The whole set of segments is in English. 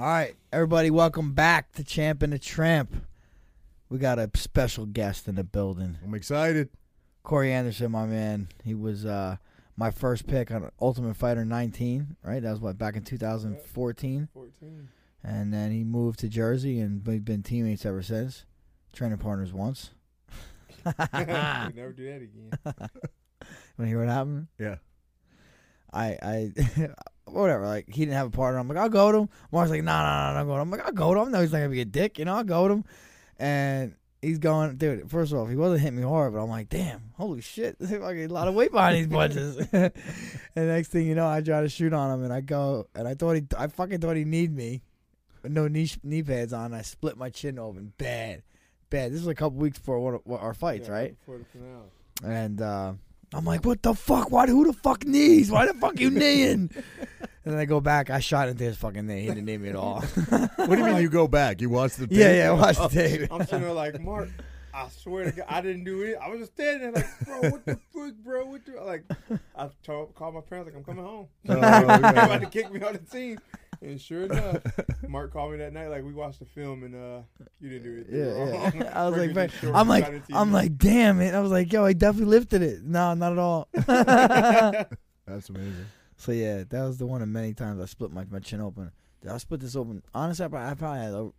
All right, everybody, welcome back to Champ and the Tramp. We got a special guest in the building. I'm excited. Corey Anderson, my man. He was uh, my first pick on Ultimate Fighter 19, right? That was what, back in 2014? 14. And then he moved to Jersey, and we've been teammates ever since. Training partners once. never do that again. Want to hear what happened? Yeah. I, I, whatever. Like he didn't have a partner. I'm like, I'll go to him. Mark's like, no, no, no, no, go to him. I'm like, I'll go to him. No, he's not gonna be a dick. You know, I'll go to him. And he's going, dude. First off, he wasn't hitting me hard, but I'm like, damn, holy shit, fucking a lot of weight behind these punches. and next thing you know, I try to shoot on him, and I go, and I thought he, I fucking thought he need me, with no knee knee pads on. I split my chin open, bad, bad. This was a couple weeks before one of our fights, Yeah, right? Before the finale. And uh, I'm like, what the fuck? Why? Who the fuck knees? Why the fuck you kneeing? and then I go back. I shot into his fucking knee. He didn't knee me at all. What do you mean you go back? You watch the tape? yeah, yeah. Watch the oh, tape. I'm sitting there like, Mark, I swear to God, I didn't do it. I was just standing there like, bro, what the fuck, bro? What the like? I told, called my parents like, I'm coming home. Oh, They yeah. about to kick me on the team. And sure enough, Mark called me that night. Like we watched the film, and uh, you didn't do it. Yeah, yeah. I was like, just short I'm like, I'm like, damn it. I was like, yo, I definitely lifted it. No, not at all. That's amazing. so yeah, that was the one of many times I split my, my chin open. Did I split this open? Honestly, I probably, I probably had over,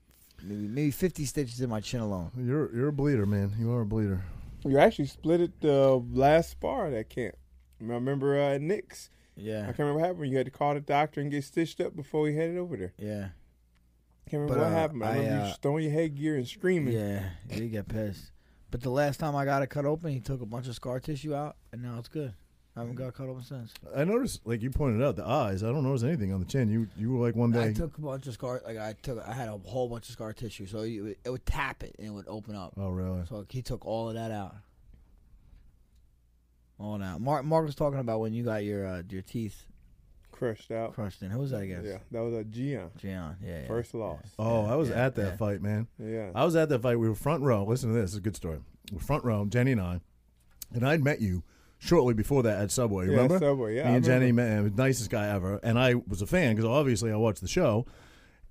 maybe, maybe 50 stitches in my chin alone. You're you're a bleeder, man. You are a bleeder. You actually split it the last spar at that camp. I remember uh, Nick's. I can't remember what happened. You had to call the doctor and get stitched up before we headed over there. yeah, I can't remember But, what uh, happened. I, I, remember uh, you throwing your headgear and screaming. yeah. You get pissed. But the last time I got it cut open, he took a bunch of scar tissue out, and now it's good. I haven't got cut open since. I noticed, like you pointed out, the eyes. I don't notice anything on the chin. You you were like one day. I took a bunch of scar, like I took, I had a whole bunch of scar tissue, so you, would- it would tap it and it would open up. oh really? So he took all of that out. All that. Mark, Mark was talking about when you got your uh, your teeth Crushed out. crushed in. Who was that against? Yeah, that was a Gian. Gian. Yeah. yeah. First loss. Oh, I was yeah, at that yeah. fight, man. Yeah. I was at that fight. We were front row. Listen to this. It's a good story. We were front row, Jenny and I, and I'd met you shortly before that at Subway. yeah, Subway. Yeah. Me and Jenny remember. met nicest guy ever, and I was a fan because obviously I watched the show,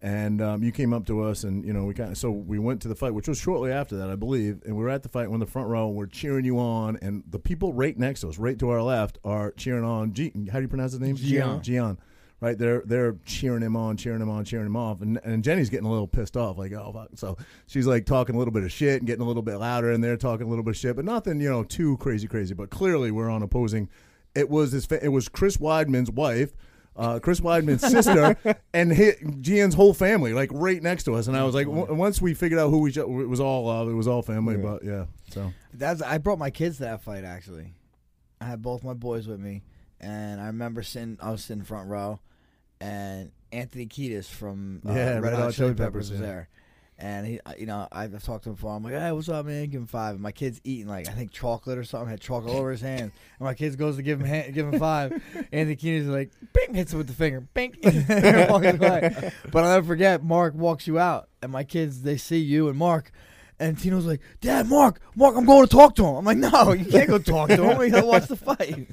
and um, you came up to us, and you know we kind of so we went to the fight, which was shortly after that, I believe, and we were at the fight, we're in the front row, and we're cheering you on, and the people right next to us, right to our left, are cheering on. G- how do you pronounce his name? Gian. Gian. Right, they're they're cheering him on, cheering him on, cheering him off, and and Jenny's getting a little pissed off, like oh fuck. So she's like talking a little bit of shit and getting a little bit louder, and they're talking a little bit of shit, but nothing you know too crazy, crazy. But clearly we're on opposing it was his. Fa- it was Chris Weidman's wife, uh, Chris Weidman's sister, and his, Gian's whole family, like right next to us. And I was like, w- once we figured out who we, it was all uh, it was all family. Yeah. But yeah, so That's. I brought my kids to that fight actually. I had both my boys with me, and I remember sitting. I was sitting front row, and Anthony Kiedis from uh, Yeah, Red Hot Chili Peppers was there. And he, you know, I've talked to him before. I'm like, "Hey, what's up, man? Give him five. And my kid's eating like I think chocolate or something. Had chocolate over his hand. And my kid goes to give him hand, give him five. Anthony is like, bing, hits him with the finger, bing, and walks away. But I'll never forget. Mark walks you out, and my kids they see you and Mark. And Tino's like, Dad, Mark, Mark, I'm going to talk to him. I'm like, no, you can't go talk to him. We gotta watch the fight.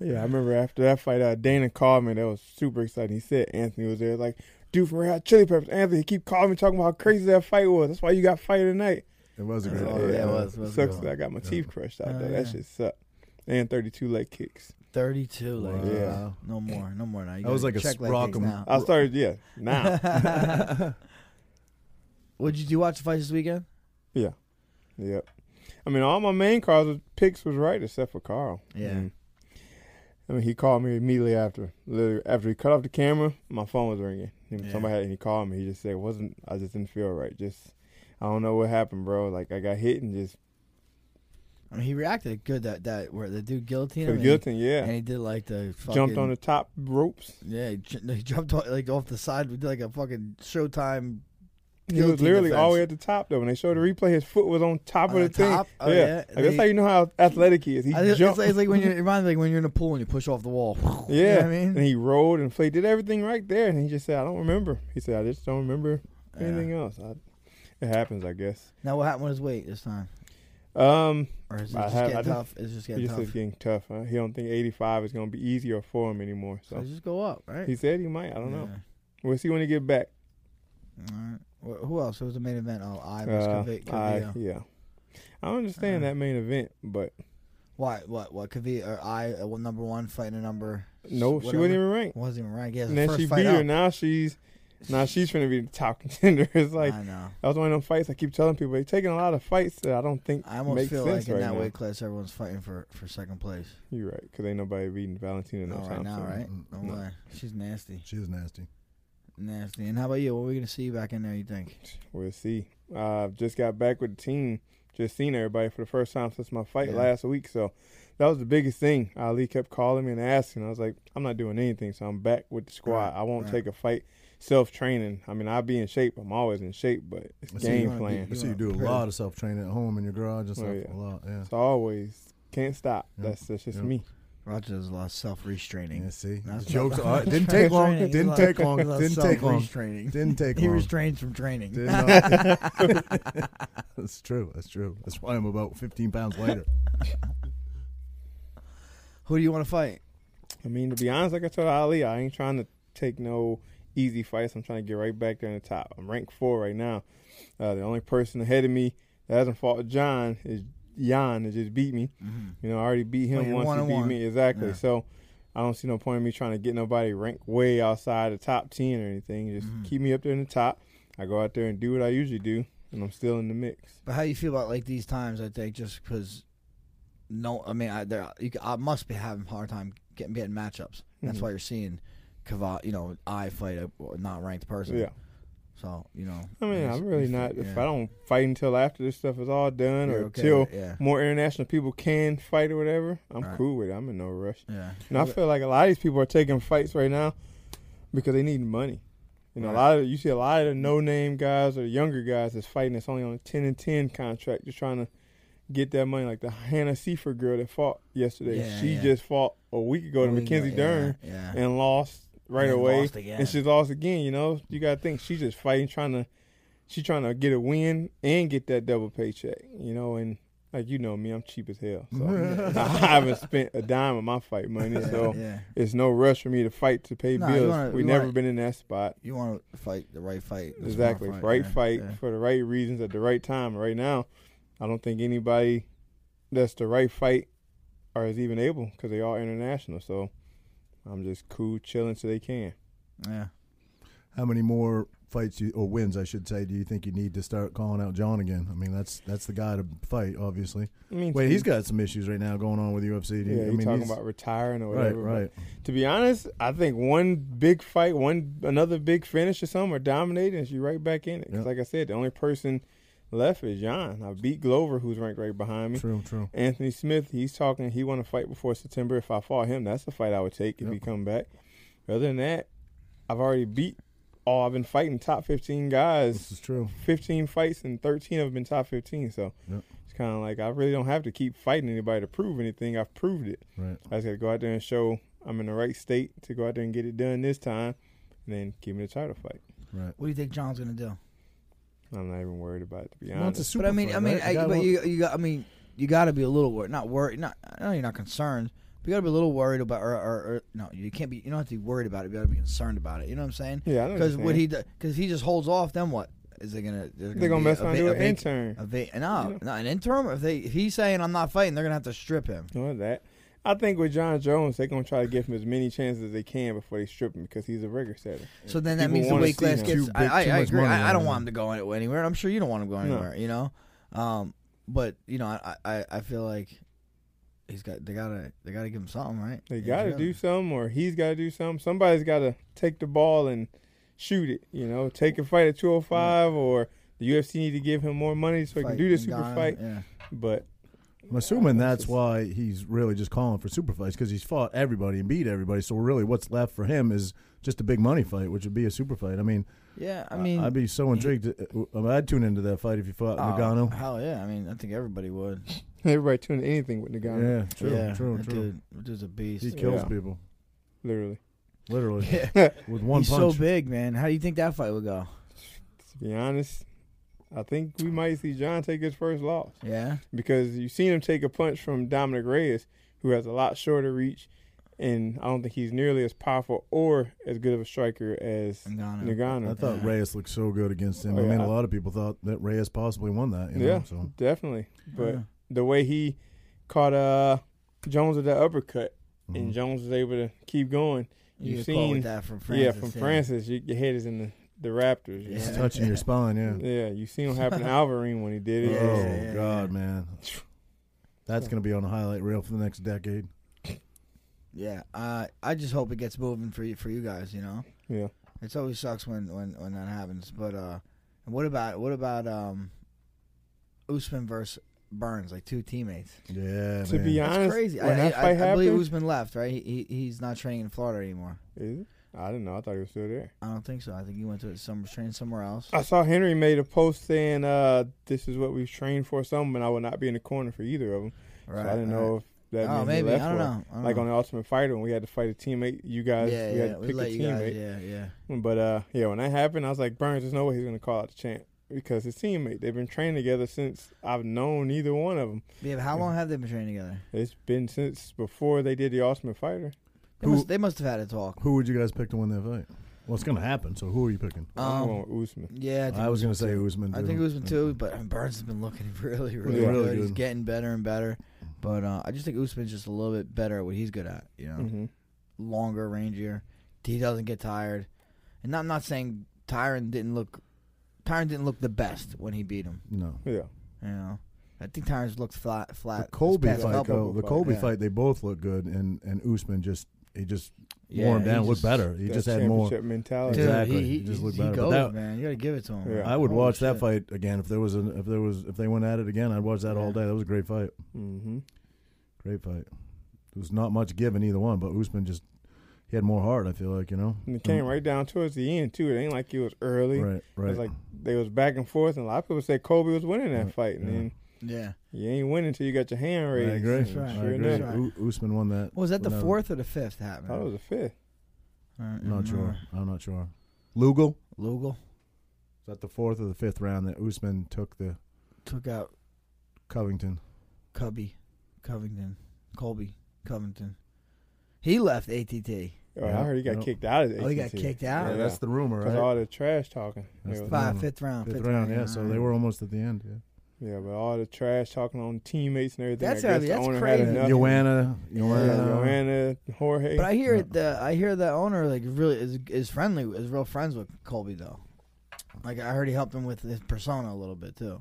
Yeah, I remember after that fight, uh, Dana called me. That was super exciting. He said Anthony was there. Like, dude from Red Hot Chili Peppers, Anthony, keep calling me talking about how crazy that fight was. That's why you got fight tonight. it was a Yeah, great. yeah, fight. it was. it was Sucks that I got my teeth crushed out Oh, there. yeah. That shit sucked. And 32 leg kicks. 32, like, Wow. Yeah. no more, no more now. You That was like a check leg Sprock'em- now. I started, yeah, now. What did you watch the fight this weekend? Yeah. Yep. I mean, all my main cards was, picks was right except for Carl. Yeah. Mm. I mean, he called me immediately after. Literally, after he cut off the camera, my phone was ringing. And Yeah. Somebody had, and he called me. He just said, "wasn't I just didn't feel right? Just I don't know what happened, bro. Like I got hit and just I mean, he reacted good that that where the dude guillotined For him. yeah. And he did like the fucking, Jumped on the top ropes. Yeah, he, he jumped off, like off the side. We did like a fucking Showtime. He was literally all the way at the top though. When they showed the replay, his foot was on top On of the, the thing. Oh, yeah, yeah. Like, that's how you know how athletic he is. He I, it's, like, it's like when you it reminds me like when you're in a pool and you push off the wall. yeah, you know what I mean, and he rolled and played, did everything right there, and he just said, "I don't remember." He said, "I just don't remember Yeah. anything else." I, it happens, I guess. Now what happened with his weight this time? Um, Or is it just have- getting tough? It's just getting just tough. getting tough. Huh? He don't think 85 is going to be easier for him anymore. So So just go up, right? he said he might. I don't know. Yeah. We'll see when he get back. All right. Wh- Who else? Who was the main event? Oh, I was Uh, Cavi- I, yeah, I understand Uh, that main event, but Why? What? What? Calvillo or I? Uh, well, number one fighting a number. no, she wasn't even ranked. Wasn't even right. Yeah, And then first she fight beat her. up. Now she's now she's trying to be the top contender. It's like I know. that was one of them fights. I keep telling people they're taking a lot of fights that I don't think I almost make feel sense like in right that now. weight class, everyone's fighting for for second place. You're right, because ain't nobody beating Valentina no No, right time now, soon. right? No no. way. She's nasty, She is nasty. Nasty. And how about you? What are we gonna see back in there? You think? We'll see. I uh, just got back with the team. Just seen everybody for the first time since my fight Yeah. last week. So that was the biggest thing. Ali kept calling me and asking. I was like, I'm not doing anything. So I'm back with the squad. Right, I won't right. take a fight. Self training. I mean, I'll be in shape. I'm always in shape, but it's I see game you wanna plan. I see you do a Pretty. lot of self training at home in your garage and Oh, yeah. A lot, yeah. It's always can't stop. Yep. That's that's just Yep. me. Roger does a lot of self restraining. Yeah, see, That's jokes. Are, didn't take long. Didn't He's a lot- take long. he's a lot of Didn't take long. self-restraining. Didn't take long. He restrains from training. Did not. That's true. That's true. That's why I'm about 15 pounds lighter. Who do you want to fight? I mean, to be honest, like I told Ali, I ain't trying to take no easy fights. I'm trying to get right back there in the top. I'm ranked four right now. Uh, the only person ahead of me that hasn't fought John is Jan that just beat me. You know, I already beat Oh, him you're once. one He beat one. me exactly. Yeah. So I don't see no point in me trying to get nobody ranked way outside the top ten or anything. Just Mhm. keep me up there in the top. I go out there and do what I usually do, and I'm still in the mix. But how you feel about like these times? I think just because no, I mean, I, there, you, I must be having a hard time getting getting matchups. That's Mhm. why you're seeing Kava, you know, I fight a not ranked person. Yeah. So you know, I mean, I'm really not. yeah. If I don't fight until after this stuff is all done, You're or okay till with yeah, more international people can fight or whatever, I'm Right. cool with it. I'm in no rush. yeah. And I feel like a lot of these people are taking fights right now because they need money. You know, Right. a lot of you see a lot of the no name guys or younger guys that's fighting that's only on a ten and ten contract, just trying to get that money. Like the Hannah Cifers girl that fought yesterday, Yeah, she just fought a week ago to Mackenzie Dern and lost right And away, lost again. and she lost again. You know, you got to think she's just fighting, trying to, she's trying to get a win and get that double paycheck. You know, and like you know me, I'm cheap as hell, so I haven't spent a dime of my fight money, so yeah. it's no rush for me to fight to pay Nah, bills. wanna- we you never wanna- been in that spot. You want to fight the right fight, the Exactly, fight, right yeah, fight yeah. for the right reasons at the right time. Right now, I don't think anybody that's the right fight or is even able because they are international. So I'm just cool, chilling so they can. Yeah. How many more fights you, or wins, I should say, do you think you need to start calling out John again? I mean, that's that's the guy to fight, obviously. I mean, Wait, he's got some issues right now going on with UFC. Yeah, I mean, talking about retiring or whatever. but right. To be honest, I think one big fight, one another big finish or something, or dominating, is you right back in it. 'Cause Yep. like I said, the only person left is John. I beat Glover, who's ranked right behind me. True, true. Anthony Smith, he's talking. He want to fight before September. If I fought him, that's the fight I would take if Yep. he come back. Other than that, I've already beat all. I've been fighting top fifteen guys. This guys. is true. Fifteen fights and thirteen have been top fifteen. So Yep. it's kind of like I really don't have to keep fighting anybody to prove anything. I've proved it. Right. I just got to go out there and show I'm in the right state to go out there and get it done this time, and then give me the title fight. Right. What do you think John's gonna do? I'm not even worried about it to be Well, it's a honest. super but I mean, fight, I mean, right? I, gotta but want- you, you got, I mean, you got to be a little worried, not worried, not. I know you're not concerned, but you got to be a little worried about, or, or, or no, you can't be. You don't have to be worried about it. You got to be concerned about it. You know what I'm saying? yeah, I know Because what what you're he, because he just holds off. Then what is it gonna? there's they're gonna be mess a around va- and do a an vac- intern. A va- no, Yeah. no, an interim. If they, if he's saying I'm not fighting, they're gonna have to strip him. You know that. I think with John Jones, they're gonna try to give him as many chances as they can before they strip him because he's a rigor setter. So then that People means the weight class gets. Too I, I, too I agree. I, I don't want him to go anywhere. I'm sure you don't want him to go No. anywhere. You know, um, but you know, I, I, I feel like he's got. They gotta, they gotta give him something, right? They They got to gotta- do something, or he's got to do something. Somebody's got to take the ball and shoot it. You know, take a fight at 205, or the UFC need to give him more money so he can do the super Ghana, fight. Yeah. But I'm assuming Uh, that's it's- why he's really just calling for super fights because he's fought everybody and beat everybody. So really, what's left for him is just a big money fight, which would be a super fight. I mean, Yeah, I mean, I'd be so intrigued. To, uh, I'd tune into that fight if you fought oh, Ngannou. Hell yeah! I mean, I think everybody would. Everybody tune into anything with Ngannou. Yeah, true, yeah, true, true. Dude, that dude's a beast. He kills Yeah. people Literally. literally Yeah. with one He's punch. so big, man. How do you think that fight would go? To be honest, I think we might see John take his first loss Yeah, because you've seen him take a punch from Dominic Reyes, who has a lot shorter reach, and I don't think he's nearly as powerful or as good of a striker as Ngannou. Nagano. I thought Yeah. Reyes looked so good against him. Oh, I mean, a lot of people thought that Reyes possibly won that. You know, yeah, so definitely. But Yeah. the way he caught uh Jones with that uppercut, and mhm. Jones was able to keep going. You You've get seen- that from Francis. yeah, from Francis, you, your head is in the the Raptors. you It's Yeah. know? touching your spine. Yeah. Yeah, you seen what happened to Overeem when he did it. Oh yeah, yeah, God, man, that's gonna be on the highlight reel for the next decade. Yeah, uh, I just hope it gets moving for you for you guys. You know, Yeah. it's always sucks when when when that happens. But uh, and what about what about um, Usman versus Burns, like two teammates? Yeah, To man. be That's honest, crazy. when I, that I, fight I believe Usman left, right? He, he he's not training in Florida anymore. Is it? I didn't know. I thought he was still there. I don't think so. I think he went to some train somewhere else. I saw Henry made a post saying, uh, "This is what we've trained for." Some, and I would not be in the corner for either of them. Right. so I didn't know if that Oh, maybe I don't know. I don't Like know. on the Ultimate Fighter when we had to fight a teammate, you guys, yeah, we yeah, had to pick a you guys. teammate. Yeah, yeah. But uh, yeah, when that happened, I was like, Burns, there's no way he's gonna call out the champ because his teammate. They've been training together since I've known either one of them. Yeah, but how long have they been training together? It's been since before they did the Ultimate Fighter. They Who- must, they must have had a talk. Who would you guys pick to win that fight? Well, it's gonna happen. So who are you picking? I'm Um, going with Usman. Yeah, I, I was gonna Usman say too. I think Usman too, but Burns has been looking really, really, Yeah. good. Really He's getting better and better. But uh, I just think Usman's just a little bit better at what he's good at. You know, hmm longer, rangier. He doesn't get tired. And I'm not saying Tyron didn't look. Tyron didn't look the best when he beat him. No. Yeah. You know, I think Tyron's looked flat. flat The Colby fight, though, the Colby yeah. fight, they both look good, and and Usman just he just Yeah, wore him down, looked better. He just had more. championship mentality. Dude, Exactly. He, He he, just looked he better. But goes, that- man. You got to give it to him. Yeah. I would Holy watch that fight again if there was an if there was if they went at it again. I'd watch that all day. That was a great fight. hmm Great fight. There was not much given either one, but Usman just he had more heart. I feel like you know. And it came right down towards the end too. It ain't like it was early. Right, It right. was like they was back and forth, and a lot of people said Colby was winning that Yeah, fight, and yeah. then Yeah. you ain't winning until you got your hand I raised. agree. That's right. I agree. enough. right. U- Usman won that. Was that the won fourth or the fifth I happening? thought it was the fifth. I'm I'm not sure. I'm not sure. Lugal. Lugal Is that the fourth or the fifth round that Usman took the took out Covington? Cubby, Covington, Colby, Covington. He left ATT. Oh, Yeah, I heard he got yeah. kicked out of the Oh, he got ATT. kicked out? Yeah, that's the rumor, right? Because all the trash talking. That's It was- the- Five, no. fifth round, Fifth fifth, round, yeah. So they were almost at the end. Yeah. Yeah, but all the trash talking on teammates and everything. That's I guess gotta the that's owner crazy. had enough. Joanna, Yeah, Joanna, Joanna, Jorge. But I hear Yeah. The I hear the owner like really is is friendly, is real friends with Colby though. Like I heard he helped him with his persona a little bit too.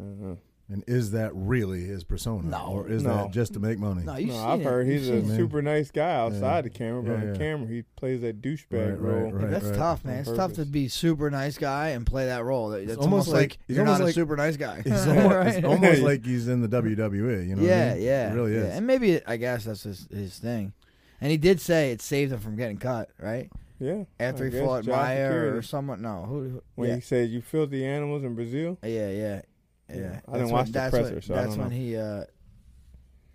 uh-huh. And is that really his persona, No. or is No. that just to make money? No, you. No, I've heard he's a You've super nice guy outside Yeah. the camera, but Yeah, on yeah. the camera he plays that douchebag Right, right, role. right. That's tough, man. It's tough to be super nice guy and play that role. That's almost almost, like, like- he's you're almost not like- a super nice guy. It's almost, Right? it's almost like he's in the WWE. You know? what I yeah, mean? yeah, It really yeah. is. And maybe I guess that's his, his thing. And he did say it saved him from getting cut, right? Yeah. After I he fought job Maia or someone. No, who? who when yeah. he said you filthy animals in Brazil. yeah, yeah, yeah. Yeah. I didn't That's watch when- the presser, when, so I that's don't when know. he uh,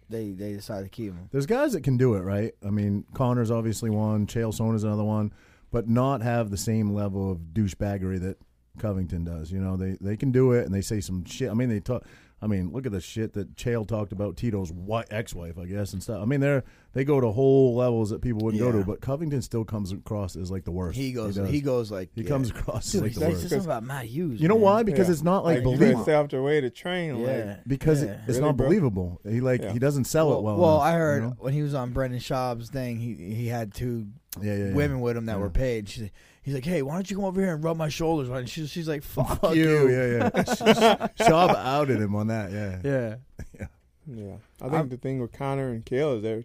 they they decided to keep him. There's guys that can do it, right? I mean, Conor's obviously one, Chael Sonnen's another one, but not have the same level of douchebaggery that Covington does. You know, they they can do it and they say some shit. I mean, they talk. I mean, look at the shit that Chael talked about Tito's wi- ex-wife, I guess, and stuff. I mean, they're they go to whole levels that people wouldn't go to, but Covington still comes across as like the worst. He goes. does. He, goes like He yeah. comes across Dude, as like he the says worst. something about Matt Hughes. You know man. why? Because Yeah. it's not like, Like, you believable. stay off their way to train. Yeah. Like, because Yeah. it's Really, not bro? believable. He like Yeah. he doesn't sell well, it well. well, enough, I heard you know? when he was on Brendan Schaub's thing, he he had two yeah, yeah, yeah. women with him that Yeah. were paid. She's, he's like, "Hey, why don't you come over here and rub my shoulders?" And she's she's like, "Fuck, Fuck you." you. Yeah, yeah. Schaub outed him on that. Yeah. yeah. yeah. Yeah. I think I'm- the thing with Conor and Chael is they're.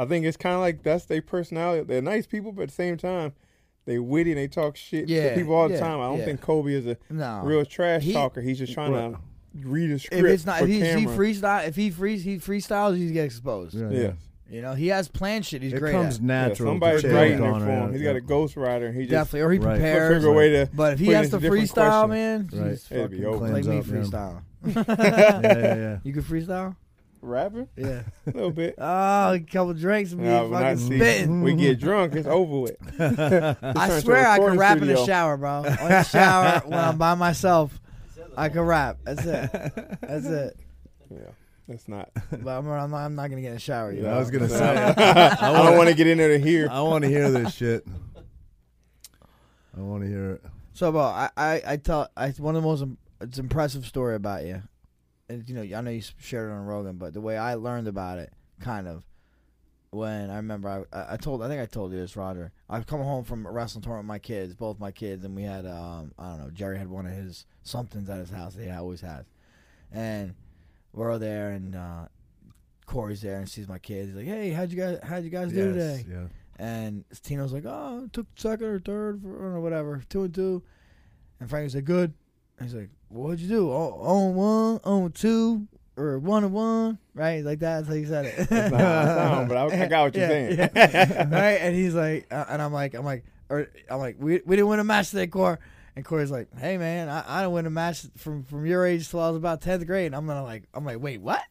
I think it's kind of like that's their personality. They're nice people, but at the same time, they witty and they talk shit Yeah, to people all the yeah, time. I don't yeah. think Colby is a No, real trash He- talker. He's just trying Right. to read a script If it's not, for if he's, he camera. freestyle, if he freeze, he freestyles, he gets exposed. Yeah, yeah. yeah. You know, he has planned shit. He's great. It great comes at. Yeah, natural. somebody's to writing it for Donner, him. He's yeah. got a ghostwriter. He just Definitely, or he Right. prepares. figure a way to. But if he has to freestyle, questions. man, Right. he's It'd be fucking over. like me up, yeah. freestyle. yeah, yeah, yeah. You can freestyle? rapping Yeah. a little bit. Oh, a couple drinks and be Nah, fucking see spitting. we get drunk, it's over with. I swear I can recording rap in the shower, bro. In the shower when I'm by myself, I can rap. That's it. That's it. Yeah, that's not. But I'm, I'm, not, I'm not gonna get in the shower. You Yeah, know? I was gonna say. I don't want to get in there to hear. I want to hear this shit. I want to hear it. So, bro, I, I, I tell I one of the most it's impressive story about you. And you know, I know you shared it on Rogan, but the way I learned about it, kind of, when I remember I, I I told I think I told you this, Roger. I've come home from a wrestling tournament with my kids, both my kids, and we had um I don't know Jerry had one of his somethings at his house that he always has, and we're all there and uh, Corey's there and sees my kids. He's like, "Hey, how'd you guys how'd you guys do Yes, today?" Yeah. And Tino's like, oh, took second or third for, or whatever, two and two. And Frankie's like, good. And he's like, what'd you do? Oh, on one, on two, or one and one, right? Like that. That's how he said it. That's not how it sound, but I, I got what you're Yeah, saying. yeah. right? And he's like, uh, and I'm like, I'm like, or I'm like, we, we didn't win a match today, Core. And Corey's like, hey man, I, I didn't win a match from from your age till I was about tenth grade. And I'm gonna like, I'm like, wait, what?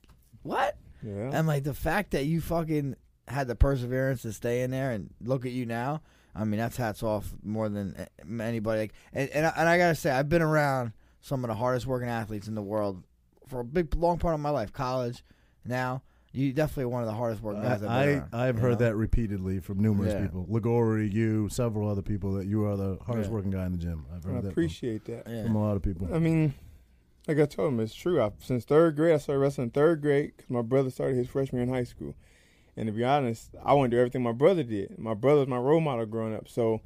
What? Yeah. And like the fact that you fucking had the perseverance to stay in there and look at you now, I mean that's hats off more than anybody. Like, and and I, and I gotta say, I've been around some of the hardest working athletes in the world for a big long part of my life. College, now you definitely one of the hardest working guys I've I, around, I, I've heard know? that repeatedly from numerous Yeah. people. Ligori, you, several other people that you are the hardest Yeah. working guy in the gym. I've I heard that from, appreciate that. Yeah. from a lot of people. I mean, like I told him, it's true. I, since third grade, I started wrestling third grade because my brother started his freshman year in high school. And to be honest, I want to do everything my brother did. My brother was my role model growing up. So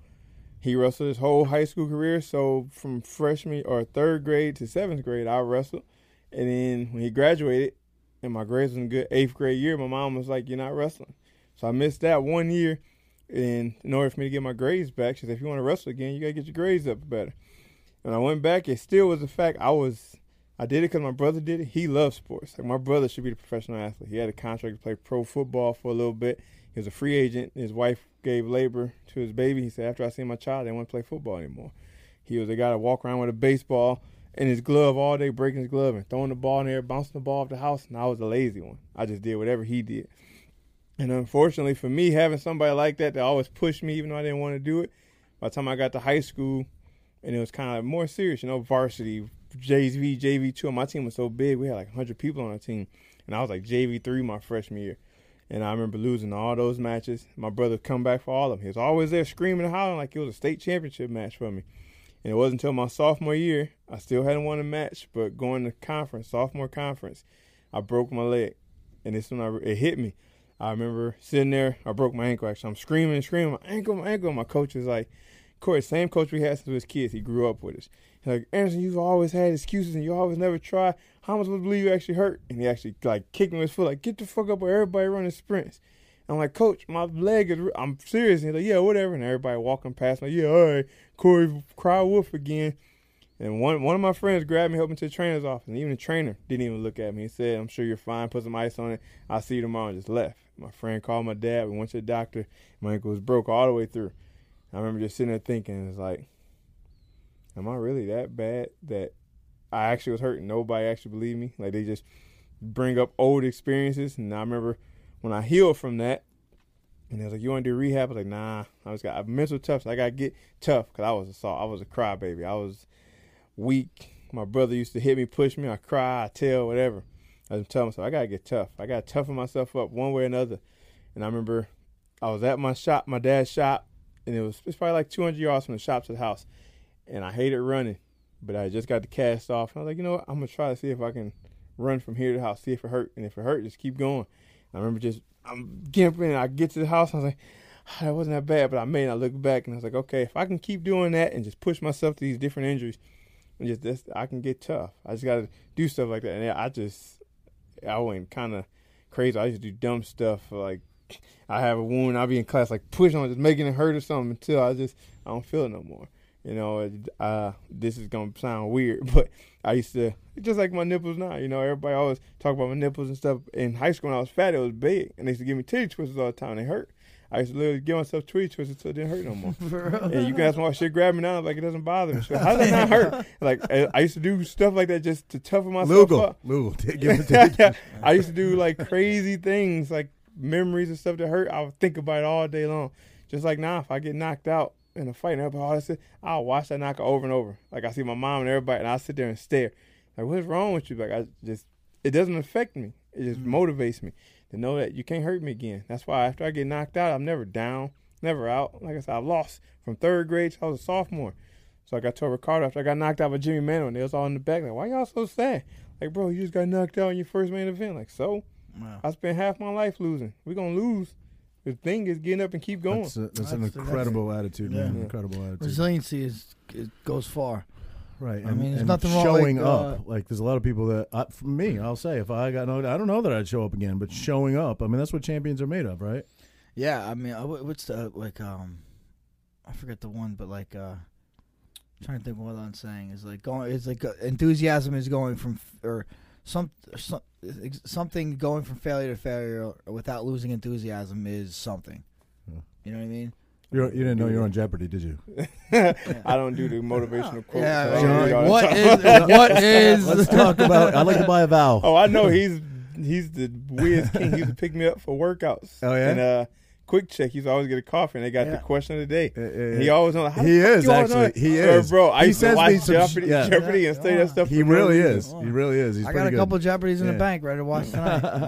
he wrestled his whole high school career. So from freshman or third grade to seventh grade, I wrestled. And then when he graduated, and my grades was good, eighth grade year, my mom was like, "You're not wrestling." So I missed that one year. And in order for me to get my grades back, she said, "If you want to wrestle again, you gotta get your grades up better." And I went back, it still was the fact I was I did it because my brother did it. He loves sports. Like my brother should be the professional athlete. He had a contract to play pro football for a little bit. He was a free agent. His wife gave labor to his baby. He said, after I seen my child, I didn't want to play football anymore. He was a guy to walk around with a baseball in his glove all day, breaking his glove and throwing the ball in there, bouncing the ball off the house. And I was a lazy one. I just did whatever he did. And unfortunately for me, having somebody like that that always pushed me, even though I didn't want to do it, by the time I got to high school, and it was kind of like more serious, you know, varsity, JV, JV two. And my team was so big, we had like 100 people on our team, and I was like JV three my freshman year. And I remember losing all those matches. My brother come back for all of them. He was always there screaming and hollering like it was a state championship match for me. And it wasn't until my sophomore year, I still hadn't won a match, but going to conference, sophomore conference, I broke my leg. And this when I, it hit me. I remember sitting there, I broke my ankle actually. I'm screaming and screaming, my ankle, my ankle. My coach is like, Corey, same coach we had since we was kids. He grew up with us. He's like, Anderson, you've always had excuses and you always never try. How am I supposed to believe you actually hurt? And he actually like kicked me with his foot, like, get the fuck up where everybody running sprints. I'm like, Coach, my leg is. Re-. I'm serious. He's like, Yeah, whatever. And everybody walking past me, yeah, all right, Corey, cry wolf again. And one one of my friends grabbed me, helped me to the trainer's office, and even the trainer didn't even look at me. He said, "I'm sure you're fine. Put some ice on it. I'll see you tomorrow." And just left. My friend called my dad. We went to the doctor. My ankle was broke all the way through. I remember just sitting there thinking, "It's like, am I really that bad that I actually was hurt nobody actually believed me? Like they just bring up old experiences." And I remember when I healed from that, and they was like, "You want to do rehab?" I was like, "Nah." I was got a mental tough. So I got to get tough because I was a soft. I was a crybaby. I was weak. My brother used to hit me, push me. I cry, I tell, whatever. I was telling myself, I gotta get tough. I gotta toughen myself up one way or another. And I remember I was at my shop, my dad's shop, and it was it's probably like 200 yards from the shop to the house. And I hated running, but I just got the cast off. And I was like, you know what? I'm gonna try to see if I can run from here to the house, see if it hurt. And if it hurt, just keep going. I remember just I'm gimping. And I get to the house. I was like, "Ah, that wasn't that bad, but I made. I looked back and I was like, okay, if I can keep doing that and just push myself to these different injuries, and just this, I can get tough. I just got to do stuff like that. And I just, I went kind of crazy. I used to do dumb stuff like I have a wound. I'll be in class like pushing on, just making it hurt or something until I just I don't feel it no more. You know, uh, this is gonna sound weird, but I used to just like my nipples now. You know, everybody always talk about my nipples and stuff. In high school, when I was fat, it was big, and they used to give me titty twisters all the time. They hurt. I used to literally give myself titty twisters so it didn't hurt no more. and you can ask my shit grab me now, like it doesn't bother me. So how does that not hurt? Like I I used to do stuff like that just to toughen myself Lugal, up. Lugal, take- give it to I used to do like crazy things, like memories and stuff that hurt. I would think about it all day long. Just like now, if I get knocked out in a fight, and everybody say, I'll watch that knockout over and over. Like I see my mom and everybody, and I sit there and stare. Like, what's wrong with you? Like I just, it doesn't affect me. It just mm-hmm. motivates me to know that you can't hurt me again. That's why after I get knocked out, I'm never down, never out. Like I said, I've lost from third grade I was a sophomore. So like I told Ricardo after I got knocked out by Jimi Manuwa, and they was all in the back, like, why y'all so sad? Like, bro, you just got knocked out in your first main event. Like, so? Wow. I spent half my life losing. We're gonna lose. The thing is getting up and keep going. That's, a, that's, an That's- incredible attitude, man. Yeah. Incredible attitude. Resiliency is it goes far. Right. I and- mean, there's and nothing wrong, showing like, up. uh, like, there's a lot of people that, uh, for me, I'll say, if I got no, I don't know that I'd show up again, but showing up, I mean, that's what champions are made of, right? Yeah, I mean, what's the like? Um, I forget the one, but like, uh, I'm trying to think what I'm saying is like going. It's like uh, enthusiasm is going from f- or some, some something going from failure to failure without losing enthusiasm is something. Yeah. You know what I mean? You're, you didn't know you were on Jeopardy, did you? I don't do the motivational quotes. Yeah, so I don't read all that what stuff. is what is Let's talk about. I'd like to buy a vowel. Oh, I know he's he's the weirdest king. He used to pick me up for workouts. Oh, yeah? And uh, quick check. He's always get a coffee, and they got Yeah. the question of the day. Uh, uh, he always on. How he is you always actually. that? He Uh, is, bro. I He used to says watch me sh- Jeopardy, yeah. Jeopardy, Yeah. and study that stuff. He for really reason. is. He really is. He's I got a good. couple Jeopardies in Yeah. the bank ready to watch tonight. All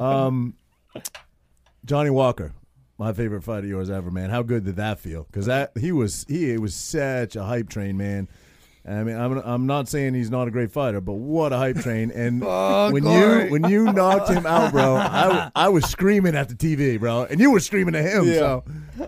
right. Um, Johnny Walker, my favorite fight of yours ever, man. How good did that feel? Because that he was he was such a hype train, man. I mean, I'm I'm not saying he's not a great fighter, but what a hype train! And Oh, when Corey. you when you knocked him out, bro, I, I was screaming at the TV, bro, and you were screaming at him. Yeah. So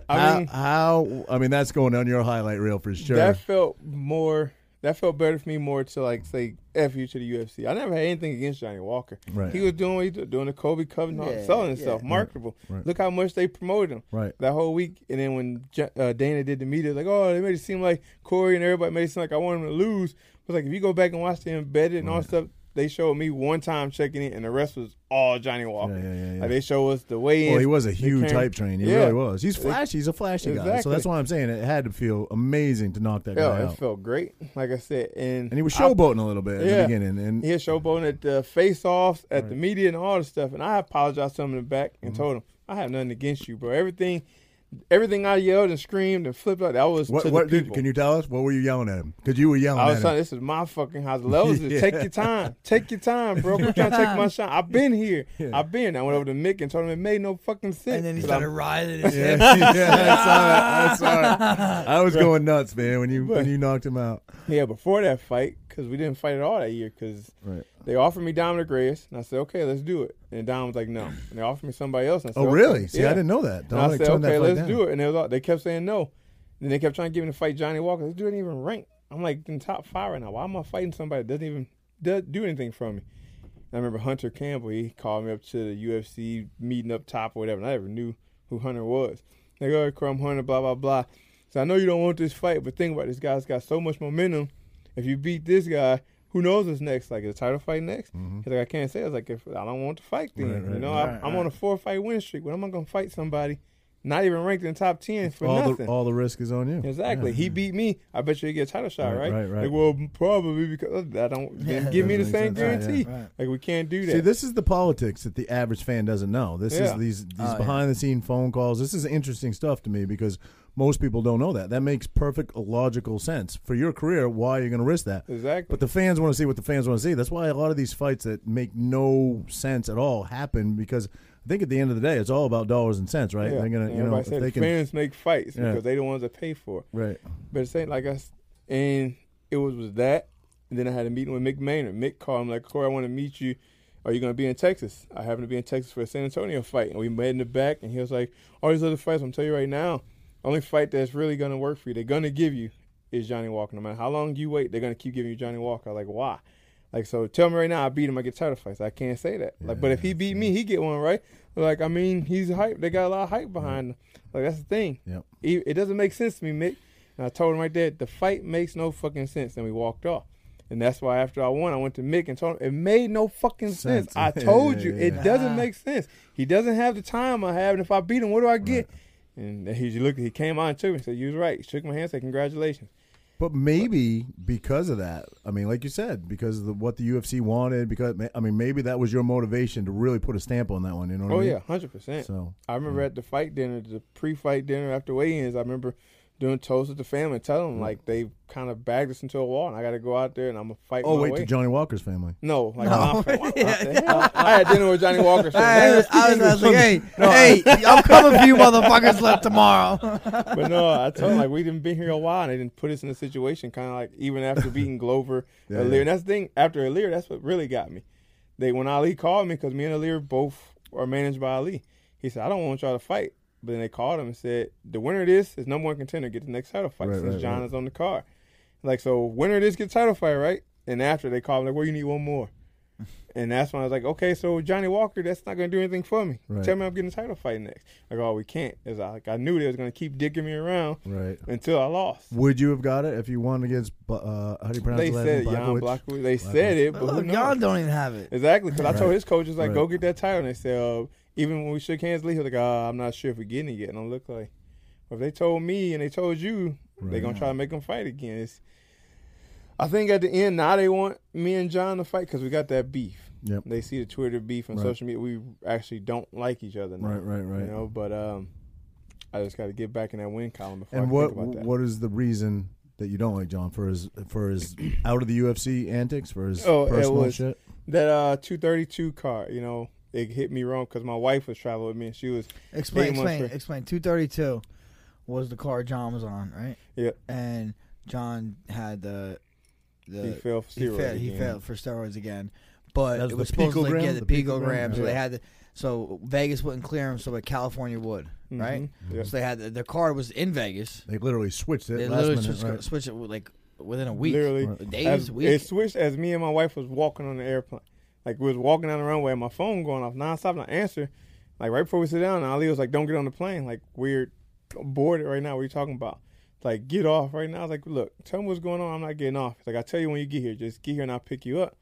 I how, mean- how I mean that's going on your highlight reel for sure. That felt more. That felt better for me more to like say f you to the UFC. I never had anything against Johnny Walker. Right. He was doing what he was doing the Colby Covington, Yeah, selling yeah. himself, marketable. Right. Look how much they promoted him right. that whole week. And then when uh, Dana did the media, like, oh, they made it seem like Corey and everybody made it seem like I wanted him to lose. It was like if you go back and watch the embedded and all Right. that stuff, they showed me one time checking it, and the rest was all Johnny Walker. Yeah, yeah, yeah. Like they show us the way in. Well, he was a huge hype train. He really was. He's flashy. He's a flashy guy. So that's why I'm saying it had to feel amazing to knock that guy Yeah, it out. felt great. Like I said, and And he was I- showboating a little bit at Yeah. the beginning. And He had showboating at the face-offs, at the media, and all the stuff. And I apologized to him in the back and Mhm. told him I have nothing against you, bro. Everything, everything I yelled and screamed and flipped out, that was what, to what the did, people. can you tell us? What were you yelling at him? Because you were yelling I was at telling him. this is my fucking house. The levels Yeah. take your time, take your time, bro. I'm trying to take my shot. I've been here. Yeah. I've been. I went over to Mick and told him it made no fucking sense. And then he started I'm- writhing Yeah, yeah, I saw it. I saw it. I was going nuts, man, when you when you knocked him out. Yeah, before that fight, because we didn't fight at all that year, because Right. they offered me Dominic Reyes, and I said, okay, let's do it. And Dom was like, no. And they offered me somebody else. And I said, Oh, okay. really? See, Yeah. I didn't know that. And I said, okay, let's down. do it. And they, was all, they kept saying no. And they kept trying to get me to fight Johnny Walker. This dude ain't even rank. I'm like in top five right now. Why am I fighting somebody that doesn't even do, do anything for me? And I remember Hunter Campbell. He called me up to the UFC meeting up top or whatever. And I never knew who Hunter was. They go, Crumb Hunter, blah, blah, blah. So I know you don't want this fight, but think about it. This guy's got so much momentum. If you beat this guy, who knows what's next? Like, is the title fight next? Mhm. He's like, I can't say. I was like, if I don't want to fight, then Right, right, you know, right, I, I'm on a four fight win streak. When am I gonna fight somebody not even ranked in the top ten for all nothing? the all the risk is on you. exactly. Yeah. He beat me. I bet you he get a title shot, Right, right? right, right. Like, well, probably because I don't then give me the same sense. guarantee. Right. Like we can't do that. See, this is the politics that the average fan doesn't know. This Yeah. is these these Oh, yeah. behind the scene phone calls. This is interesting stuff to me because most people don't know that. That makes perfect logical sense for your career. Why are you're going to risk that? exactly. But the fans want to see what the fans want to see. That's why a lot of these fights that make no sense at all happen because I think at the end of the day, it's all about dollars and cents, right? yeah. They're gonna, you know, said they can, fans make fights Yeah. because they the ones that pay for it. right? But it's ain't like us. And it was, was that. And then I had a meeting with Mick Maynard. Mick called me like, Corey, I want to meet you. Are you going to be in Texas? I happen to be in Texas for a San Antonio fight. And we met in the back. And he was like, all these other fights, I'm telling you right now, only fight that's really to work for you, they're to give you is Johnny Walker. No matter how long you wait, they're to keep giving you Johnny Walker. Like, why? Like, so tell me right now, I beat him, I get title fights. I can't say that. Like, but if he beat me, he get one, right? Like, I mean, he's hype. They got a lot of hype behind him. Like, that's the thing. Yep. It it doesn't make sense to me, Mick. And I told him right there, the fight makes no fucking sense. And we walked off. And that's why after I won, I went to Mick and told him it made no fucking sense. Sense. I told you it doesn't make sense. He doesn't have the time I have, and if I beat him, what do I get? And he looked. He came on too and said, "You was right." He shook my hand, said, "Congratulations." But maybe because of that, I mean, like you said, because of the, what the UFC wanted, because I mean, maybe that was your motivation to really put a stamp on that one. You know what Oh I mean? yeah, hundred percent. So I remember at the fight dinner, the pre-fight dinner after weigh-ins, I remember doing toast with the family, telling them mm. like they kind of bagged us into a wall, and I got to go out there and I'm gonna fight. oh my wait, way. to Johnny Walker's family. No, like my family. I, I had dinner with Johnny Walker. So I, I was, I was like, hey, No, hey, I'm coming for you, motherfuckers. Left tomorrow. but no, I told them like we didn't been here a while, and they didn't put us in a situation kind of like even after beating Glover, Yeah, Ilir. yeah. And that's the thing. After Ilir, that's what really got me. They when Ali called me because me and Ilir both are managed by Ali. He said, "I don't want y'all to fight." But then they called him and said, "The winner of this is number one contender. Get the next title fight Right, since right, John right. is on the card." Like so, winner of this gets title fight, right? And after they called me like, "Well, you need one more." And that's when I was like, okay, so Johnny Walker, that's not gonna do anything for me. Right. Tell me I'm getting a title fight next. Like, oh, we can't. It's like I knew they was gonna keep dicking me around Right. until I lost. Would you have got it if you won against? Uh, how do you pronounce They the said name? Jan Blachowicz? Blachowicz. They said it, but who Look, knows? y'all don't even have it. Exactly, because I told his coaches like, Right. go get that title. And they said, uh, even when we shook hands, Lee he was like, uh, I'm not sure if we're getting it yet. And I look like, well, if they told me and they told you, they're gonna try to make them fight again. It's, I think at the end now they want me and John to fight because we got that beef. Yep. They see the Twitter beef and Right. social media. We actually don't like each other now. Right, right, right. You know, but um, I just got to get back in that win column before And I what think about that. what is the reason that you don't like John for his for his out of the UFC antics for his Oh, personal shit? that uh 232 card, you know, it hit me wrong because my wife was traveling with me and she was Explain, explain, for- explain. Two thirty two was the car John was on, right? Yeah. And John had the the he fell for he steroids. failed, he again. failed for steroids again, but That's it was supposed to like, picogram? get the, The picogram, picogram? so they had the, so Vegas wouldn't clear him, so but California would, Mhm. right? Yeah. So they had the, the card was in Vegas. They literally switched it They last literally minute. switched, right? switched it like within a week, Literally, days, as, week. it switched as me and my wife was walking on the airplane. Like we was walking down the runway, and my phone going off nonstop. And I answer, like right before we sit down, Ali was like, "Don't get on the plane. Like we're boarded right now. What are you talking about? Like get off right now." I was like, "Look, tell me what's going on. I'm not getting off." Like, "I tell you when you get here. Just get here, and I'll pick you up."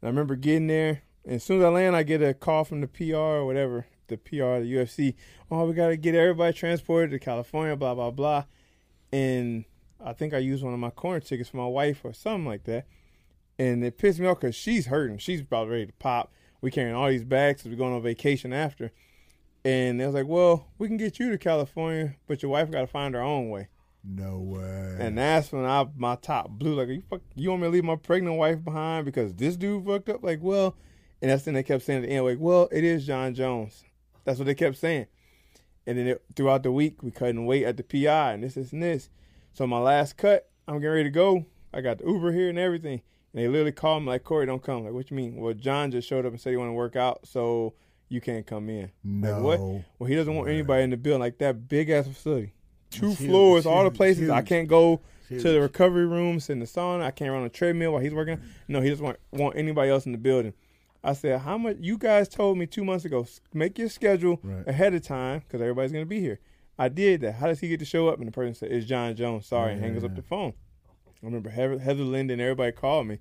And I remember getting there, and as soon as I land, I get a call from the PR or whatever, the PR, the UFC. Oh, we got to get everybody transported to California. Blah blah blah. And I think I used one of my corner tickets for my wife or something like that. And it pissed me off because she's hurting. She's about ready to pop. We carrying all these bags because we're going on vacation after. And they was like, well, we can get you to California, but your wife got to find her own way. No way. And that's when I my top blew. Like, you, fuck, you want me to leave my pregnant wife behind because this dude fucked up? Like, well, and that's then they kept saying at the end, like, well, it is John Jones. That's what they kept saying. And then it, throughout the week, we couldn't wait at the PI and this, this, and this. So my last cut, I'm getting ready to go. I got the Uber here and everything. And they literally called me like, Corey, don't come. Like, what you mean? Well, John just showed up and said he want to work out, so you can't come in. no. Like, what? Well, he doesn't want anybody in the building like that big ass facility. Two huge, floors, it's all the huge, places. I can't go Huge. to the recovery room, sit in the sauna. I can't run a treadmill while he's working. No, he doesn't want, want anybody else in the building. I said, how much? You guys told me two months ago, make your schedule Right. ahead of time because everybody's going to be here. I did that. How does he get to show up? And the person said, it's John Jones. Sorry, and hangs up the phone. I remember Heather, Heather Linden, everybody called me.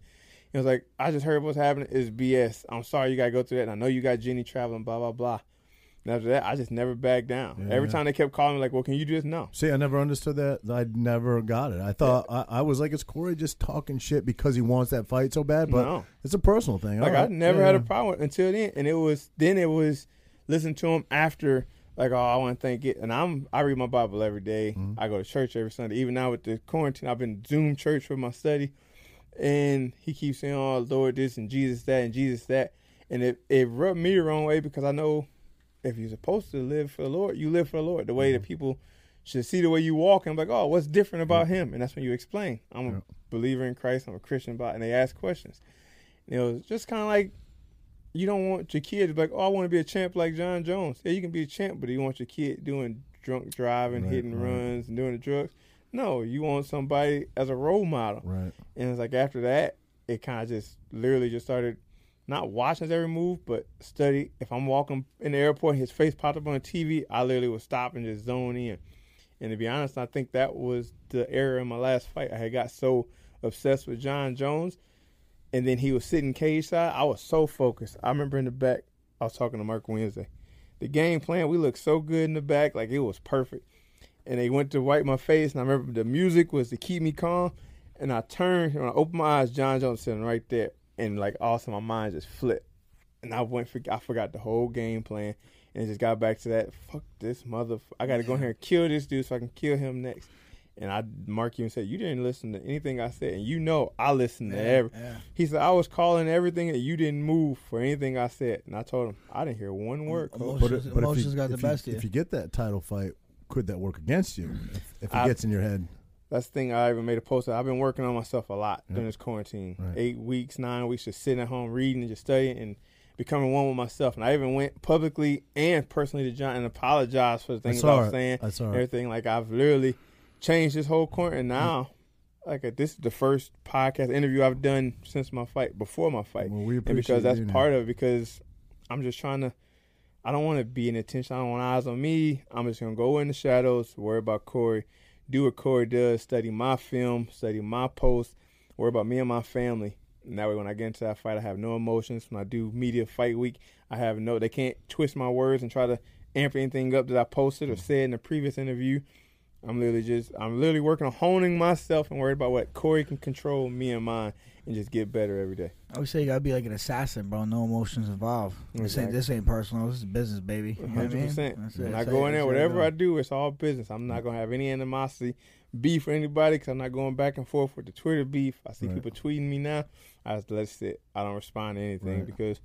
He was like, I just heard what's happening is BS. I'm sorry you got to go through that. And I know you got Jenny traveling, blah, blah, blah. And after that, I just never backed down. Yeah, Every time they kept calling me, like, well, can you do this? No. See, I never understood that. I never got it. I thought I, I was like, it's Corey just talking shit because he wants that fight so bad, but no. it's a personal thing. Like All I never Yeah, had a problem until then, and it was then it was listen to him after. Like oh, I want to thank it, and I'm I read my Bible every day. Mm-hmm. I go to church every Sunday. Even now with the quarantine, I've been Zoom church for my study, and he keeps saying, "Oh Lord, this and Jesus that and Jesus that," and it it rubbed me the wrong way because I know if you're supposed to live for the Lord, you live for the Lord. The way that Mm-hmm. people should see the way you walk, and I'm like, oh, what's different about him? And that's when you explain. I'm Yeah. a believer in Christ. I'm a Christian, but and they ask questions. And it was just kind of like you don't want your kid to be like, oh, I want to be a champ like John Jones. Yeah, you can be a champ, but you want your kid doing drunk driving, Right, hitting right. runs, and doing the drugs. No, you want somebody as a role model. Right. And it's like after that, it kind of just literally just started not watching his every move, but study. If I'm walking in the airport, his face popped up on the TV, I literally would stop and just zone in. And to be honest, I think that was the error in my last fight. I had got so obsessed with John Jones, and then he was sitting cage side. I was so focused. I remember in the back, I was talking to Mark Wednesday. The game plan, we looked so good in the back, like it was perfect. And they went to wipe my face, and I remember the music was to keep me calm. And I turned, and I opened my eyes, John Jones sitting right there, and like also my mind just flipped, and I went, for, I forgot the whole game plan, and just got back to that. Fuck this mother! I got to go in here and kill this dude so I can kill him next. And I mark you and said, You didn't listen to anything I said. And you know I listened to every yeah. He said, I was calling everything and you didn't move for anything I said. And I told him, I didn't hear one word. Emotions- But, it, but if, emotions you, got the best of you. if you get that title fight, could that work against you if, if it I- gets in your head? That's the thing I even made a post. I've been working on myself a lot during this quarantine. Right. Eight weeks, nine weeks, just sitting at home reading and just studying and becoming one with myself. And I even went publicly and personally to Jon and apologized for the things I, saw was it. saying. I saw it. Everything like I've literally changed this whole corner. And now, like this is the first podcast interview I've done since my fight, before my fight. Well, we and because that's you, part of it because i'm just trying to i don't want to be in attention i don't want eyes on me i'm just gonna go in the shadows worry about corey do what corey does study my film study my post, worry about me and my family and that way when i get into that fight i have no emotions when i do media fight week i have no they can't twist my words and try to amp anything up that i posted or said in the previous interview I'm literally just I'm literally working on honing myself and worried about what Corey can control me and mine and just get better every day. I would say you gotta be like an assassin, bro. No emotions involved. This ain't this ain't personal. This is business, baby. You know I Hundred percent. When I go in there, whatever I do, it's all business. I'm not gonna have any animosity, beef for anybody, because I'm not going back and forth with the Twitter beef. I see Right. people tweeting me now. I just let it sit. I don't respond to anything Right. because,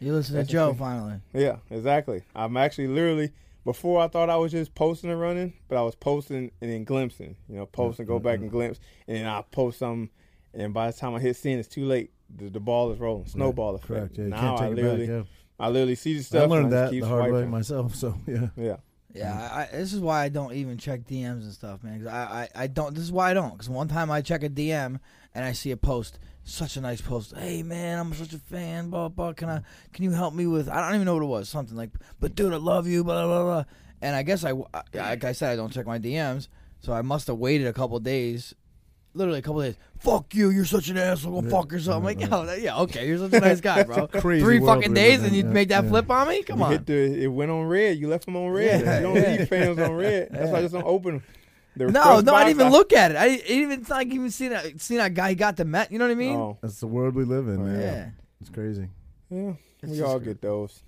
You listen to Joe finally. yeah, exactly. I'm actually literally before I thought I was just posting and running, but I was posting and then glimpsing. You know, post and go back and mm-hmm. glimpse, and then I post something, and by the time I hit send, it's too late. The, the ball is rolling, snowball effect. Correct. Yeah, you now can't I literally, it back. I literally see the Yeah. stuff. I and learned just that keep the hard way myself. So yeah. Yeah. Yeah, I, I, this is why I don't even check DMs and stuff, man. 'cause I, I, I don't. This is why I don't. Because one time I check a DM and I see a post, such a nice post. Hey man, I'm such a fan. Blah blah. Can I? Can you help me with? I don't even know what it was. Something like, but dude, I love you. Blah blah blah. And I guess I, I- like I said, I don't check my DMs, so I must have waited a couple days. Literally a couple days. Fuck you! You're such an asshole. Go Yeah, fuck yourself. I'm right, like, right. yeah, okay. You're such a nice guy, bro. Crazy Three world fucking we days, live and in. you Yeah, make that yeah. flip on me? Come You on. hit the, it went on red. You left them on red. Yeah, you don't yeah. leave fans on red. That's why I just don't open them. The No, request no, I box, didn't even look at it. I didn't even it's not like even seen that seen that guy he got the Met. You know what I mean? Oh, That's the world we live in, oh, man. yeah. It's crazy. yeah. It's we all cra- get those.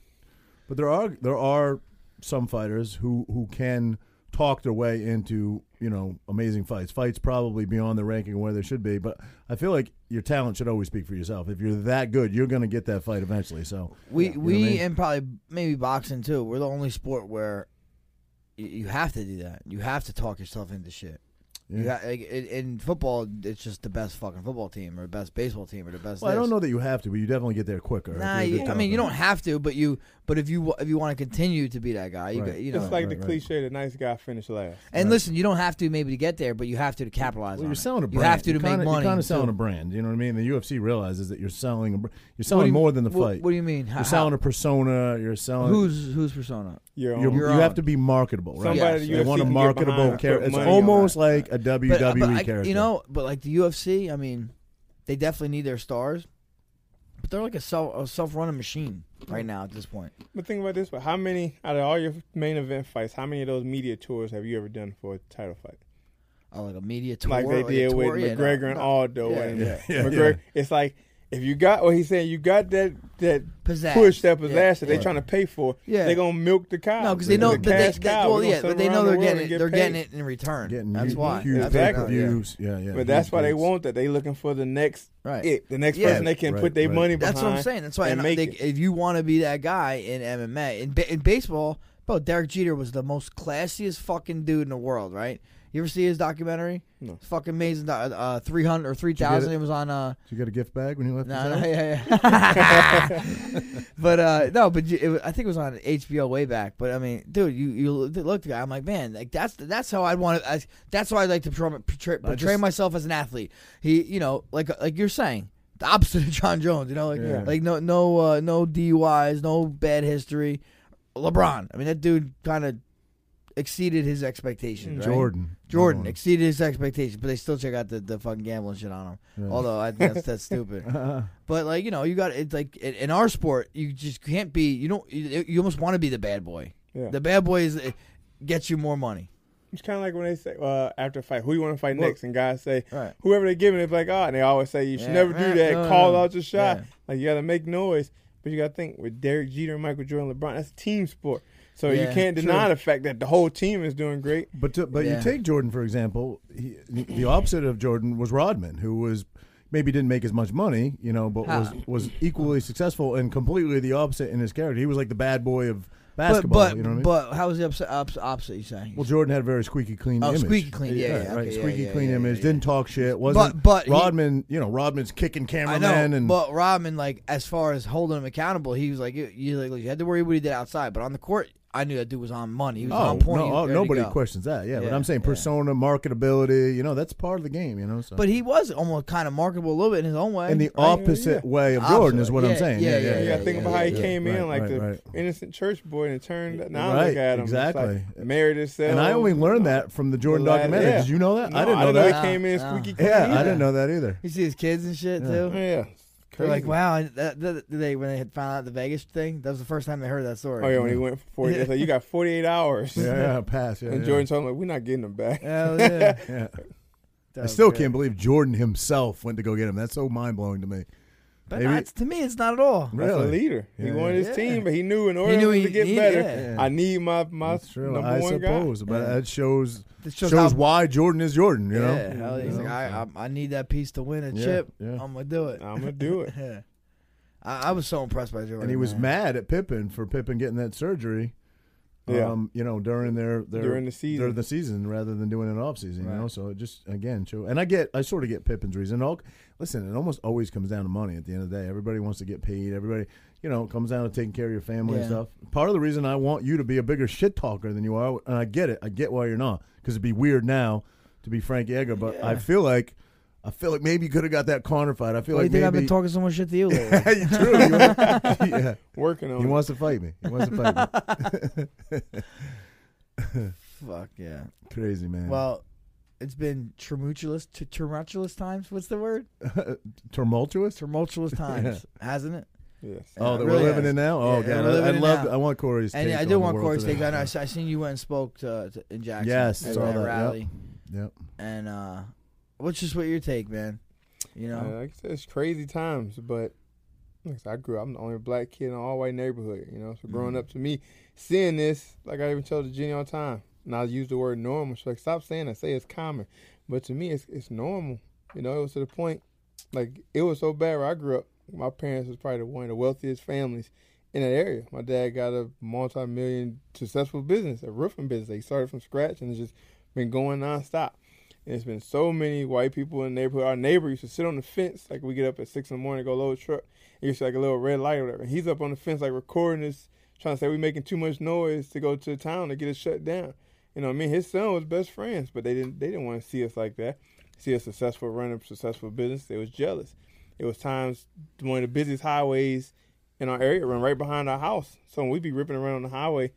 But there are there are some fighters who who can talk their way into you know amazing fights. Fights probably beyond the ranking where they should be. But I feel like your talent should always speak for yourself. If you're that good, you're going to get that fight eventually. So We You know we I mean? and probably maybe boxing too. We're the only sport where you, you have to do that. You have to talk yourself into shit. You yeah. ha- like, in, in football, it's just the best fucking football team or the best baseball team or the best. Well, I this. don't know that you have to, but you definitely get there quicker. Nah, you, I mean you don't have to, but you but if you if you want to continue to be that guy, you Right. got- you know. it's like right, the right. cliche: the nice guy finished last. and Right. listen, you don't have to maybe to get there, but you have to to capitalize Well, you're it. selling a brand. You have to to You're kinda, make money. You're kind of selling too. a brand. You know what I mean? The UFC realizes that you're selling a. You're selling you- more than the what- fight. What do you mean? How, you're selling a persona. You're selling. who's who's persona? Your You're, own. You're you on. have to be marketable, right? Somebody Yes. the They UFC want a marketable character. It's almost like a WWE But, uh, but I- character. you know, but like the UFC, I mean, they definitely need their stars, but they're like a self a self running machine right now at this point. But think about this: but how many out of all your main event fights, how many of those media tours have you ever done for a title fight? Oh, like a media tour, like they a did with tour? Yeah, no, McGregor and no. Aldo, Yeah, and yeah, yeah, McGregor. yeah. It's like if you got what he's saying, you got that that Pizzazz. push, that pizzazz Yeah, that they're yeah. trying to pay for. Yeah. They're gonna milk the cow. No, because they know, The but they, cash they- cow. well, We're yeah, but they know they're the getting it. get They're paid. getting it in return. Getting That's huge, why. huge Exactly. yeah. pay-per-views. Yeah, yeah. But that's why they want that. They looking for the next Right. it, the next Yeah. person they can Right, put their right. money behind. That's what I'm saying. That's why and and make they, it. if you want to be that guy in MMA, in, in baseball, bro, Derek Jeter was the most classiest fucking dude in the world, right? You ever see his documentary? No. It's fucking amazing. Uh, three hundred or three thousand. it? It was on. Uh, Did you get a gift bag when you left? no, no, yeah, yeah. but uh, no, but you- it, I think it was on HBO way back. But I mean, dude, you you look the guy. I'm like, man, like that's that's how I'd want to. That's how I'd like to portray, portray, portray just- myself as an athlete. He, you know, like like you're saying, the opposite of Jon Jones. You know, like Yeah. like no no uh, no DUIs, no bad history. LeBron. I mean, that dude kind of exceeded his expectations. Right? Jordan. Jordan Another exceeded his expectations, but they still check out the, the fucking gambling shit on him. one. Although I think that's that's stupid. But like you know, you got it's like in, in our sport, you just can't be. You don't. You, you almost want to be the bad boy. Yeah. The bad boy is it gets you more money. It's kind of like when they say uh, after a fight, who you want to fight Well- next, and guys say Right. whoever they giving, it's like, oh, and they always say you should Yeah. never do that. no, Call no. out your shot. Yeah. Like you got to make noise, but you got to think with Derek Jeter, Michael Jordan, LeBron. That's a team sport, so you can't deny true. the fact that the whole team is doing great. But to, but Yeah. you take Jordan for example. He, the opposite of Jordan was Rodman, who was maybe didn't make as much money, you know, but was Huh. was equally successful and completely the opposite in his character. He was like the bad boy of basketball. but you know what I mean? but how was the opposite, opposite, opposite you saying? well, Jordan had a very squeaky clean Oh, image. squeaky clean, yeah, yeah, right. okay, squeaky yeah, clean yeah, image. yeah, Didn't talk shit. Wasn't but he- Rodman? you know, Rodman's kicking I know, and but Rodman, like as far as holding him accountable, he was like you, you like you had to worry what he did outside, but on the court, I knew that dude was on money. He was Oh on point. he no! was oh, nobody questions that. Yeah, but I'm saying yeah. persona, marketability. You know, that's part of the game. You know, so. But he was almost kind of marketable a little bit in his own way. in the oh, right? opposite Yeah. way of Jordan is what I'm saying. Yeah, Yeah, yeah, yeah. yeah, You got to think about how he yeah, came in right, like right, the right. innocent church boy and turned. Now Right, look at him, exactly. It's like married himself. And I only oh, learned that from the Jordan The documentary. yeah. Did you know that? No, I didn't know know that. he came in squeaky clean. Yeah, I either. didn't know that either. You see his kids and shit too. Yeah, They're like, wow, that, that, they when they had found out the Vegas thing, that was the first time they heard that story. Oh yeah, when he went for 40, it's like you got 48 hours. Yeah, yeah, pass. Yeah, and yeah. Jordan told him like, we're not getting him back. Hell yeah. Yeah. I still great. can't believe Jordan himself went to go get him. That's so mind blowing to me. But Maybe- that's, to me, it's not at all. Really? That's a leader. he wanted his yeah. team, but he knew in order knew he to get needed- better, yeah. I need my my That's true. number I one suppose, uh, but Yeah. that shows This shows, shows, how, why Jordan is Jordan. You know. yeah, hell, he's You like, I, I, I need that piece to win a Yeah, chip. yeah. I'm gonna do it. I'm gonna do it. Yeah. I, I was so impressed by Jordan. and he was man. mad at Pippen for Pippen getting that surgery. Yeah. Um, you know, during their, their During the season. during the season rather than doing it off season. You know, so it just again show. And I get, I sort of get Pippen's reason. All, listen, it almost always comes down to money. At the end of the day, everybody wants to get paid. Everybody, you know, it comes down to taking care of your family and stuff. Part of the reason I want you to be a bigger shit talker than you are, and I get it. I get why you're not, because it'd be weird now to be Frank Yeager. But I feel like, I feel like maybe you could have got that corner fight. I feel Why do you like think I've been talking so much shit to you lately? True. You want- yeah. Working on it. He it. wants to fight me. He wants to fight me. Fuck yeah. Crazy man. Well, it's been tumultuous, t- tumultuous times. What's the word? tumultuous. Tumultuous times, hasn't it? Yes. Oh, that really we're living has. in now. Oh, Yeah, God, we're I, living I in love. now. I want Corey's. And take I on do the want world Corey's today. take. I know. I, s- I seen you went and spoke to, to in Jackson. Yes, at saw that that, yep. rally. Yep. And uh, what's just what your take, man? You know, Uh, like I said, it's crazy times, but like I, said, I grew up. I'm the only black kid in an all white neighborhood. You know, so growing Mhm. up to me, seeing this, like I even tell the Jenny all the time, and I use the word normal. She's like, stop saying that. Say it's common. But to me, it's it's normal. You know, it was to the point, like it was so bad where I grew up. My parents was probably one of the wealthiest families in that area. My dad got a multi-million successful business, a roofing business. He started from scratch and it's just been going nonstop. And it's been so many white people in the neighborhood. Our neighbor used to sit on the fence, like we get up at six in the morning, go load a truck. It used like a little red light or whatever. He's up on the fence, like recording us, trying to say we making too much noise to go to town to get us shut down. You know, I mean, his son was best friends, but they didn't. They didn't want to see us like that. See a successful running, successful business. They was jealous. It was times one of the busiest highways in our area run right behind our house. So when we be ripping around on the highway,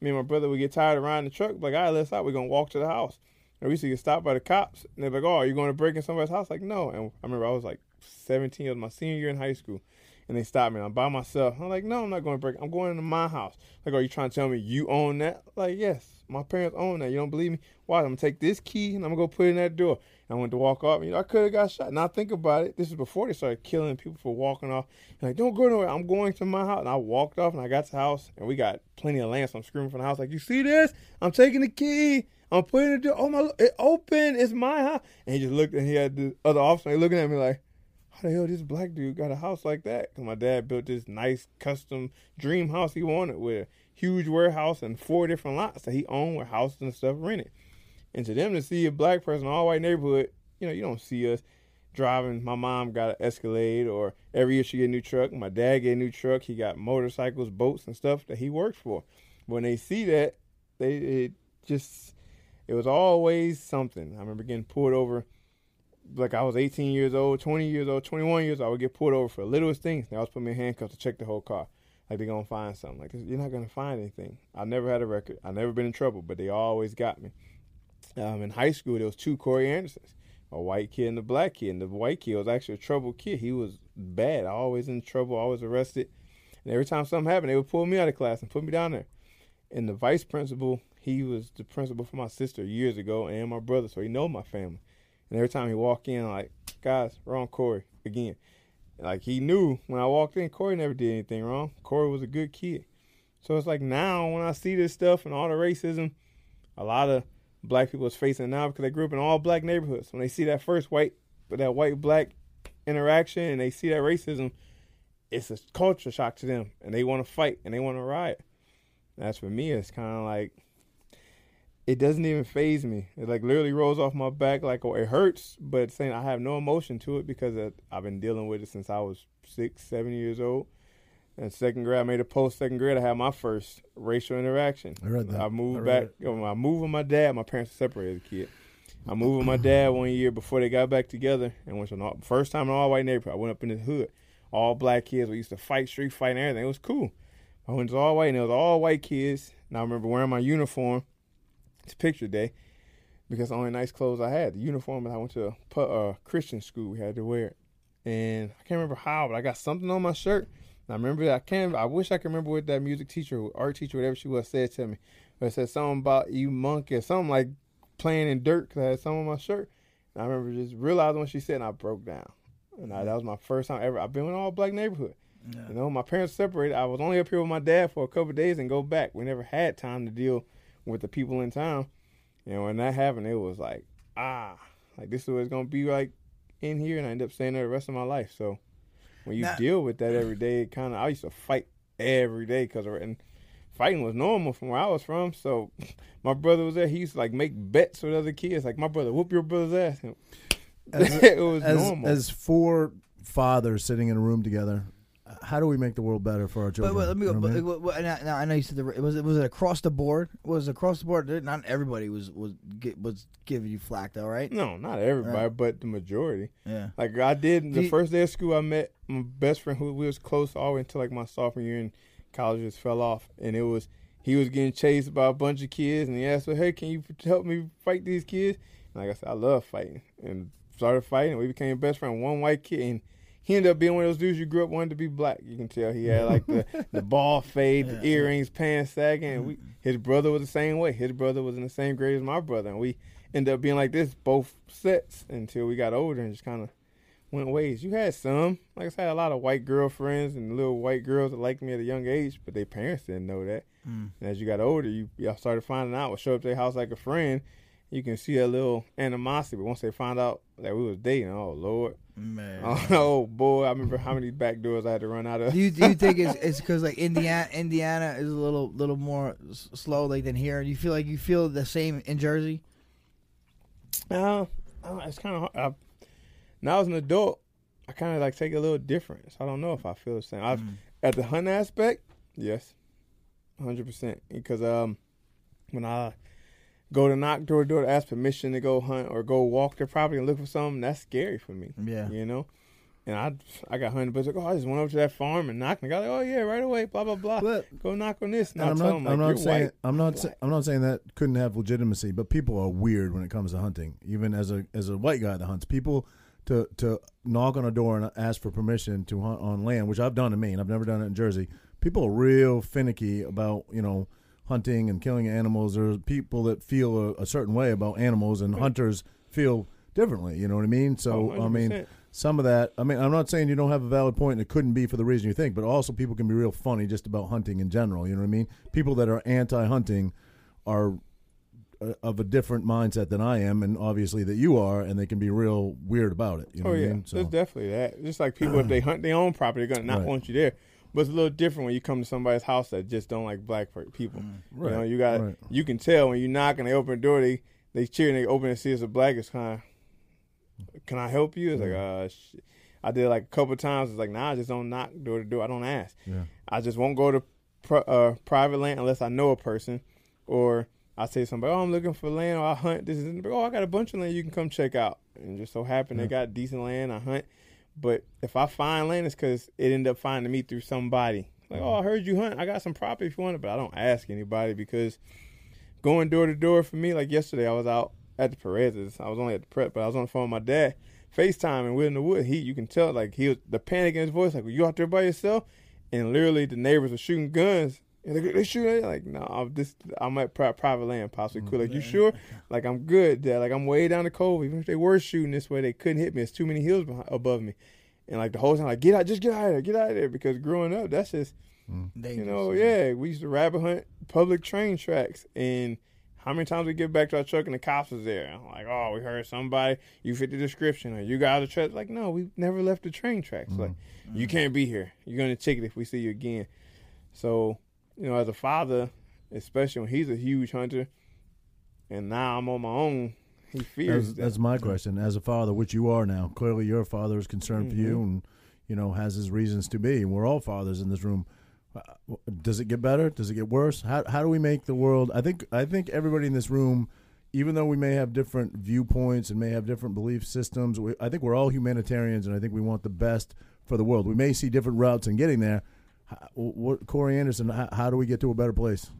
me and my brother would get tired of riding the truck. Like, all right, let's out. We're gonna walk to the house. And we used to get stopped by the cops. And they're like, "Oh, are you going to break in somebody's house?" Like, no. And I remember I was like 17. It was my senior year in high school. And they stopped me. I'm by myself. I'm like, no, I'm not going to break. I'm going into my house. Like, are you trying to tell me you own that? Like, yes, my parents own that. You don't believe me? Why? I'm gonna take this key and I'm gonna go put it in that door. And I went to walk off. You know, I could have got shot. Now think about it. This is before they started killing people for walking off. And like, don't go nowhere. I'm going to my house. And I walked off and I got to the house and we got plenty of lamps. I'm screaming from the house like, you see this? I'm taking the key. I'm putting it. Oh my! It open. It's my house. And he just looked and he had the other officer looking at me like, how the hell this black dude got a house like that? Because my dad built this nice custom dream house he wanted with a huge warehouse and four different lots that he owned with houses and stuff rented. And to them to see a black person, all white neighborhood, you know, you don't see us driving. My mom got an Escalade, or every year she get a new truck. My dad get a new truck. He got motorcycles, boats, and stuff that he works for. When they see that, they it just it was always something. I remember getting pulled over like I was 18 years old, 20 years old, 21 years old, I would get pulled over for the littlest things. They always put me in handcuffs to check the whole car. like they're gonna find something. Like you're not gonna find anything. I never had a record. I never been in trouble, but they always got me. Um, in high school, there was two Corey Andersons, a white kid and a black kid. And the white kid was actually a troubled kid. He was bad, always in trouble, always arrested. And every time something happened, they would pull me out of class and put me down there. And the vice principal, he was the principal for my sister years ago and my brother, so he know my family. And every time he walk in, like, guys, wrong Corey again. Like he knew when I walked in, Corey never did anything wrong. Corey was a good kid. So it's like now when I see this stuff and all the racism, a lot of black people is facing now because they grew up in all black neighborhoods. When they see that first white, that white black interaction and they see that racism, it's a culture shock to them and they want to fight and they want to riot. That's for me. It's kind of like it doesn't even phase me. It like literally rolls off my back like oh, it hurts, but saying I have no emotion to it because I've been dealing with it since I was six, seven years old. And second grade, I made a post. Second grade, I had my first racial interaction. I read that. I moved I back. Know, I moved with my dad. My parents separated as a kid. I moved with my dad one year before they got back together, and went to an first time in an all white neighborhood. I went up in the hood, all black kids. We used to fight, street fight, and everything. It was cool. I went to all white, and it was all white kids. And I remember wearing my uniform. It's picture day because the only nice clothes I had, the uniform, and I went to a uh, Christian school. We had to wear it, and I can't remember how, but I got something on my shirt I remember that I can't. I wish I could remember what that music teacher, art teacher, whatever she was, said to me. But it said something about you monkey, or something like playing in dirt because I had some on my shirt. And I remember just realizing what she said, and I broke down. And I, that was my first time ever. I've been in all black neighborhood. Yeah. You know, my parents separated. I was only up here with my dad for a couple days and go back. We never had time to deal with the people in town. And when that happened, it was like, ah, like this is what it's gonna be like in here, and I ended up staying there the rest of my life. So when you deal with that every day, it kind of I used to fight every day because and fighting was normal from where I was from. So my brother was there. He used to like make bets with other kids. Like my brother, whoop your brother's ass. As, it was as, normal. As four fathers sitting in a room together, how do we make the world better for our children? But, let me go. But, but, now, now, I know you said the was it was it across the board? Was it across the board? Not everybody was was was giving you flack though, right? No, not everybody, right. but the majority. Yeah. Like I did the you, first day of school, I met my best friend who we was close all the way until like my sophomore year in college just fell off, and it was he was getting chased by a bunch of kids, and he asked, "Well, hey, can you help me fight these kids?" And like I said, I love fighting, and started fighting. And we became best friend. One white kid, and he ended up being one of those dudes you grew up wanting to be black. You can tell he had like the, the ball fade, yeah, the earrings, pants sagging. And we, his brother was the same way. His brother was in the same grade as my brother, and we ended up being like this both sets until we got older and just kind of went ways. You had some, like I said, a lot of white girlfriends and little white girls that liked me at a young age, but their parents didn't know that. Mm. And as you got older, you y'all started finding out. Would show up to their house like a friend. You can see a little animosity, but once they found out that we was dating, oh lord, man, oh, boy, I remember how many back doors I had to run out of. Do you, do you think it's it's because like Indiana Indiana is a little little more slow like than here? You feel like you feel the same in Jersey? Uh, it's kind of hard. I, now as an adult, I kind of like take a little difference. I don't know if I feel the same. Mm. At the hunt aspect, yes, hundred percent. Because um, when I go to knock door to door to ask permission to go hunt or go walk their property and look for something, that's scary for me. Yeah, you know. And I I got hunted, but like, oh, I just went over to that farm and knocked. And I got like, oh yeah, right away, blah blah blah. But, go knock on this. And, I'm not, them, like, I'm not saying white. I'm not sa- I'm not saying that couldn't have legitimacy, but people are weird when it comes to hunting. Even as a as a white guy that hunts, people to to knock on a door and ask for permission to hunt on land, which I've done in Maine. I've never done it in Jersey. People are real finicky about you know hunting and killing animals. There's people that feel a, a certain way about animals, and right. hunters feel differently. You know what I mean? So oh, I mean, some of that. I mean, I'm not saying you don't have a valid point, and it couldn't be for the reason you think, but also people can be real funny just about hunting in general. You know what I mean? People that are anti-hunting are uh, of a different mindset than I am, and obviously that you are, and they can be real weird about it. You know oh yeah, I mean? so. there's definitely that. Just like people, if they hunt their own property, they're gonna not right. want you there. But it's a little different when you come to somebody's house that just don't like black people. Mm, right, you know, you got right. you can tell when you knock and they open the door, they they cheer and they open and see it's a black. It's kind of, can I help you? It's yeah. like, uh, shit. I did like a couple times. It's like, nah, I just don't knock door to door. I don't ask. Yeah. I just won't go to uh, private land unless I know a person, or I say somebody, oh, I'm looking for land, or I hunt. This is, oh, I got a bunch of land you can come check out. And just so happen yeah. they got decent land. I hunt. But if I find land, it's because it ended up finding me through somebody. Like, oh, I heard you hunt. I got some property if you want it, but I don't ask anybody because going door to door for me. Like yesterday, I was out at the Perez's. I was only at the prep, but I was on the phone with my dad, FaceTime, and we're in the wood. He, you can tell, like he was the panic in his voice. Like, were you out there by yourself? And literally, the neighbors were shooting guns. And they, they shooting like, no, I'm this. I'm at pri- private land, possibly cool. Like, you mm-hmm. sure? Like, I'm good. Dad. Like, I'm way down the cove. Even if they were shooting this way, they couldn't hit me. It's too many hills behind, above me. And like the whole time, like, get out, just get out of there, get out of there. Because growing up, that's just mm. you know, yeah, we used to rabbit hunt public train tracks, and how many times we get back to our truck and the cops was there? I'm like, oh, we heard somebody, you fit the description, or you got out of the truck. Like, no, we never left the train tracks. Like, mm-hmm. you mm-hmm. can't be here. You're gonna ticket if we see you again. So, you know, as a father, especially when he's a huge hunter, and now I'm on my own, he fears That's, that. that's my question. As a father, which you are now, clearly your father is concerned for you, Mm-hmm. and you know has his reasons to be. And we're all fathers in this room. Uh, Does it get better? Does it get worse? How how do we make the world? I think I think everybody in this room, even though we may have different viewpoints and may have different belief systems, we, I think we're all humanitarians, and I think we want the best for the world. We may see different routes in getting there. How- What, Corey Anderson, how, how do we get to a better place?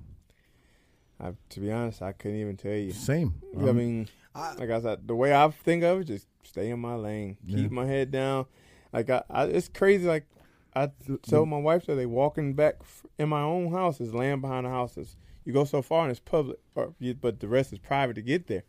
I, to be honest, I couldn't even tell you. Same. I Um, mean, I- like I said, the way I think of it, just stay in my lane, Yeah. keep my head down. Like I, I it's crazy. Like I told my wife that they walking back in my own house is land behind the houses. You go so far and it's public, or you, but the rest is private to get there.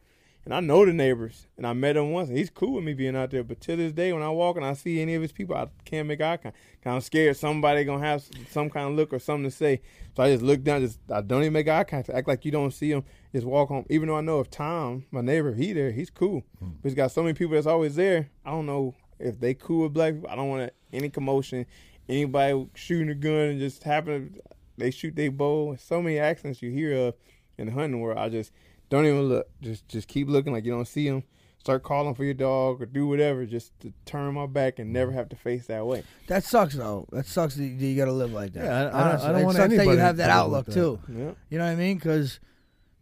And I know the neighbors, and I met him once, and he's cool with me being out there. But to this day, when I walk and I see any of his people, I can't make eye contact. I'm scared somebody gonna have some kind of look or something to say. So I just look down, just I don't even make eye contact. Act like you don't see him. Just walk home. Even though I know if Tom, my neighbor, he there, he's cool. Hmm. But he's got so many people that's always there. I don't know if they cool with black people. I don't want any commotion. Anybody shooting a gun and just happen to they shoot they bow. So many accidents you hear of in the hunting world. I just don't even look. Just just keep looking like you don't see them. Start calling for your dog or do whatever just to turn my back and never have to face that way. That sucks though. That sucks that you got to live like that. Yeah, I- I don't- I Honestly. don't It want sucks that you have that outlook like too. Yeah. You know what I mean? Because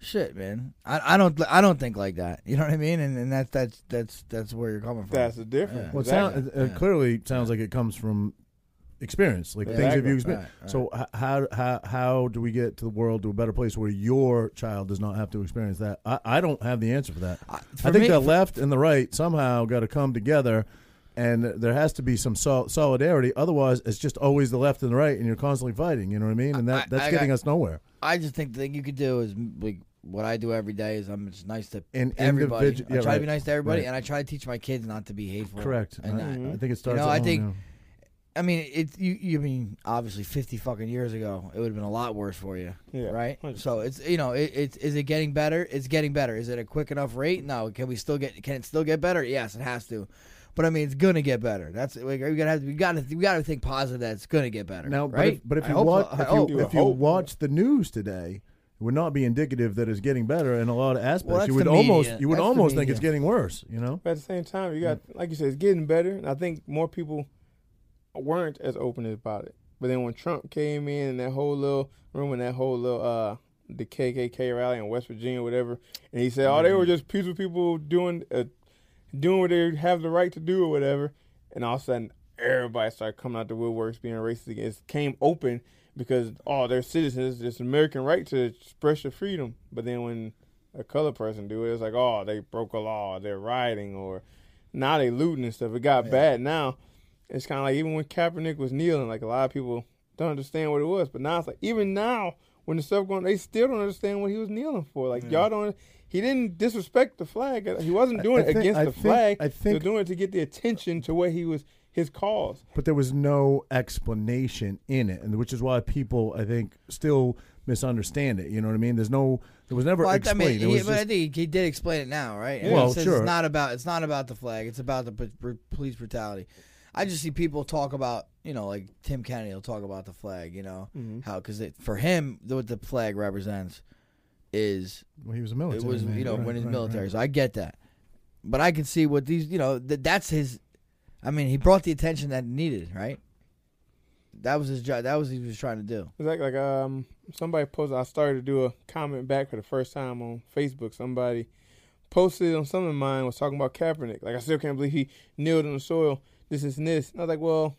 shit, man, I, I don't I don't think like that. You know what I mean? And and that's that's that's that's where you're coming from. That's the difference. Yeah. Well, it, Exactly. sound, it, it Yeah. clearly sounds like it comes from experience, like Yeah. things that you experienced. Right, right. So h- how how how do we get to the world to a better place where your child does not have to experience that? I, I don't have the answer for that. I, I think me- the left and the right somehow got to come together, and there has to be some sol- solidarity. Otherwise, it's just always the left and the right, and you're constantly fighting. You know what I mean? And that I- that's I getting us nowhere. I just think the thing you could do is like what I do every day is I'm just nice to and everybody. I try yeah, to be nice to everybody, Right. and I try to teach my kids not to be hateful. Correct. And I, I, I think it starts. know, at I home, think- yeah. I mean, it. You, you mean obviously fifty fucking years ago, it would have been a lot worse for you, Yeah, right? So it's you know, it, it's is it getting better? It's getting better. Is it a quick enough rate? No. Can we still get? Can it still get better? Yes, it has to. But I mean, it's gonna get better. That's like we gotta have. We gotta. We gotta think positive that it's gonna get better. Now, right? but if, but if I you hope so. watch, I if hope. you, You if you watch the news today, it would not be indicative that it's getting better in a lot of aspects. Well, that's you would the almost you would That's the almost think media. it's getting worse. You know, But at the same time, you got like you said, it's getting better, and I think more people weren't as open about it. But then when Trump came in and that whole little room and that whole little uh the KKK rally in West Virginia, whatever, and he said, "Oh, they were just peaceful people doing uh, doing what they have the right to do or whatever," and all of a sudden everybody started coming out the woodworks being racist again. It came open because oh, they're citizens, it's an American right to express your freedom. But then when a color person do it, it's like oh, they broke a law, they're rioting, or now they looting and stuff. It got bad now. It's kind of like even when Kaepernick was kneeling, like a lot of people don't understand what it was. But now it's like even now when the stuff going, they still don't understand what he was kneeling for. Like y'all don't. He didn't disrespect the flag. He wasn't doing I it think- against I the think- flag. I think he was think- doing it to get the attention to what he was his cause. but there was no explanation in it, and which is why people I think still misunderstand it. You know what I mean? There's no, there was never Well, I- I explained. mean, it he, was but I think he did explain it now, right? And Well, sure. It's not about it's not about the flag. It's about the p- p- police brutality. I just see people talk about you know like Tim Kennedy will talk about the flag. You know Mm-hmm. how because for him what the flag represents is well, he was a it military. was man. you know Right, when he's right, military. right. So I get that, but I can see what these you know that that's his. I mean, he brought the attention that needed, right? That was his job. That was what he was trying to do. It's like like um somebody posted. I started to do a comment back for the first time on Facebook. Somebody posted on something of mine was talking about Kaepernick. Like I still can't believe he kneeled in the soil. This is this. And I was like, well,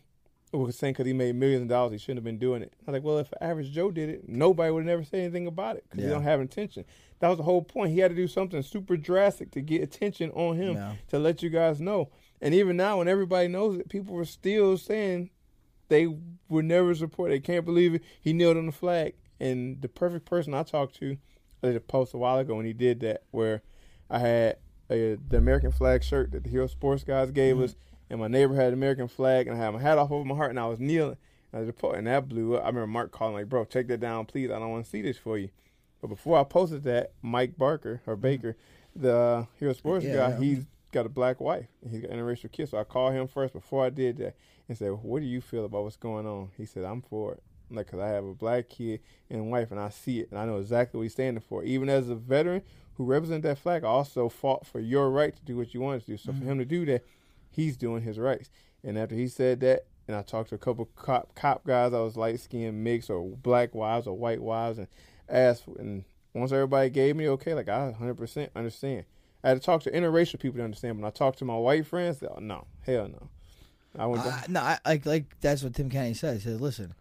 we was saying because he made millions of dollars, he shouldn't have been doing it. I was like, well, if average Joe did it, nobody would never say anything about it because Yeah. he don't have intention. That was the whole point. He had to do something super drastic to get attention on him Yeah. to let you guys know. And even now, when everybody knows it, people were still saying they would never support. They can't believe it. He kneeled on the flag. And the perfect person I talked to, I did a post a while ago when he did that, where I had a, the American flag shirt that the Hero Sports guys gave mm-hmm. us, and my neighbor had an American flag, and I had my hat off over my heart, and I was kneeling. And, I a po- and that blew up. I remember Mark calling like, "Bro, take that down, please. I don't want to see this for you." But before I posted that, Mike Barker or Baker, the uh, Hero Sports Yeah, guy, yeah. he's got a black wife. and He's got interracial kids. So I called him first before I did that and said, "What do you feel about what's going on?" He said, "I'm for it." Like, cause I have a black kid and wife, and I see it, and I know exactly what he's standing for. Even as a veteran who represents that flag, I also fought for your right to do what you wanted to do. So for him to do that, he's doing his rights. And after he said that, and I talked to a couple cop cop guys, I was light skinned mix or black wives or white wives, and asked. And once everybody gave me okay, like I 100 percent understand. I had to talk to interracial people to understand. But when I talked to my white friends, they, oh, no, hell no. I went. I, uh, no, I, like like that's what Tim Kennedy said. He says, "Listen,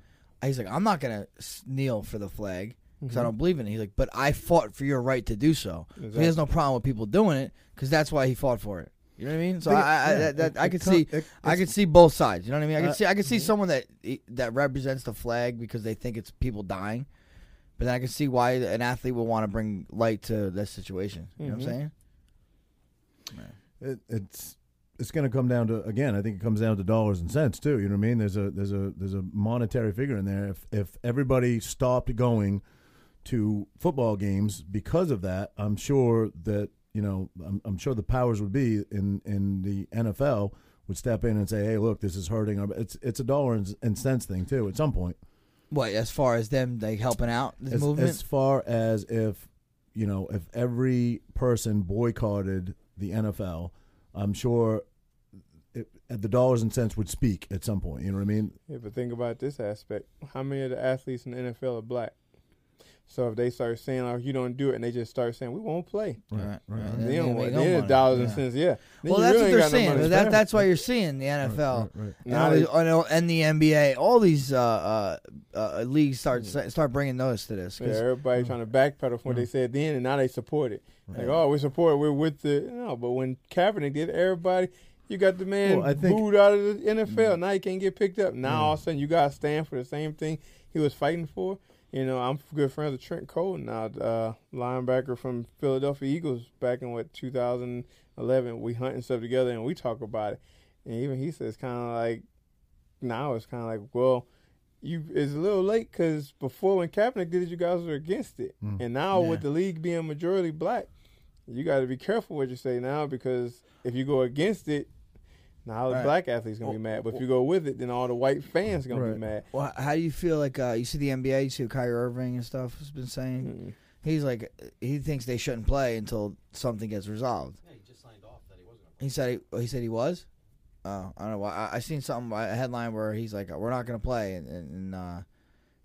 he's like, I'm not gonna kneel for the flag because I mm-hmm. don't believe in it." He's like, "But I fought for your right to do so." So he has no problem with people doing it because that's why he fought for it. You know what I mean? So Think- I, I, yeah, that, that, it- I could com- see, it- I it's- could see both sides. You know what I mean? I could Uh, see, I could see someone that that represents the flag because they think it's people dying, but then I can see why an athlete would want to bring light to this situation. You know what. I'm saying? It, it's it's going to come down to again. I think it comes down to dollars and cents too. You know what I mean? There's a there's a there's a monetary figure in there. If if everybody stopped going to football games because of that, I'm sure that you know I'm, I'm sure the powers would be in in the NFL would step in and say, hey, look, this is hurting. Our, it's it's a dollar and, and cents thing too. At some point, What as far as them like helping out this as, movement? as far as if you know if every person boycotted the NFL, I'm sure it, the dollars and cents would speak at some point. You know what I mean? Yeah, but think about this aspect. How many of the athletes in the NFL are black? So if they start saying, "Oh, you don't do it," and they just start saying, "We won't play," right, right. right. And they don't want no then money. it's dollars and Yeah. cents. Yeah. Then Well, that's really what they're got no saying. that, that's why you're seeing the NFL Right, right, right. and, Now they- these, I know, and the NBA. All these uh, uh, uh, leagues start Mm. start bringing notice to this. 'cause- Yeah, everybody trying to backpedal from what they said then, and now they support it. Like, oh, we support, it. we're with the no. But when Kaepernick did, everybody, you got the man Well, I think- booed out of the NFL. Now he can't get picked up. Now all of a sudden, you got to stand for the same thing he was fighting for. You know, I'm good friends with Trent Cole now, uh, linebacker from Philadelphia Eagles back in what 2011. We hunt and stuff together, and we talk about it. And even he says, kind of like now it's kind of like, well, you it's a little late because before when Kaepernick did it, you guys were against it, Mm. and now Yeah. with the league being majority black, you got to be careful what you say now because if you go against it, now the Right. black athletes gonna be mad. But if you go with it, then all the white fans gonna Right. be mad. Well, how do you feel like uh, you see the NBA? You see what Kyrie Irving and stuff has been saying. Mm. He's like he thinks they shouldn't play until something gets resolved. Yeah, he just signed off that he wasn't going to He said he, he said he was. Oh, I don't know. why. I, I seen something a headline where he's like, "We're not going to play," and, and, and uh,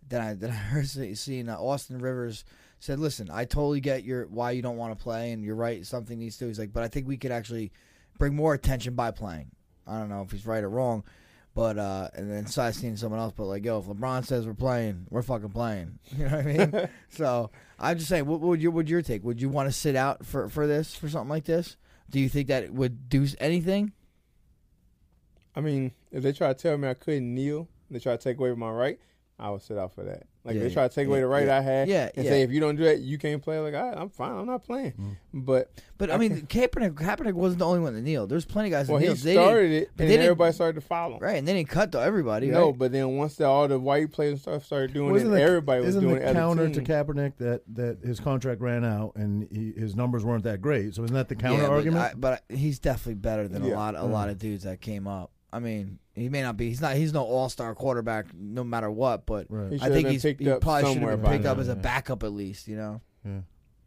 then I then I heard seen uh, Austin Rivers said, "Listen, I totally get your why you don't want to play, and you're right. Something needs to." He's like, "But I think we could actually bring more attention by playing." I don't know if he's right or wrong, but uh, and then so I seen someone else, but like, yo, if LeBron says we're playing, we're fucking playing. You know what I mean? so I'm just saying, what would your would your take? Would you want to sit out for for this for something like this? Do you think that it would do anything? I mean, if they try to tell me I couldn't kneel, they try to take away my right, I would sit out for that. Like Yeah, they try to take away the right yeah. I had, Yeah, and yeah. say if you don't do that, you can't play. Like all right, I'm fine, I'm not playing. Mm. But But I mean, Kaepernick, Kaepernick wasn't the only one to kneel. There's plenty of guys well, that he kneel. They started it, but and then everybody started to follow. him. right, and then he cut to everybody. No, right? but then once the, all the white players and stuff started doing Wasn't it, the- everybody was doing the it. counter as a to team. Kaepernick that that his contract ran out and he, his numbers weren't that great? So isn't that the Yeah, counter but argument? I- But, he's definitely better than a lot, a lot of dudes that came up. I mean, he may not be. He's not. He's no all star quarterback, no matter what. But right. He I should have think been he's picked he up probably should somewhere have by been picked up now. as a Yeah. backup at least. You know. yeah.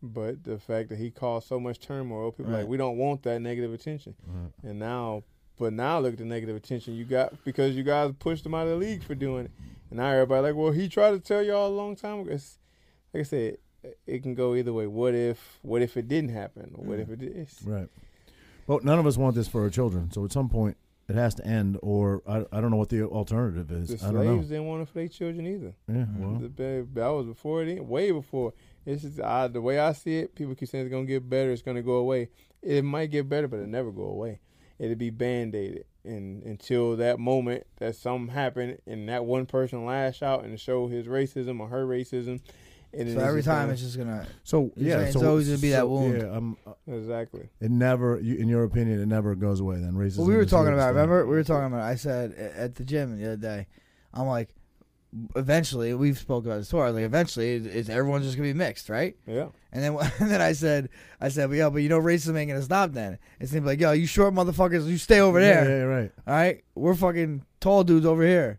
But the fact that he caused so much turmoil, people Right. like we don't want that negative attention. Right. And now, but now look at the negative attention you got because you guys pushed him out of the league for doing it. And now everybody like, well, he tried to tell y'all a long time ago. It's, like I said, it can go either way. What if? What if it didn't happen? What mm. if it is? Right. Well, none of us want this for our children. So at some point, it has to end, or I, I don't know what the alternative is. The I don't know. slaves didn't want it for their children either. Yeah, Mm-hmm. well, The ba- that was before it, way before. It's just I, the way I see it. People keep saying it's gonna get better. It's gonna go away. It might get better, but it never go away. It'll be band aided, and until that moment that something happened and that one person lash out and show his racism or her racism, and So every time gonna- it's just gonna. so yeah, saying so it's always gonna be that so, wound. Yeah, um, exactly. it never, you, in your opinion, it never goes away. Then racism. Well, we were talking about. stay. Remember, we were talking about. I said at the gym the other day. I'm like, eventually, we've spoke about this before. Like, eventually, is, is everyone's just gonna be mixed, right? Yeah. And then, and then I said, I said, but yeah, but you know, racism ain't gonna stop. Then it's gonna be like, yo, you short motherfuckers, you stay over Yeah, there. yeah, right. All right, we're fucking tall dudes over here.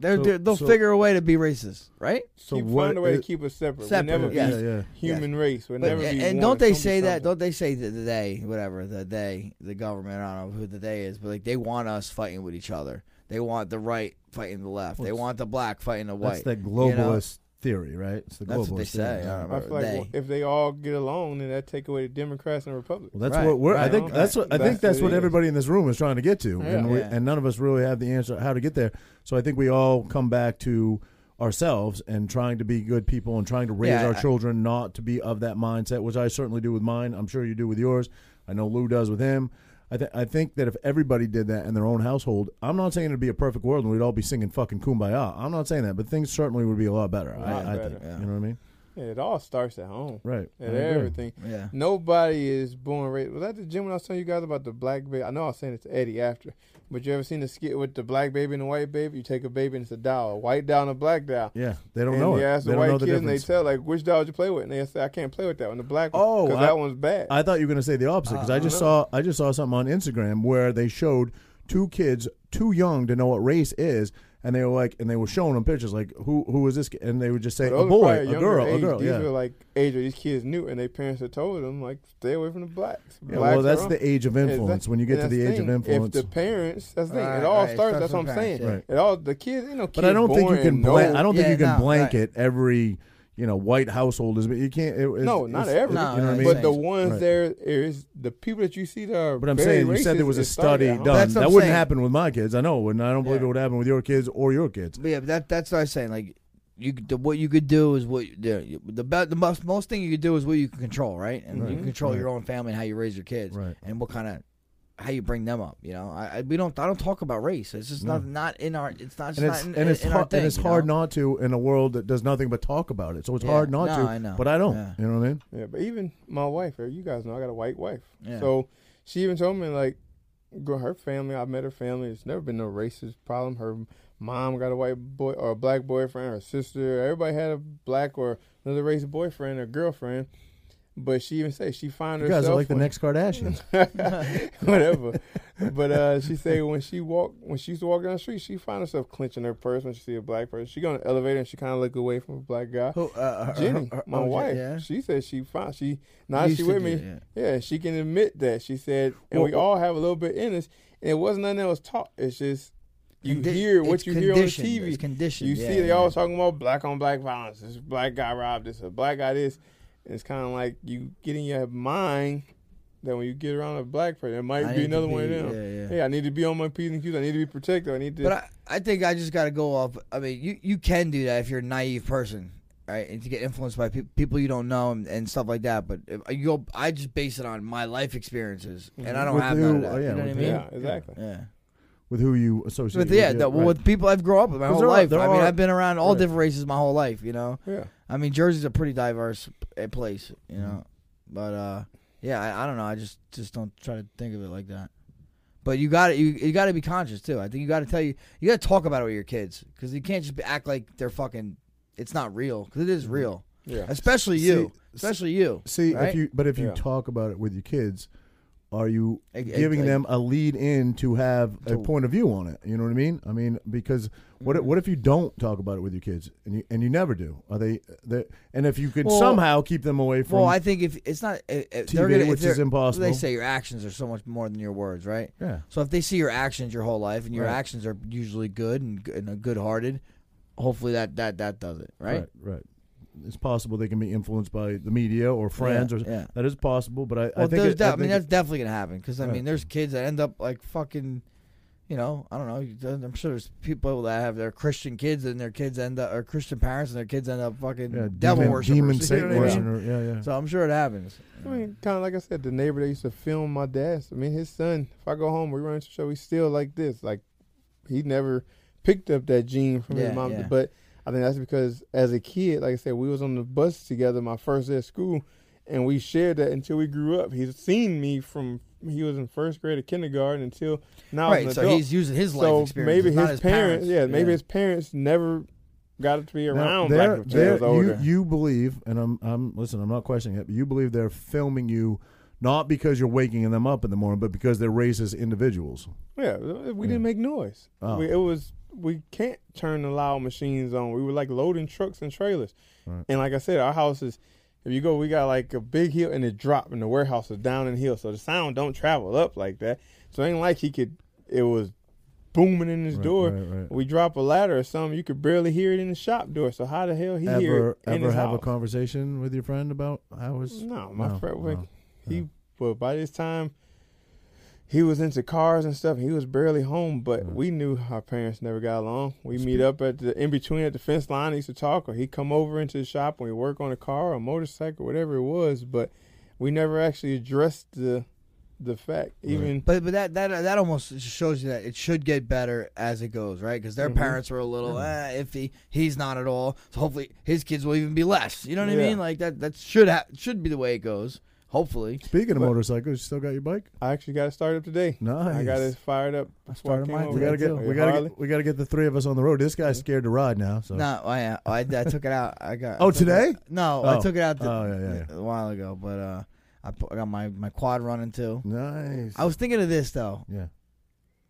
They're, So- they're, they'll so- figure a way to be racist, right? So keep what? find a way to keep us separate. Separate, We'll never yes. yeah, be yeah. human race. We'll But, never and be and one. don't they It's gonna say that? Don't they say that the they, whatever the they, the government? I don't know who the they is, but like they want us fighting with each other. They want the right fighting the left. They want the black fighting the That's white. the you know? globalist theory, right? It's the That's what they globalist say. theory. I don't I remember. feel like They. if they all get along, then that take away the Democrats and Republicans. Well, that's Right, what we're. I think okay. that's what I That's think that's what what it is. everybody in this room is trying to get to, Yeah. and we, Yeah. and none of us really have the answer how to get there. So I think we all come back to ourselves and trying to be good people and trying to raise Yeah, our I- children not to be of that mindset, which I certainly do with mine. I'm sure you do with yours. I know Lou does with him. I, th- I think that if everybody did that in their own household, I'm not saying it'd be a perfect world and we'd all be singing fucking kumbaya. I'm not saying that, but things certainly would be a lot better. A lot I, I better. think. Yeah. You know what I mean? Yeah, it all starts at home. Right. I At everything. yeah. Nobody is born racist. Was that the gym when I was telling you guys about the black baby? I know I was saying it to Eddie after, but you ever seen the skit with the black baby and the white baby? You take a baby and it's a doll, a white doll and a black doll. Yeah, they don't and know you ask the white know the kids and they tell like which doll did you play with, and they say I can't play with that one, the black one, Oh, I- that one's bad. I thought you were going to say the opposite because Uh, I just saw I just saw something on Instagram where they showed two kids too young to know what race is, and they were like, and they were showing them pictures like who who is this, kid? and they would just say a boy, a younger girl, a girl. These Yeah. were like age where these kids knew, and their parents had told them like stay away from the blacks. Yeah, Blacks well, that's the age of Yeah, influence. that- when you get to the that's age of influence, If the parents, that's the thing. Right, it all right, starts. starts That's what I'm with saying. parents, yeah. It all the kids, you know, but I kids don't think you born can. and Blan- I don't think Yeah, you can no, right. blanket every you know white householders. But you can't. It, it's- No, not it's- every. No, you know what I mean? But the ones Right. there is the people that you see that are. But I'm very saying you said there was a study done. That I'm wouldn't saying. happen with my kids. I know, and I don't believe Yeah. it would happen with your kids or your kids. But yeah, but that that's what I'm saying. Like you, the, what you could do is what you do. The be- the most most thing you could do is what you can control, right? And you Right. can control Right. your own family and how you raise your kids, Right. and what kind of how you bring them up. You know, I, I we don't I don't talk about race. It's just No. not not in our. It's not just and not it's in, and it's in hard our thing, and it's hard know? not to in a world that does nothing but talk about it. So it's Yeah. hard not No, to. I know. But I don't. Yeah. You know what I mean? Yeah, but even my wife, uh, you guys know, I got a white wife. Yeah. So she even told me like, girl, her family. I've met her family. It's never been no racist problem. Her mom got a white boy or a black boyfriend. Her sister, everybody had a black or another race boyfriend or girlfriend. But she even said she found You herself. You guys are like the next Kardashians. whatever. but uh, she said when she walk when she used to walk down the street, she found herself clenching her purse when she see a black person. She go in the elevator and she kind of look away from a black guy. Who, uh, Jenny, her- her- my oh, wife, Yeah. she said she found she now she with me. it, Yeah, she can admit that. She said, and we all have a little bit in us. And it wasn't nothing that was taught. It's just you Condi- hear what you hear on the. TV. It's conditioned. You yeah, see, they yeah. always talking about black on black violence. This black guy robbed this, a black guy this. And it's kind of like you get in your mind that when you get around a black person, it might I be need to another one of them. yeah, yeah. Hey, I need to be on my p's and q's. I need to be protected. I need to. But I, I think I just got to go off. I mean, you, you can do that if you're a naive person, right? And to get influenced by pe- people you don't know and, and stuff like that. But if uh, you go, I just base it on my life experiences, and mm-hmm. I don't With have who- none of that. oh, yeah, you know what I mean? yeah, exactly. Yeah. With who you associate. But with, yeah, that, right. with people I've grown up with my 'Cause whole there are- life. I mean, are- I've been around all right. different races my whole life. You know, Yeah. I mean, Jersey's a pretty diverse uh, place. You Mm-hmm. know, but uh, yeah, I, I don't know. I just just don't try to think of it like that. But you got to you, you got to be conscious too. I think you got to tell you you got to talk about it with your kids because you can't just be, act like they're fucking. It's not real because it is real, Yeah. especially See- you, especially you. See, right? if you but if you Yeah. talk about it with your kids, are you giving them a lead in to have a point of view on it? You know what I mean? I mean, because what Mm-hmm. if, what if you don't talk about it with your kids and you and you never do? Are they? and if you could Well- somehow keep them away from Well, I think if it's not, if, if they're TV, gonna, which is impossible. They say your actions are so much more than your words, right? yeah, So if they see your actions your whole life and your Right. actions are usually good and, and good hearted, hopefully that that that does it, right? right, right. It's possible they can be influenced by the media or friends, Yeah, or yeah. that is possible. But I, Well, I think it, de- I I, mean that's it- definitely gonna happen because I Right. mean there's kids that end up like fucking you know, I don't know. I'm sure there's people that have their Christian kids and their kids end up, or Christian parents and their kids end up fucking Yeah, devil demon, worshipers. demon you know Satan what I mean? worshiper. Yeah, yeah. So I'm sure it happens. I mean, kind of like I said, the neighbor that used to film my dad. I mean, his son. If I go home, we run into the show. He's still like this. Like he never picked up that gene from Yeah, his mom. yeah. But I think that's because as a kid, like I said, we was on the bus together my first day of school, and we shared that until we grew up. He's seen me from he was in first grade or kindergarten until now. right. as So adult. he's using his life so experience. maybe not his, parents, yeah, maybe Yeah. his parents never got it to be Now, around they're- Black until he was they're- older. You, you believe, and I'm, I'm listen. I'm not questioning it. But you believe they're filming you, not because you're waking them up in the morning, but because they're raised as individuals. Yeah, we didn't make noise. Oh. We, it was we can't turn the loud machines on. We were like loading trucks and trailers, Right. and like I said, our house is. If you go, we got like a big hill and it drop, and the warehouse is down in the hill, so the sound don't travel up like that. So it ain't like he could. It was booming in his Right, door. right. We drop a ladder or something, you could barely hear it in the shop door. So how the hell he hear Ever, it in ever have a conversation with your friend about how was? No, my No, friend, no, he, but by this time, he was into cars and stuff. He was barely home, but Mm. we knew our parents never got along. We meet up at the in between at the fence line. He used to talk, or he'd come over into the shop and we work on a car or a motorcycle, whatever it was. But we never actually addressed the the fact. Even But but that that that almost shows you that it should get better as it goes, right? Because their Mhm. parents were a little eh, iffy. He's not at all. So hopefully his kids will even be less. You know what I mean? Like that that should ha- should be the way it goes. Hopefully. Speaking of But- motorcycles, you still got your bike? I actually got it started up today. Nice. I got it fired up. I started came mine over. We gotta get too. we gotta Harley? get we gotta get the three of us on the road. This guy's scared to ride now. So No, I, I I took it out. I got. I Oh, took today? it- no, I Oh. took it out the, Oh, yeah, yeah, a while ago. But uh, I, put, I got my my quad running too. nice. I was thinking of this though. yeah.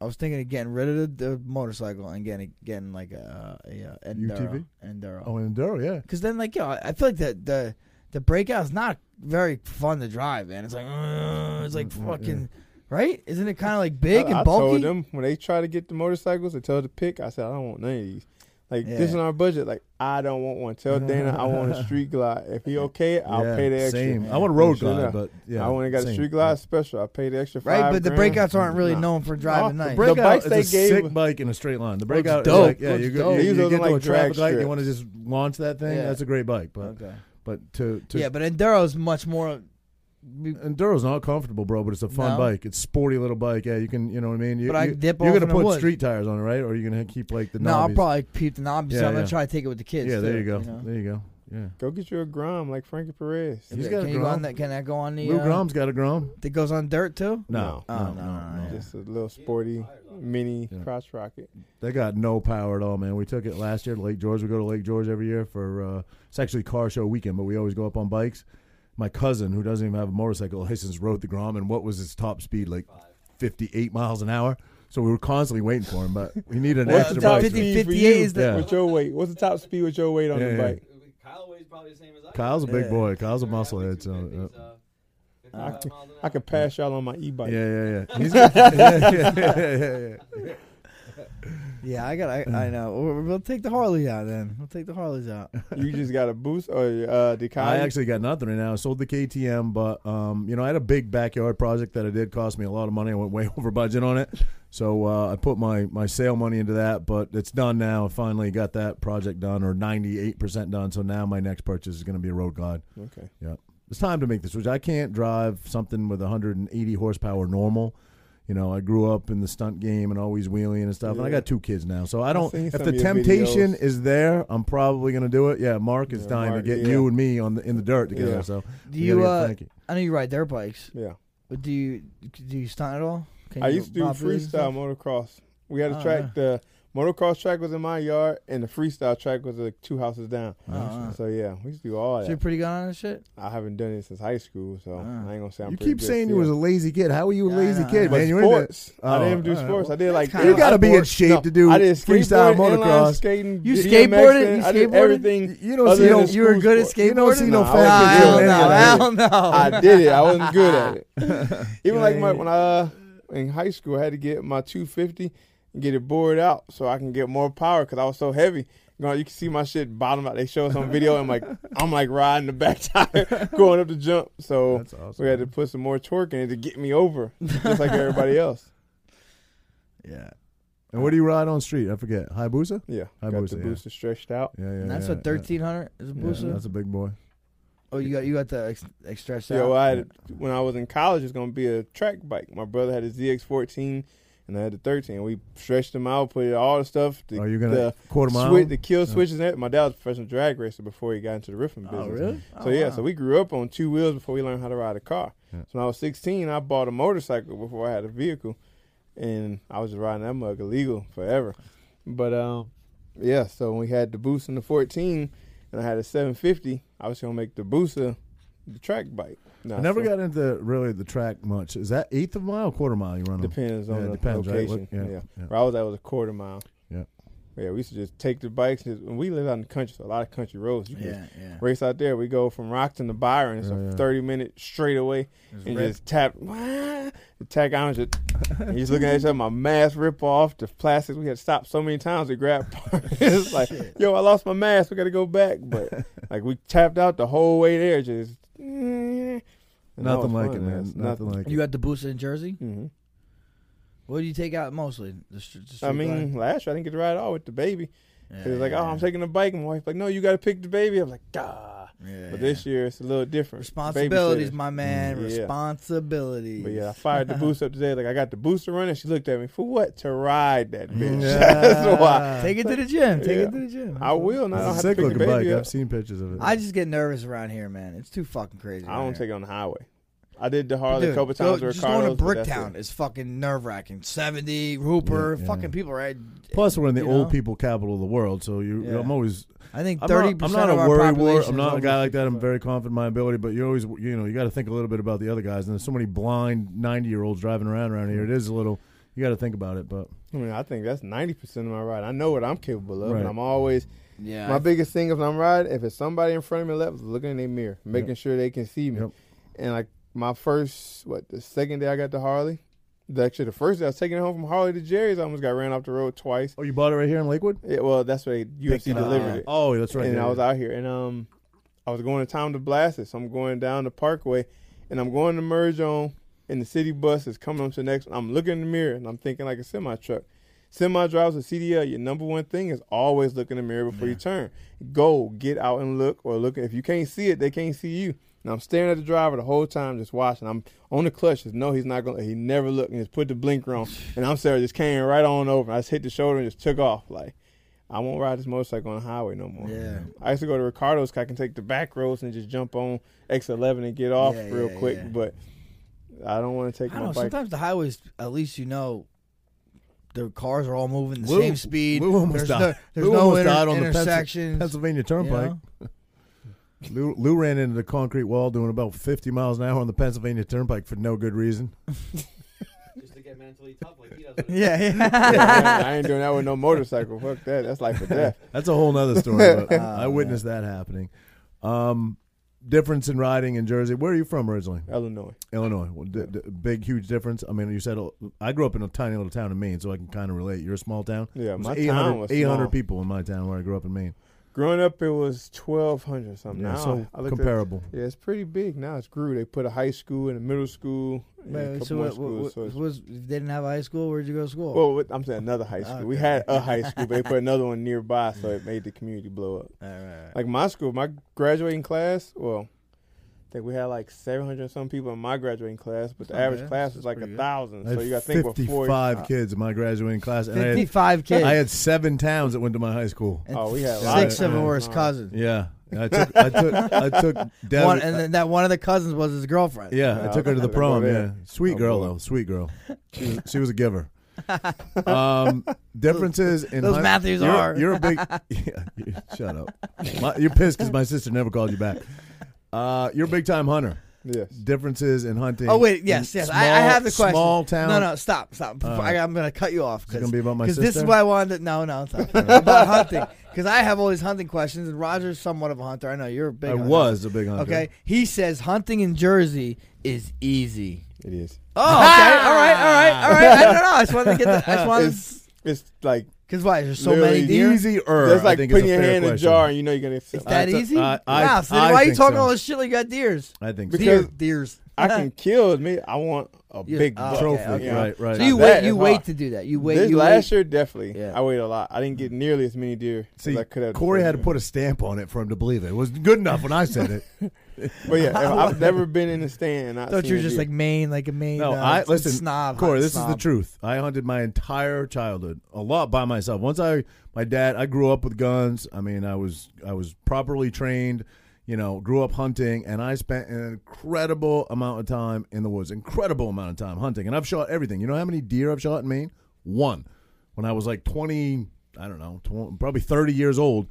I was thinking of getting rid of the, the motorcycle and getting getting like a, a, a Enduro. UTV? Enduro. Oh, Enduro, yeah. Because then, like, you know, I feel like the the the breakout's not very fun to drive, man. It's like, uh, it's like Mm, fucking, right? Isn't it kind of like big I, and I bulky? told them when they try to get the motorcycles, they tell the pick. I said I don't want none of these. Like Yeah. this is our budget. Like I don't want one. Tell Dana I want a street glide. If he okay, I'll Yeah, pay the extra. Same. I want a road Sure glide, enough. but yeah. I want to got a street glide special. I pay the extra right, five but the breakouts aren't really Nah. known for driving the nice. The break- breakout bikes is they a gave- sick bike in a straight line. The Looks breakout dope. is like, yeah, Looks you, dope. go, you, These you are get like a traffic drag light, you want to just launch that thing. Yeah. That's a great bike, but okay. But to, to Yeah, but Enduro's much more. Enduro's not comfortable, bro, but it's a fun No? bike. It's sporty little bike. Yeah, you can, you know what I mean. You, But I you, dip You're off gonna in the put woods. street tires on it, right? Or you're you gonna keep like the No, I'll knobbies? probably keep the knobs. Yeah, I'm yeah. gonna try to take it with the kids. Yeah, there too, you go. know? There you go. Yeah. Go get you a Grom like Frankie Perez. He's Okay, got a can you go Grom. on that? Can I go on the? Lou uh, Grom's got a Grom. That goes on dirt too. No, Oh, no, no, no, no, no. Just a little sporty mini Yeah. crotch rocket. They got no power at all, man. We took it last year to Lake George. We go to Lake George every year for uh, it's actually car show weekend, but we always go up on bikes. My cousin, who doesn't even have a motorcycle license, rode the Grom, and what was his top speed? Like fifty-eight miles an hour. So we were constantly waiting for him, but we needed an What's extra the top bike. 50 speed for 58 you is the- Yeah. with your weight? What's the top speed with your weight on Yeah, the yeah. bike? Kyle weighs probably the same as I. Kyle's a big Yeah. boy. Kyle's a musclehead. So uh, I can, I can pass y'all on my e-bike. yeah, yeah, yeah. He's yeah, yeah, yeah, yeah, yeah. Yeah, I got. I, I know. We'll, we'll take the Harley out then. We'll take the Harleys out. You just got a boost or uh, the I actually got nothing right now. I sold the KTM, but um, you know, I had a big backyard project that I did cost me a lot of money. I went way over budget on it, so uh, I put my my sale money into that. But it's done now. I finally got that project done, or ninety eight percent done. So now my next purchase is going to be a road glide. Okay. Yeah. It's time to make the switch. I can't drive something with 180 horsepower normal. You know, I grew up in the stunt game and always wheeling and stuff. And I got two kids now, so I don't. If the temptation videos. is there, I'm probably going to do it. Yeah, Mark is Yeah, dying Mark, to get yeah. you and me on the in the dirt together. Yeah. So Do you? gotta Uh, I know you ride their bikes. Yeah. But do you? Do you stunt at all? Can I used to do pop wheelies and freestyle motocross. We had a Oh, track. The motocross track was in my yard, and the freestyle track was like two houses down. Oh, wow. So yeah, we used to do all So you're pretty good on this shit. I haven't done it since high school, so Ah. I ain't gonna say I'm You keep saying you was a lazy kid. How were you a Yeah, lazy know, kid, know. But man? You into sports, I Oh, didn't do all right. sports. I did like You got to be in shape No, to do I did freestyle motocross. skating. You BMXing. skateboarded? You I did skateboarded? everything. You don't see no. the You were good at sport. You don't see no Nah, I fat wasn't kids good doing at any hell no, that. hell no. I did it. I wasn't good at it. Even like my when I uh, in high school, I had to get my 250 and get it bored out so I can get more power because I was so heavy. You, know, you can see my shit bottom out. They show us on video. I'm like, I'm like riding the back tire, going up the jump. So That's awesome. we had to put some more torque in it to get me over, just like everybody else. Yeah. And what do you ride on street? I forget. Hayabusa? Yeah, Hi, got Busa, the yeah. Busa stretched out. Yeah, yeah. And that's yeah, what thirteen hundred is a yeah. Busa. Yeah, that's a big boy. Oh, you got you got the ex- extra Yeah, well, I had, when I was in college, it's gonna be a track bike. My brother had a ZX14, and I had the 13. We stretched them out, put all the stuff. The, Are you gonna the quarter mile? switch, the kill switches? And. My dad was a professional drag racer before he got into the riffing business. Oh really? So Oh, yeah, wow. so we grew up on two wheels before we learned how to ride a car. Yeah. So when I was 16, I bought a motorcycle before I had a vehicle, and I was riding that mug illegal forever. But um, yeah, so when we had the boost in the 14, and I had a 750, I was gonna make the Busa the track bike. Nah, I never so- got into really the track much. Is that eighth of a mile, or quarter mile? You run? Depends Yeah, on it the depends, right? location. What- yeah. yeah, yeah. Where I was at was a quarter mile. Yeah. Yeah, we used to just take the bikes. And and we live out in the country, so a lot of country roads. You can Yeah, yeah. race out there. We go from Rockton to Byron. It's Yeah, a yeah. 30 minute straightaway. It's And red. just tap. The tack on just. and you just looking at each other. My mask rip off. The plastics. We had to stop so many times to grab parts. it's like, yo, I lost my mask. We got to go back. But like we tapped out the whole way there. Just. and Nothing like fun, it, man. It's Nothing like it. You it. got the Busa in Jersey. hmm What do you take out mostly? The, str- the I street mean, last year I didn't get to ride at all with the baby. glide? He was like, "Oh, I'm taking a bike." And my wife's like, "No, you got to pick the baby." I was like, "Ah." Yeah, But this year it's a little different. responsibilities, my man. Mm, yeah. Responsibilities. But yeah, I fired the boost up today. Like I got the Busa running. She looked at me for what? To ride that bitch. Yeah. That's why. Take it to the gym. Take Yeah. it to the gym. I will. And I don't It's have a sick to pick the looking baby bike. up. I've seen pictures of it. I just get nervous around here, man. It's too fucking crazy. I don't around take it on the highway. I did the Harley Dude, a couple go- times with just going to Bricktown is fucking nerve wracking. Seventy Hooper, Yeah, yeah. fucking people, right? Plus, we're in the old know? people capital of the world, so you, Yeah. I'm always. I think I'm thirty not, I'm not a our worry war. I'm not a guy like that. I'm very confident in my ability, but you always, you know, you got to think a little bit about the other guys. And there's so many blind 90 year olds driving around around here. It is a little. You got to think about it, but I mean, I think that's ninety percent of my ride. I know what I'm capable of, Right. and I'm always Yeah, my biggest thing if I'm riding. If it's somebody in front of me left, looking in their mirror, making sure they can see me. Yep. And like my first, what the second day I got to Harley, actually the first day I was taking it home from Harley to Jerry's, I almost got ran off the road twice. oh, you bought it right here in Lakewood. Yeah, well, that's where UFC up. delivered it. Oh, that's right. and yeah, I was out here, and um, I was going to town to blast it. So I'm going down the Parkway, and I'm going to merge on, and the city bus is coming up to the next. one. I'm looking in the mirror, and I'm thinking like a semi truck. Semi drives a CDL. Your number one thing is always look in the mirror before you turn. Go get out and look, or look. If you can't see it, they can't see you. And I'm staring at the driver the whole time, just watching. I'm on the clutch. Just know he's not gonna. He never looked and just put the blinker on. And I'm sorry, just came right on over. I just hit the shoulder and just took off. Like I won't ride this motorcycle on the highway no more. Yeah. I used to go to Ricardo's. 'cause I can take the back roads and just jump on X11 and get off Yeah, real yeah, quick. yeah. But I don't want to take I my don't know. bike. Sometimes the highways, at least you know, the cars are all moving the Lou- same speed. Lou almost there's died. no, there's Lou no almost inter- died on the Pensil- intersections. Pennsylvania you Turnpike. know? Lou, Lou ran into the concrete wall doing about 50 miles an hour on the Pennsylvania Turnpike for no good reason. Just to get mentally tough like he does. with his- Yeah, Yeah, yeah. I ain't doing that with no motorcycle. Fuck that. That's life or death. That's a whole nother story. But Oh, I witnessed that happening. Um, difference in riding in Jersey. Where are you from originally? Illinois. Illinois. Well, d- d- big, huge difference. I mean, you said I grew up in a tiny little town in Maine, so I can kind of relate. You're a small town. Yeah, my 800, town was 800 small. people in my town where I grew up in Maine. Growing up, it was 1,200 something. Yeah, now, so I looked at- comparable. yeah, it's pretty big now. It's grew. They put a high school and a middle school and a Man, couple so more what, schools. what, so it's, was, if they didn't have a high school, where'd you go to school? well, I'm saying another high school. We had a high school, but they put another one nearby, so it made the community blow up. All right, all right. Like my school, my graduating class, well, I think we had like 700 and some people in my graduating class, but the Okay, average class is like a thousand. So you got to think 55 kids in my graduating class, and I had, 55 kids. I had seven towns that went to my high school. and Oh, we had six of- of them were his cousins. Yeah, I took, I took, I took Deb, One, and then that one of the cousins was his girlfriend. Yeah, I took her to the prom. there. Yeah, sweet Oh, girl boy. though, sweet girl. She was, she was a giver. Um, differences in Those high- Matthews you're, are. You're a big. Yeah, shut up. My, you're pissed because my sister never called you back. Uh, you're a big time hunter. Yes. Differences in hunting. Oh wait, yes, in yes. I, I have the question. Small town. No, no, stop, stop. Uh, I, am going to cut you off Is it gonna be about my because this is what I wanted. To, no, no, it's not about hunting. Because I have all these hunting questions, and Roger's somewhat of a hunter. I know you're a big. I hunter. was a big hunter. Okay, he says hunting in Jersey is easy. It is. Oh, okay, all right, all right, all right. I don't know. I just wanted to get. The, I just wanted It's it's like because why? There's so many literally deer. Easy or that's like I think putting your fair hand in a jar and you know you're gonna. It's that I easy? I- I- wow. So I why are you talking so. all this shit like you got deers? I think so. Deer, deers. I can kill me. I want a You- big oh, buck. okay, Trophy, okay. right, right. So you Now wait, you wait hard. to do that. You wait. this you last wait. year, definitely, Yeah. I waited a lot. I didn't get nearly as many deer See, as I could have. Corey had to put a stamp on it for him to believe it. It was good enough when I said it. But yeah, if- I've never been in the stand. I not thought you were just deer. like Maine, like a Maine. No, uh, I listen, Snob, Corey. hot This is the truth. I hunted my entire childhood, a lot by myself. Once I, my dad, I grew up with guns. I mean, I was, I was properly trained. You know, grew up hunting, and I spent an incredible amount of time in the woods. Incredible amount of time hunting, and I've shot everything. You know how many deer I've shot in Maine? One. When I was like twenty, I don't know, 20, probably thirty years old.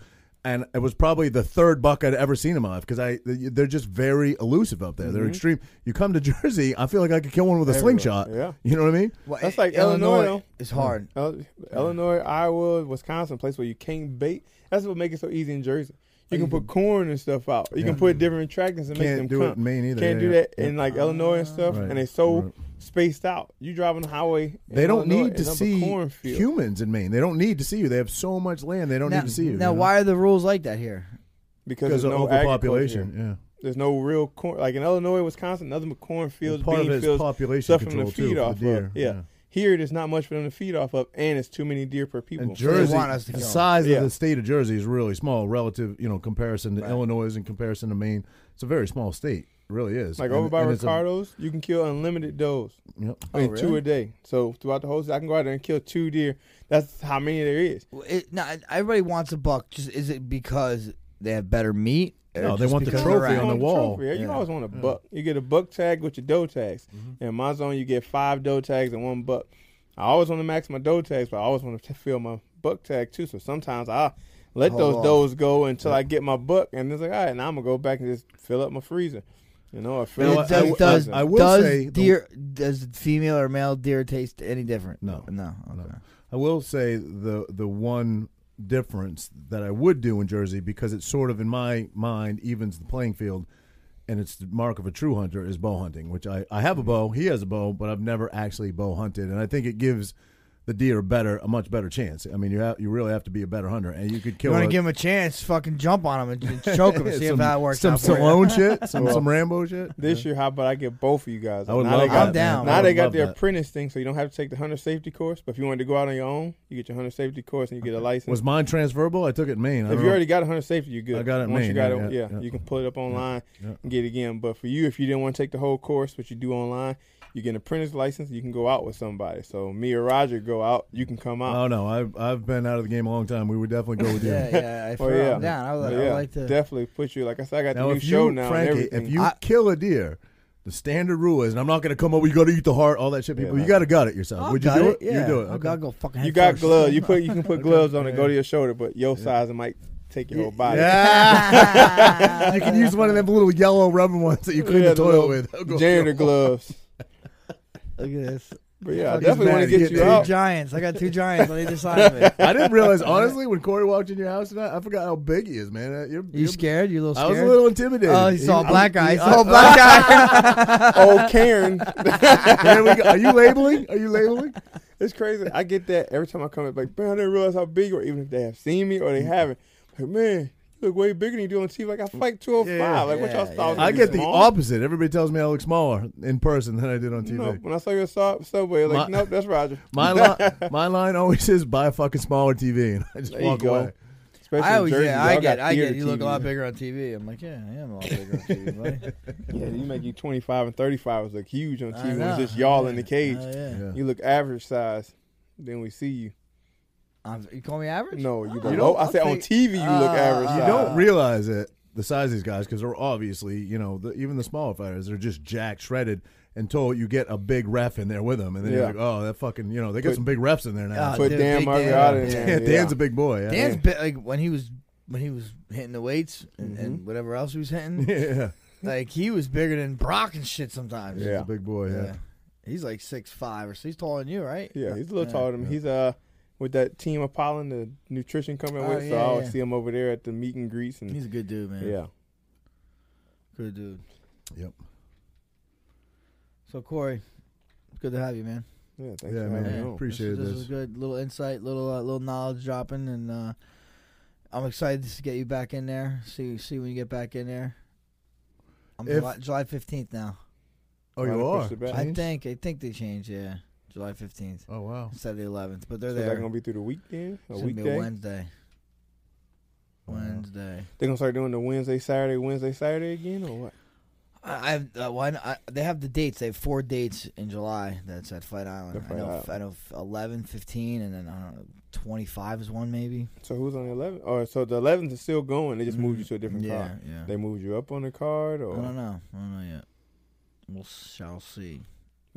And it was probably the third buck I'd ever seen in my life because I they're just very elusive up there. They're mm-hmm. extreme. You come to Jersey, I feel like I could kill one with a Everywhere. slingshot. Yeah. You know what I mean? Well, That's like Illinois, though. It's hard. Mm. El- Illinois, Iowa, Wisconsin, place where you can't bait. That's what makes it so easy in Jersey. You can put corn and stuff out. You can put different attractants and make Can't them do come. it in Maine either. Can't Yeah, do yeah. that in like Illinois and stuff, Right. and they're so Right. spaced out. You drive on the highway. They don't Illinois, need to it's up a see cornfield. humans in Maine. They don't need to see you. They have so much land. They don't now, need to see you. now you know? why are the rules like that here? because Because there's of no agriculture. overpopulation. Yeah. There's no real corn. Like in Illinois, Wisconsin, nothing but cornfields, part of bean it is fields, population stuff for them control to too feed for off the deer. of. Yeah. Here, there's not much for them to feed off of, and it's too many deer per people. And So they Jersey, want us to the size Yeah. of the state of Jersey is really small relative, you know, comparison to Right. Illinois, in comparison to Maine. It's a very small state. It really is. like And- over by and it's a- Ricardo's, you can kill unlimited does. Yep. I mean, Oh, two really? a day. So throughout the whole, season, I can go out there and kill two deer. That's how many there is. Well, It, now, everybody wants a buck. Just is it because they have better meat? Or No, they want the because trophy they're on the wall. trophy. Yeah, you Yeah. always want a buck. You get a buck tag with your doe tags. Mm-hmm. In my zone, you get five doe tags and one buck. I always want to max my doe tags, but I always want to fill my buck tag too. So sometimes I let Hold those off. does go until I get my buck, and it's like, all right, now I'm gonna go back and just fill up my freezer. You know, or fill You know up what, I does w- does, I will does say the- deer does female or male deer taste any different? No. no. Okay. I will say the the one difference that I would do in Jersey because it sort of in my mind evens the playing field and it's the mark of a true hunter is bow hunting, which I, I have a bow, he has a bow, but I've never actually bow hunted and I think it gives the deer a better a much better chance. I mean you have, you really have to be a better hunter and you could kill. You want to give him a chance? Fucking jump on him and, and choke him and see if that works some out. Stallone shit, some Well, some Rambo shit. This year, how about I get both of you guys? I would now love they that. got, I'm down. Now they got love their that. apprentice thing, so you don't have to take the hunter safety course. But if you wanted to go out on your own, you get your hunter safety course and you get a license. Was mine transferable? I took it in Maine. If you know. already got a hunter safety, you're good. I got it in Once you got yeah, it, yeah, yeah, yeah. you can pull it up online yeah. and get it again. But for you, if you didn't want to take the whole course, but you do online, you get an apprentice license. You can go out with somebody. So me or Roger go out, you can come out. Oh no, I've I've been out of the game a long time. We would definitely go with you. Yeah, yeah. I Oh, yeah. him down. I would, But I would yeah, like to. definitely put you. Like I said, I got Now, the new show you, now. Frankie, everything. if you I- kill a deer, the standard rule is, and I'm not going to come over. You got to eat the heart, all that shit. People, no. you got to gut it yourself. I'll Would you do it? Yeah. You do it. I'll, Okay. I'll go fucking. you got first. gloves. You put you can put gloves on and go to your shoulder, but your size might take your whole body. Yeah. you can use one of them little yellow rubber ones that you clean Yeah, the toilet little with. That'll Janitor gloves. Look at this. But yeah, I definitely want to get Get you Two out. giants. I got two giants on either side of it. I didn't realize, honestly, when Corey walked in your house tonight, I forgot how big he is, man. Uh, You're, You you're- scared? You a little I scared? was a little intimidated. Oh, he saw a He- black guy. He I- saw a black guy. Oh, Karen. There we go. Are you labeling? Are you labeling? It's crazy. I get that every time I come. It's like, man, I didn't realize how big, or even if they have seen me or they haven't. Like, man, look way bigger than you do on TV. Like I fight two oh hundred Yeah, five. Like what y'all thought? I yeah. I get the small? opposite. Everybody tells me I look smaller in person than I did on TV. No, when I saw you at Sub- Subway, like, My- nope, that's Roger. My line, my line always is buy a fucking smaller TV, and I just There you walk go. away. Especially I always, Jersey, yeah, I get, I get. theater You look a lot bigger on TV. I'm like, yeah, I am a lot bigger on TV, buddy. Yeah, you make you twenty five and thirty five was like huge on TV. When it's just y'all Yeah. in the cage. Oh, yeah. Yeah. You look average size. Then we see you. I'm- you call me average? No, you below. don't- I said I'll on TV you look Uh, average. uh, You don't realize it, the size of these guys, because they're obviously, you know, the, even the smaller fighters, they're just jacked, shredded, until you get a big ref in there with them, and then you're Yeah. like, oh, that fucking, you know, they got Put- some big refs in there now. Uh, Put dude, Dan Big Miragliotta Dan. in Dan, there. Dan's yeah. a big boy. Yeah. Dan's bit like when he was when he was hitting the weights and, and Mhm. whatever else he was hitting. yeah, like he was bigger than Brock and shit sometimes. he's Yeah. a big boy. Yeah. He's like six five or so. He's taller than you, right? Yeah, he's a little Yeah. taller than him. He's uh with that team of Pollen, the nutrition coming Oh, with. so I always yeah. see him over there at the meet and greets and He's a good dude, man. yeah. good dude. Yep. So Corey, it's good to have you, man. Yeah, thanks Yeah, for man. having me Yeah. Appreciate this, this. This was good. Little insight, little uh, little knowledge dropping, and uh, I'm excited to get you back in there. See see when you get back in there. I'm If- July, July 15th now. Oh, you are. pushed it back? I think I think they changed. Yeah, July fifteenth Oh wow. instead of the eleventh, but they're So there. they're gonna be through the weekend, a It's be weekday. a Wednesday. Wow. Wednesday. They're gonna start doing the Wednesday, Saturday, Wednesday, Saturday again, or what? I, I've uh, why not, I, they have the dates. They have four dates in July. That's at Fight Island. The I know. Island. I know. 11, 15, and then I don't know. Twenty five is one maybe. So who's on the 11th? Oh, so the 11th is still going. They just moved you to a different yeah, card. Yeah. They moved you up on the card, or I don't know. I don't know yet. We'll shall see.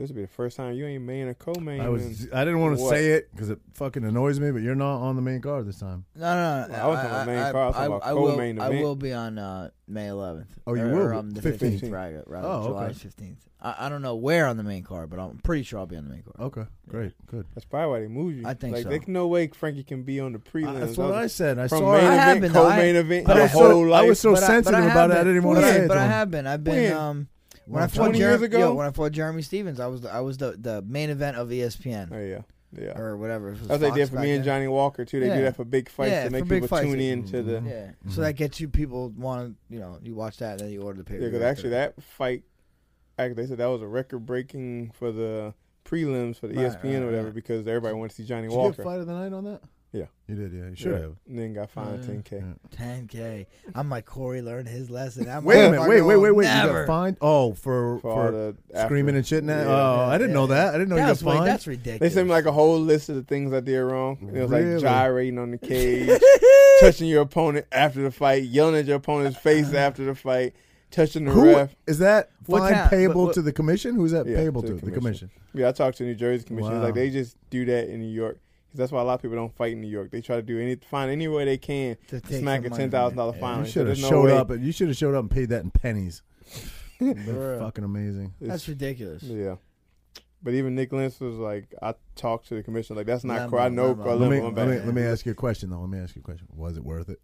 This will be the first time you ain't main or co-main. I was. I didn't want to What? say it because it fucking annoys me. But you're not on the main card this time. No, no, no. Well, I was talking about main card. I was talking about I will, co-main I will be on uh, May 11th. Oh, you or, will Or, um, the 15th. 15th, rather, rather Oh, July okay. 15th. I, I don't know where on the main card, but I'm pretty sure I'll be on the main card. Okay, great, good. That's probably why they moved you. I think like, so. There's no way Frankie can be on the Uh, prelims. that's what I said. I saw. main I it. have event, been, co-main I- event, but I whole so- I was so But sensitive about it. I didn't want to say it. But I have been. I've been. When? I fought 20 Jer- years ago? yo, when I fought Jeremy Stephens, I was the, I was the, the main event of E Oh ESPN yeah, yeah. or whatever. It was That's what they did for me and. Johnny Walker too. They do that for big fights Yeah, to make people fights. tune in to the. Yeah, Mhm. so that gets you people want to you know you watch that and then you order the paper. Yeah, because actually that fight, actually they said that was a record breaking for the prelims for the Right, ESPN right, or whatever right. because everybody wanted to see Johnny Did you Walker. get fight of the night on that? Yeah. you did. Yeah, you should Yeah. have. And then got fined Oh, 10k. 10k. I'm like Corey learned his lesson. That Wait a minute. motherfucker Wait, wait, will wait, wait. You got fined? Oh, for For, all for the screaming after- and shit. Now? Yeah. Oh, I didn't Yeah, know that. I didn't know you got That's, wait, fined. that's ridiculous. They sent me like a whole list of the things I did wrong. It was Really? like gyrating on the cage, touching your opponent after the fight, yelling at your opponent's face after the fight, touching the Who ref. is that What fine kind- payable but what- to the commission? Who's that Yeah, payable to to? the The commission. commission. Yeah, I talked to New Jersey Commission. Wow. Like they just do that in New York. 'Cause that's why a lot of people don't fight in New York. They try to do any find any way they can To to smack a ten thousand dollar dollar it. fine. You should have there's no showed way- up. You should have showed up and paid that in pennies. For fucking amazing. That's ridiculous. Yeah. But even Nick Lentz was like, I talked to the commission, like that's not Lembo, cool. I know, Lembo. Let me, let, me, let me ask you a question though. Let me ask you a question. Was it worth it?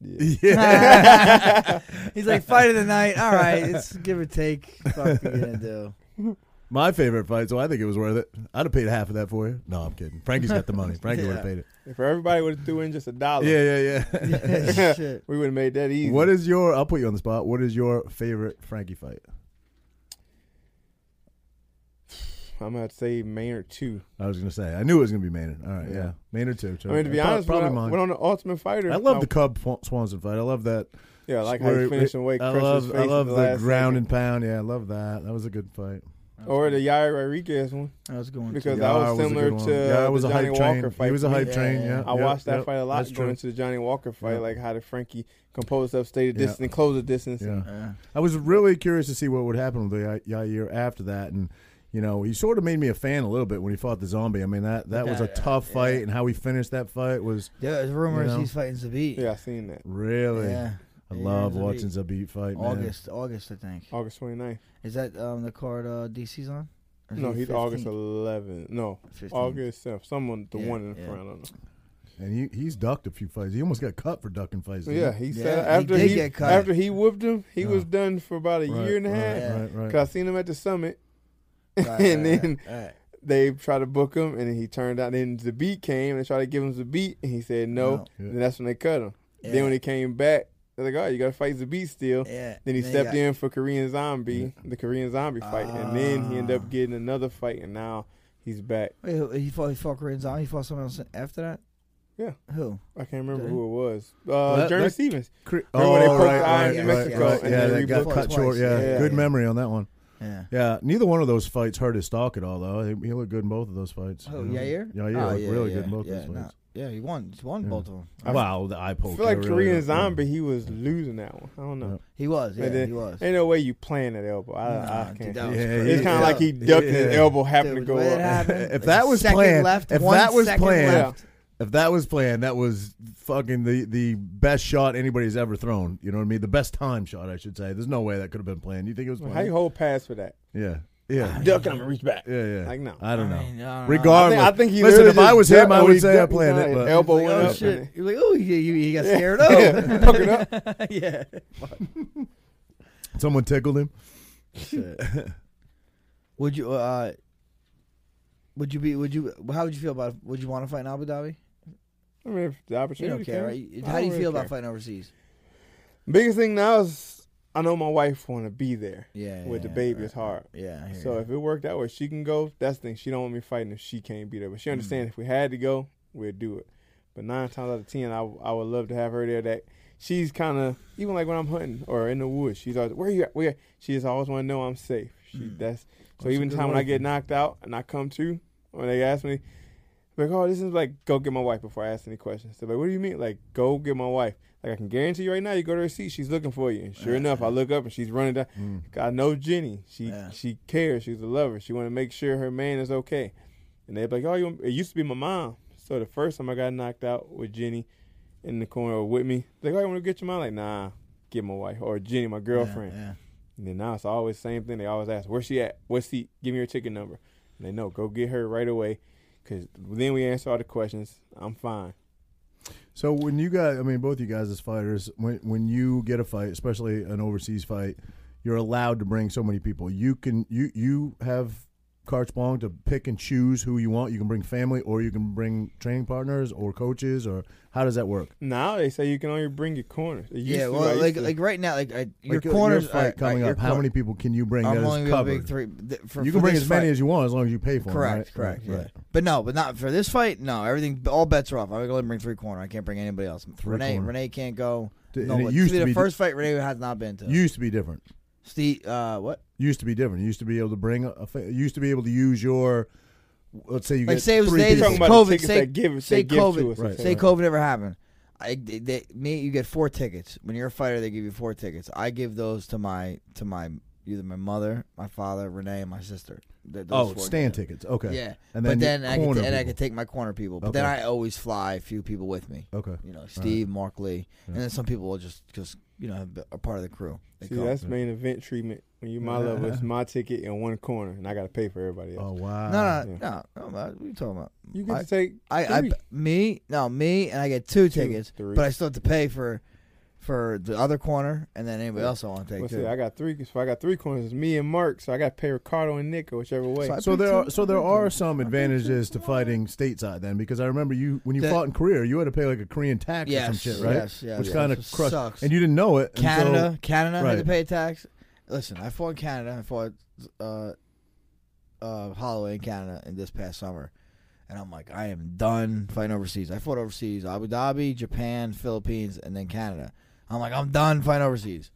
Yeah. Yeah. He's like fight of the night. All right, it's give or take. Fuck you gonna do? My favorite fight, so I think it was worth it. I'd have paid half of that for you. No, I'm kidding. Frankie's got the money. Frankie would have paid it. If everybody would have threw in just a dollar, Yeah, yeah, yeah. Yeah, shit. we would have made that easy. what is your? I'll put you on the spot. What is your favorite Frankie fight? I'm gonna say Maynard two. I was gonna say. I knew it was gonna be Maynard. All right, yeah, Yeah. Maynard too. I mean, to be Pro- honest, probably when I mine. went on the Ultimate Fighter. I love the Cub Swanson fight. I love that. yeah, like how where he it- finished in weight. I love, I love the, the, ground second. and pound. Yeah, I love that. That was a good fight. Or the Yair Rodriguez one I was going because to. that was similar good one. to yeah, it was the a Johnny hype Walker train. fight. He was a for hype Yeah, train. yeah, Yeah, yeah. I yeah, watched that yeah, fight a lot that's going true. into the Johnny Walker fight, Yeah. like how did Frankie compose up, stay the Yeah. distance, and close the distance. Yeah. Yeah. I was really curious to see what would happen with the Yair after that, and you know, he sort of made me a fan a little bit when he fought the zombie. I mean, that that was a Yeah, tough yeah. fight, and how he finished that fight was Yeah, There's rumors You know? he's fighting Zabit. Yeah, I've seen that. really. Yeah. I Yeah, love Zabit. watching Zabit fight. Man. August, August, I think. August 29th. Is that um, the card uh, DC's on? Or No, it he's 15? August 11th. No, 15th. August 7th. Someone, the Yeah, one in yeah. front. I don't know. and he he's ducked a few fights. He almost got cut for ducking fights. Didn't yeah, he? he Yeah, said he after did he, get cut. after he whooped him, he was done for about a Right, year and a half. Right, right. Cause I seen him at the summit, Right, and right, then right, right. they tried to book him, and then he turned out. Then the beat came, and they tried to give him the beat, and he said no. No. Yeah. And that's when they cut him. Yeah. Then when he came back, they're like, "Oh, you got to fight the beat still." Yeah. Then he Then stepped got- in for Korean Zombie, the Korean Zombie fight, and then he ended Ah. up getting another fight, and now he's back. Wait, he fought. He fought Korean Zombie. He fought someone else after that. Yeah. Who? I can't remember Did who it was. Uh, that- Jeremy that- Stephens. Cre- Remember when they oh, poked right, eye right, in Mexico right. and Yeah, then that got cut twice. short. Yeah, Yeah. good memory on that one. Yeah. Yeah, neither one of those fights hurt his stock at all, though. He, he looked good in both of those fights. Oh, you know? Yair? Yair Oh, looked yeah, really yeah, good in both yeah, those no. fights. Yeah, he won. He won Yeah. both of them. Wow, the eye I poke. feel like really Korean hurt. Zombie, he was losing that one. I don't know. Yeah. He was. Yeah, then- he was. Ain't no way you playing that elbow. I, Nah, I dude, can't. that was Yeah, crazy. it's kind of like he ducked and his Yeah. elbow happened Dude, to go the it up. happened, If that was second planned- left, if one that was second planned- left. If that was planned, that was fucking the, the best shot anybody's ever thrown. You know what I mean? The best time shot, I should say. There's no way that could have been planned. You think it was planned? How you hold pass for that? Yeah, yeah, Duck and I'm gonna reach back. yeah, yeah. Like, no. I don't know. I mean, I don't know. Regardless, I think, I think he listen. If I just was him, I would he say I ducked, planned his it. But elbow Like, went oh up. shit! and You're like, oh, you, you, you got scared. Yeah, puck it up. yeah. someone tickled him. Would you? uh Would you be? Would you? How would you feel about? Would you want to fight in Abu Dhabi? I mean, if the You opportunity don't care, right? How do you don't feel really about fighting overseas? Biggest thing now is I know my wife want to be there Yeah, with yeah, the baby. right, It's hard. Yeah. So you. if it worked out where she can go, that's the thing. She don't want me fighting if she can't be there. But she understands Mm. if we had to go, we'd do it. But nine times out of ten, I, I would love to have her there. That she's kind of even like when I'm hunting or in the woods. She's always where you at? Where? you at?" She just always want to know I'm safe. She Mm. that's so That's even time when I get knocked out and I come to when they ask me. Like, oh, this is like, go get my wife before I ask any questions. So, like, what do you mean? Like, go get my wife. Like, I can guarantee you right now, you go to her seat, she's looking for you. And sure enough, I look up and she's running down. Mm. I know Jenny. She Yeah. she cares. She's a lover. She want to make sure her man is okay. And they're like, oh, you, it used to be my mom. So the first time I got knocked out with Jenny in the corner with me, they like, oh, you want to get your mom? Like, nah, get my wife or Jenny, my girlfriend. Yeah, And then now it's always the same thing. They always ask, where's she at? What seat? Give me your ticket number. And they know, go get her right away. Because then we answer all the questions. I'm fine. So when you guys, I mean, both you guys as fighters, when when you get a fight, especially an overseas fight, you're allowed to bring so many people. You can you you have carte blanche to pick and choose who you want. You can bring family, or you can bring training partners or coaches, or how does that work? Now they say you can only bring your corners. Yeah. to, Well, used like to- like right now, like I, your Like, corners your fight coming your up. How cor- many people can you bring I'm that only is gonna covered? bring three. th- For, you for can bring this as many fight. as you want as long as you pay for them. Correct, right? correct, Right, yeah. right. But no, but not for this fight. No, everything, all bets are off. I'm gonna bring three corner. I can't bring anybody else. Three Renee, corner. Renee can't go. D- No, and it used see, to the be first fight Renee has not been to. used to be different. Steve, uh, what? Used to be different. You used to be able to bring a, a fa- used to be able to use your. Let's say you Like, get say it was three days- people. COVID, tickets say- they give, say they give COVID, to us. Right. Say COVID never happened. I, they, they, me, you get four tickets. When you're a fighter, they give you four tickets. I give those to my to my either my mother, my father, Renee, and my sister. Th- those Oh, four stand tickets. tickets. Okay. Yeah, And but then then I corner can, and I people. can take my corner people. But then I always fly a few people with me. Okay. You know, Steve, Mark Lee, and then some people will just just you know have- are part of the crew. They See, come. that's main event treatment. When you my level, it's my ticket in one corner, and I got to pay for everybody else. Oh wow. no, no, Yeah. no, no, What are you talking about? You get I- to take I, I, three. me, no, me, and I get two tickets, three. but I still have to pay for for the other corner, and then anybody else I want to take Well, too. see, I got three. If I got three corners, it's me and Mark, so I got to pay Ricardo and Nick, or whichever way. So So picked there are so there are some advantages to fighting stateside then because I remember you when you The- fought in Korea you had to pay like a Korean tax yes, or some shit right Yes, yes, which yes, kind of crushed sucks. and you didn't know it Canada, until, Canada had to pay a tax. Listen, I fought in Canada. I fought uh, uh, Holloway in Canada in this past summer, and I'm like, I am done fighting overseas. I fought overseas: Abu Dhabi, Japan, Philippines, and then Canada. I'm like, I'm done fighting overseas.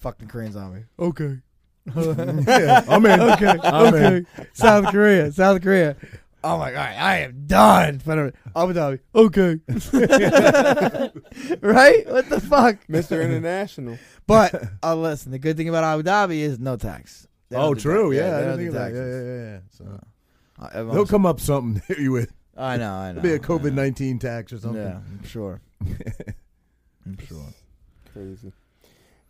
Fucking Koreans on me. Okay. yeah, I'm in okay. I'm in. South Korea. South Korea. I'm like, all right, I am done. fighting Abu Dhabi. Okay. right? What the fuck? Mr. International. But uh, listen, the good thing about Abu Dhabi is no tax. They oh true tax. yeah, I didn't think of do that yeah yeah yeah, yeah. So, Uh, they'll everyone's- come up something to hit you with I know, I know. It'll be a I know. COVID nineteen tax or something Yeah, I'm sure. I'm sure. Crazy.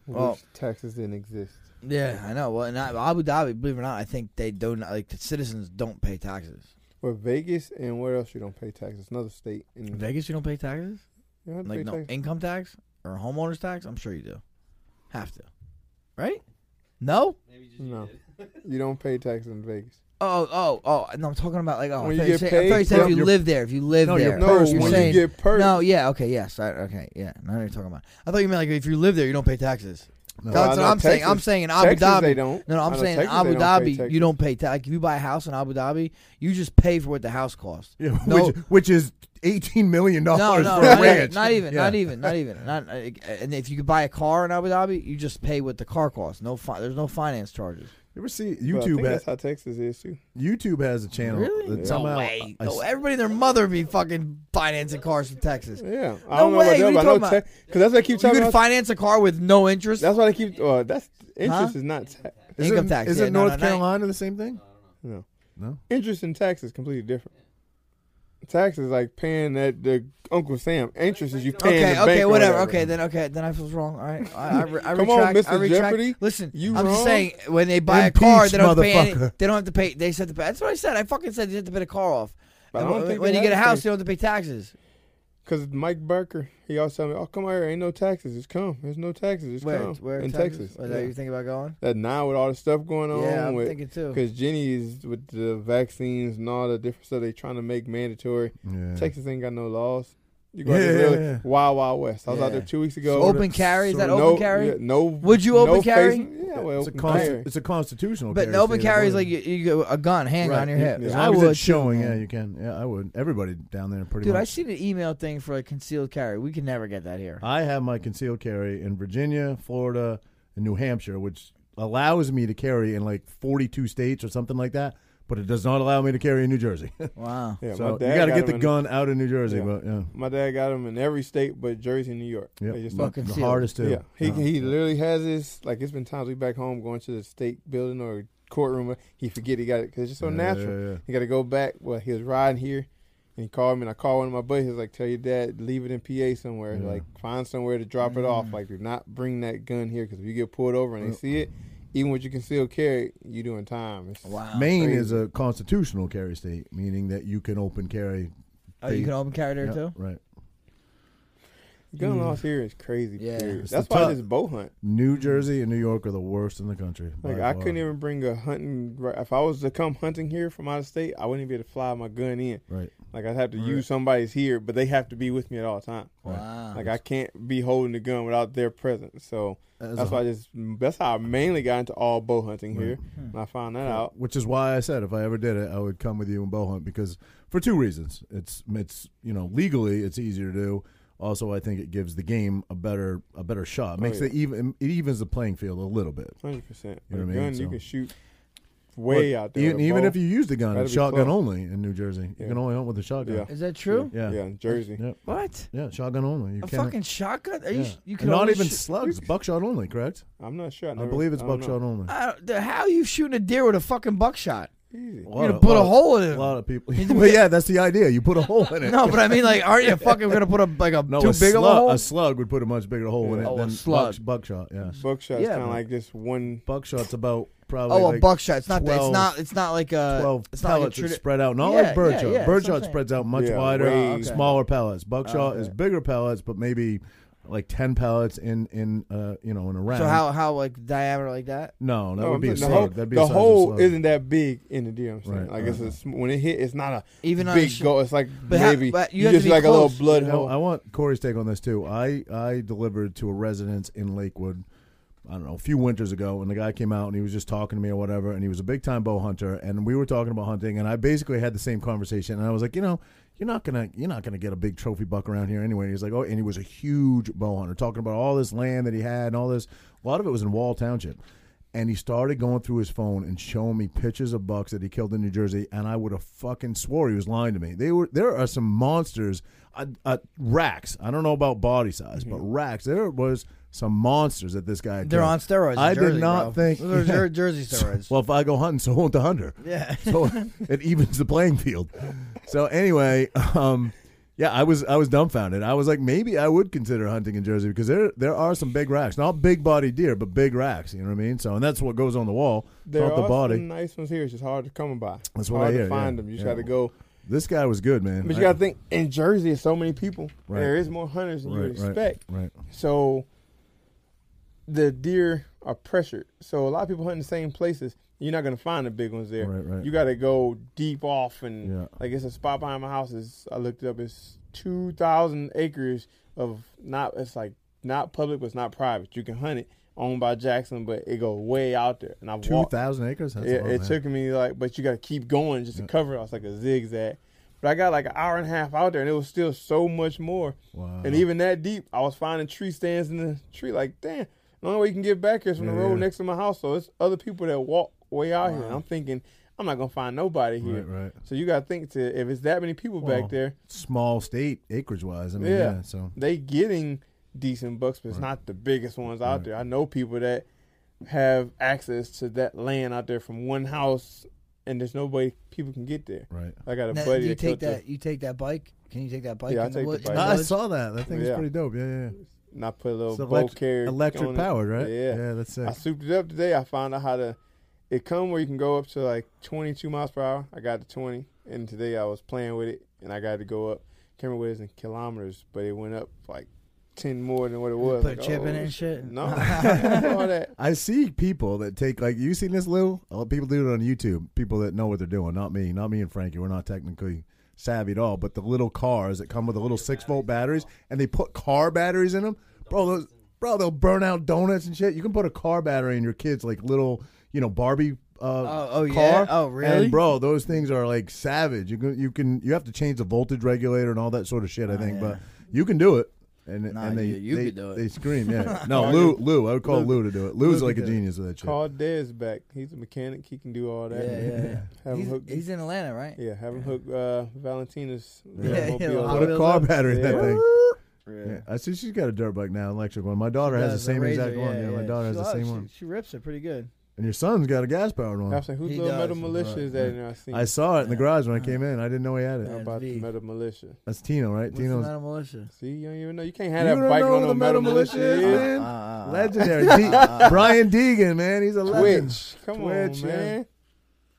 Well- Wish taxes didn't exist. Yeah, I know. Well, and I, Abu Dhabi, believe it or not, I think they don't like the citizens don't pay taxes. Well, Vegas and where else you don't pay taxes? Another state in In Vegas, you don't pay taxes. You don't have to Like pay no taxes. income tax or homeowners tax. I'm sure you do. Have to, right? No. Maybe just No. you did. You don't pay taxes in Vegas. Oh, oh, oh! No, I'm talking about like oh, When I you thought get said, I thought you said if you're- live there. If you live No, there, No, Perks, you're when saying you get perks. no. Yeah, okay, yes, I, okay, yeah. Now you're talking about. I thought you meant like if you live there, you don't pay taxes. No. I That's what know I'm saying. I'm Texas- saying in Abu Texas, Dhabi. they don't. No, no, I I'm know saying in Texas, Abu they don't pay Dhabi, taxes. you don't pay tax. If you buy a house in Abu Dhabi, you just pay for what the house costs. Yeah, No. which, which is eighteen million No, dollars no, for not a even, not even, Yeah. not even, not even. Not, uh, and if you could buy a car in Abu Dhabi, you just pay what the car costs. No, fi- there's no finance charges. You ever see But I YouTube? think Has, that's how Texas is too. YouTube has a channel. Really? that No somehow way. I- No, everybody and their mother be fucking financing cars from Texas. Yeah, I No don't know way, about what are that, you but I know talking about? because that's what I keep You talking could about. finance a car with no interest. That's why I keep. Uh, that's interest Huh? is not tax. Is Income it, tax, Is yeah, it no, North no, no. Carolina the same thing? No, No. interest and tax is completely different. Tax is like paying that the Uncle Sam. Interest is you paying Okay, the okay, bank or whatever. whatever. Okay, then okay, then I was wrong. All right, I, I, I Come on, retract. Mr. I retract. Jeopardy. Listen, You I'm just wrong? saying when they buy a car, they don't pay. Any, they don't have to pay. They just have to pay. That's what I said. I fucking said they have to pay the car off. But I don't when think when you get a house, pay- you don't have to pay taxes. Because Mike Barker, he always tell me, "Oh, come out here, ain't no taxes. Just come. There's no taxes. Just Where? come." Where in Texas? Texas? Is that Yeah. you think about going? That now with all the stuff going on, yeah, I'm with thinking too. because Jenny is with the vaccines and all the different stuff they trying to make mandatory. Yeah. Texas ain't got no laws. You go out there Yeah, really yeah, yeah. wild, wild west. I was out there two weeks ago. Open carry? Is that no, open carry? yeah, no. Would you no open carry? facing- Yeah, well, It's a, open consti- carry. it's a constitutional. But carry open carry is like you, you go a gun hang Right. on your hip. As I long as would it's showing, man. yeah, you can. Yeah, I would. Everybody down there pretty Dude, I much. seen an email thing for a concealed carry. We can never get that here. I have my concealed carry in Virginia, Florida, and New Hampshire, which allows me to carry in like 42 states or something like that. But it does not allow me to carry in New Jersey. Wow. Yeah, so you got to got get the gun out of New Jersey. Yeah. But yeah, My dad got them in every state but Jersey and New York. Yep. They just But the hardest too. Yeah, he Uh-huh. he literally has this. Like it's been times we back home going to the state building or courtroom. He forget he got it because it's just so Yeah, natural. yeah, yeah. He got to go back. Well, he was riding here, and he called me. And I called one of my buddies. He was like, "Tell your dad leave it in PA somewhere. Yeah. Like find somewhere to drop it off. Like do not bring that gun here because if you get pulled over and they Yep. see it, even with your concealed carry, you doing time. It's, Wow. Maine crazy. is a constitutional carry state, meaning that you can open carry. Oh, you can open carry there Yeah, too. Right. Gun laws here is crazy. Yeah. period. That's the why top- I bow hunt. New Jersey and New York are the worst in the country. Like I far. couldn't even bring a hunting. If I was to come hunting here from out of state, I wouldn't even be able to fly my gun in. Right. Like I'd have to Right. use somebody's here, but they have to be with me at all times. Wow. Like I can't be holding the gun without their presence. So As that's a- why I just that's how I mainly got into all bow hunting here. Hmm. And I found that out. Which is why I said if I ever did it, I would come with you and bow hunt because for two reasons. It's it's you know legally it's easier to do. Also, I think it gives the game a better a better shot. Oh, Makes yeah. it even it evens the playing field a little bit. Hundred percent. You know what a I mean? gun, you can shoot way out there. Even, with even if you use the gun, it's shotgun only in New Jersey. You can only hunt with a shotgun. Yeah. Is that true? Yeah. yeah, in Jersey. Yeah. What? Yeah, shotgun only. You A can't. fucking shotgun? Are you? yeah. You can not only even shoot- slugs. Buckshot only, correct? I'm not sure. I, I believe it's I buckshot know. only. I how are you shooting a deer with a fucking buckshot? Easy. You're gonna put a lot- hole in it. A lot of people. He's- well, yeah, that's the idea. You put a hole in it. No, but I mean, like, aren't you fucking gonna put a like a No, too a big slug, of a hole? a slug would put a much bigger hole in it Oh, a than slug. buck- buckshot. Yeah, Buckshot's Yeah, kind of like just one. buckshot's about probably oh, a buckshot. It's not. the- 12 it's not. It's not like a. twelve it's not like a pellets spread out. Not Yeah, like birdshot. yeah, yeah, that's birdshot what I'm saying. spreads out much Yeah, wider, way- oh, okay. smaller pellets. Buckshot oh, Okay. is bigger pellets, but maybe like ten pellets in in uh you know in a round. So how how like diameter like that? No, that No, would be a the slug. hole, That'd be the a size of hole slug. isn't that big in the deer. I'm saying. Right, like it's a, sm- when it hit, it's not a Even on a big sh- goal. It's like But how- maybe but you you, have to just be like a close. little blood You know, hole. I want Corey's take on this too. I I delivered to a residence in Lakewood. I don't know a few winters ago, and the guy came out and he was just talking to me or whatever, and he was a big time bow hunter, and we were talking about hunting, and I basically had the same conversation, and I was like, you know, you're not gonna you're not gonna get a big trophy buck around here anyway. And he's like, oh, and he was a huge bow hunter, talking about all this land that he had and all this. A lot of it was in Wall Township. And he started going through his phone and showing me pictures of bucks that he killed in New Jersey, and I would have fucking swore he was lying to me. They were there are some monsters, uh, uh, racks. I don't know about body size, but racks. There was some monsters that this guy. had They're killed. on steroids. in I did not bro. think- Those are Jersey steroids. Well, if I go hunting, so won't the hunter. yeah. So it evens the playing field. So anyway, um, yeah, I was I was dumbfounded. I was like, maybe I would consider hunting in Jersey because there there are some big racks, not big body deer, but big racks. You know what I mean? So and that's what goes on the wall, there not the are body. some nice ones here. It's just hard to come by. That's It's what I hard hear, to find yeah, them. You just yeah. got to go. This guy was good, man. But you got to think in Jersey, there's so many people. Right. There is more hunters than you would Right, right. expect. right. So the deer are pressured. So a lot of people hunt in the same places. You're not gonna find the big ones there. Right, right. You got to go deep off and Yeah. like it's a spot behind my house. Is I looked it up. It's two thousand acres of not. It's like not public, but it's not private. You can hunt it. Owned by Jackson, but it go way out there. And I Two thousand acres. That's It, a lot, it man. took me like, but you got to keep going just to Yeah. cover it. It's like a zigzag. But I got like an hour and a half out there, and it was still so much more. Wow. And even that deep, I was finding tree stands in the tree. Like, damn, the only way you can get back here is from the road next to my house. So it's other people that walk way out here. And I'm thinking, I'm not gonna find nobody here. right, right. So you got to think to if it's that many people Well, back there, Small state acreage wise. I mean, Yeah. yeah. so they getting decent bucks, but it's Right. not the biggest ones out Right. there. I know people that have access to that land out there from one house, and there's no way people can get there. right. I got a Now, buddy you that take killed that? You take that bike? Can you take that bike? Yeah, I in the take the wood- in bike. the I saw that. That thing's Yeah. pretty dope. Yeah, yeah. Yeah. and I put a little It's bow elect- carrier electric powered, right? Yeah. yeah, that's it. I souped it up today. I found out how to. It come where you can go up to like 22 miles per hour. I got to 20, and today I was playing with it, and I got to go up. Can't remember what it is in kilometers, but it went up like 10 more than what it was. Put Like, chip oh, in it oh, and shit. No, all that. I see people that take like you seen this Lou? A lot of people do it on YouTube. People that know what they're doing, not me, not me and Frankie. We're not technically savvy at all. But the little cars that come with the little six volt batteries, and they put car batteries in them, bro. Those, bro, they'll burn out donuts and shit. You can put a car battery in your kid's like little, you know, Barbie. Uh, Oh, oh, car. yeah? Oh, really? And bro, those things are like savage. You can, you can, you have to change the voltage regulator and all that sort of shit. I Oh, think, yeah. but you can do it. And, Nah, and they, you- you they, could do it. they scream, yeah. No, Lou, Lou, I would call Lou to do it. Lou's Lou like a could do it. genius with that shit. Call Dez back. He's a mechanic. He can do all that. yeah, yeah. Have him he's, hook. he's in Atlanta, right? yeah, have him hook uh, Valentina's Yeah, yeah, mobile the. Put a Wheels car up. battery in that Yeah. thing. Yeah. Yeah, I see she's got a dirt bike now, an electric one. My daughter has the Does, same Razor, exact one. Yeah, my daughter has the loves- same she, one. She rips it pretty good. And your son's got a gas powered I one. was like, whose He little does, metal right, militia is that in there? I seen I saw it in the garage when I came in. I didn't know he had it. Yeah. How about the V. Metal Mulisha? That's Tino, right? What's the Tino's Metal Mulisha? See, you don't even know. You can't have You that don't bike know on who the Metal Mulisha. is, is. man? Uh, uh, uh, legendary. D- Brian Deegan, man, he's a legend. Twitch. Come Twitch, on, yeah. man.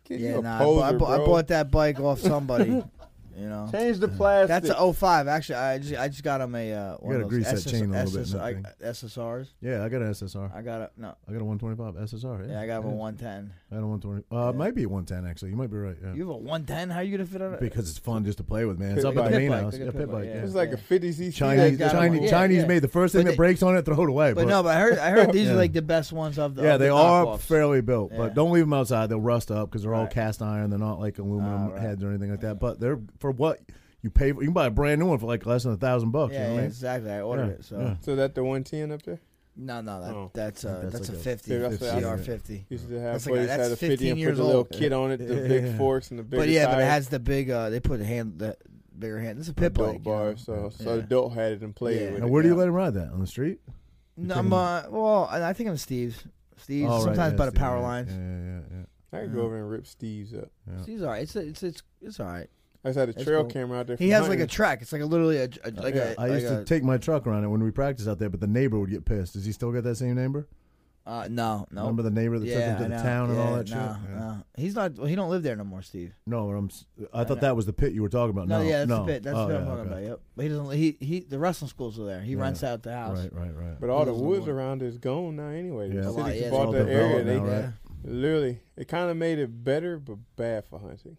Get Yeah, you a nah, I, poser, I, bought, I bro. bought that bike off somebody. you know, Change the plastic. that's a 05. Actually, I just I just got him a uh, one gotta of those grease that SS, chain a little bit SS, that I, thing. SSRs. Yeah, I got an SSR. I got a no. I got a 125 SSR. Yeah, Yeah, I got him a 110. I got a 120. Uh, it might be a 110 actually. You might be right. Yeah. You have a 110? How are you gonna fit on it? because it's fun just to play with, man. It's Pit up at the bike. main Pit bike, house. like a Yeah, pit pit bike, bike. yeah. Yeah. It's like a 50 cc. Chinese, got Chinese, one. Yeah, Chinese yeah. made the first thing But that they- breaks on it, throw it away. But no, but I heard I heard these Yeah. are like the best ones of the. yeah, of the they are knockoffs. fairly built, Yeah. but don't leave them outside. They'll rust up because they're all Right. cast iron. They're not like aluminum Ah, right. heads or anything like that. But they're for what you pay. For, you can buy a brand new one for like less than a thousand bucks. Yeah, you know yeah, I mean? exactly. I ordered Yeah, it. So yeah. So that the 110 up there? no, no, that Oh. that's uh, That's that's, like a a 50 Yeah, that's CR 50. Used to have That's like- boys that's had a 50 15 and put years the little old. kit on it, the Yeah. big forks and the big But yeah, but it has the big. uh They put the hand the bigger hand. This is a pit adult bike. bar. you know? So so Yeah. adult had it and played Yeah. with Now, it. where do you yeah. let him ride that on the street? No, take I'm, uh, well, I I think I'm Steve's. Steve's Oh, right, sometimes yeah, by the Steve, power yeah, lines. Yeah, yeah, yeah. I could go over and rip Steve's up. yeah, yeah. Steve's alright. It's it's it's it's alright. I just had a It's trail cool. camera out there. He has like a hunting. track. It's like a literally a, a like Yeah. a. I like used to a- take my truck around it when we practiced out there, but the neighbor would get pissed. Does he still get that same neighbor? Uh, no, no. Remember the neighbor that took yeah, him to the know. town and yeah, all that no, shit? Yeah. No, he's not. Well, he don't live there no more, Steve. No, I'm, s- I thought know. that was the pit you were talking about. No, No, yeah, that's no. the pit. That's oh, what yeah, I'm talking okay. about. Yep. But he doesn't. He he. The wrestling schools are there. He Yeah. rents out the house. Right, right, right. But all the He doesn't woods want- around is gone now anyway. Yeah. The A lot, city yeah, just bought all that area. They now, right? Yeah. literally, it kind of made it better, but bad for hunting.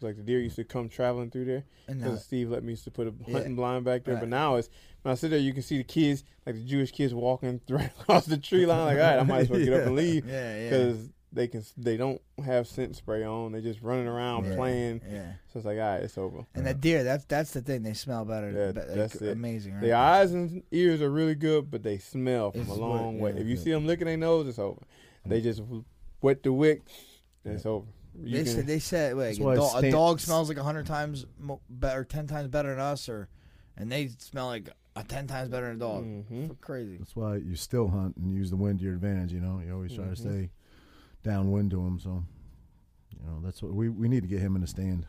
Cause like the deer used to come traveling through there. And Because Steve let me used to put a Yeah. hunting blind back there. Right. But now it's when I sit there, you can see the kids, like the Jewish kids, walking right across the tree line. Like, all right, I might as well get up and leave yeah, yeah. because they can. They don't have scent spray on. They're just running around yeah, playing. Yeah. So it's like, all right, it's over. And that deer, that's that's the thing. They smell better. Yeah, like, that's it. amazing. Right? Their eyes and ears are really good, but they smell from It's a what- long way. yeah. If you see them licking their nose, it's over. They just wet the wick, and it's over. You They can- said they said wait, That's a, why do- a dog smells like hundred times mo- better, ten times better than us, or and they smell like a ten times better than a dog. Mhm. F- Crazy. That's why you still hunt and use the wind to your advantage. You know, you always try to stay downwind to him. So, you know, that's what we we need to get him in the stand.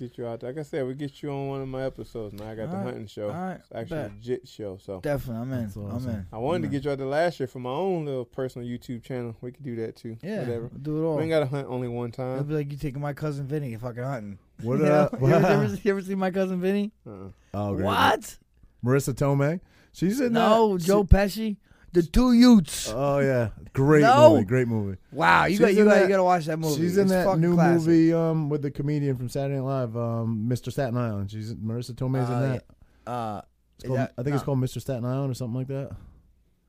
Get you out there. Like I said, we get you on one of my episodes. Now I got the All right. hunting show. All right, It's actually a bet. legit show. So Definitely, I'm in. That's I'm in. I wanted I'm to get you out there last year for my own little personal YouTube channel. We could do that too. Yeah, Whatever. we'll do it all. We ain't got to hunt only one time. It'd be like you taking my cousin Vinny fucking hunting. What? You, Uh, know? you, ever, you, ever, you ever see my cousin Vinny? Uh-uh. oh, great. What? Marisa Tomei. She's in No, that. Joe Pesci. The two Utes. Oh yeah, great No. movie. Great movie. wow, you she's got you in got that- you got to watch that movie. She's in It's that fucking new classic. movie um, with the comedian from Saturday Night Live, um, Mr. Staten Island. She's Marisa Tomei's Uh, in that. Uh, It's called, that- I think it's no. called Mr. Staten Island or something like that.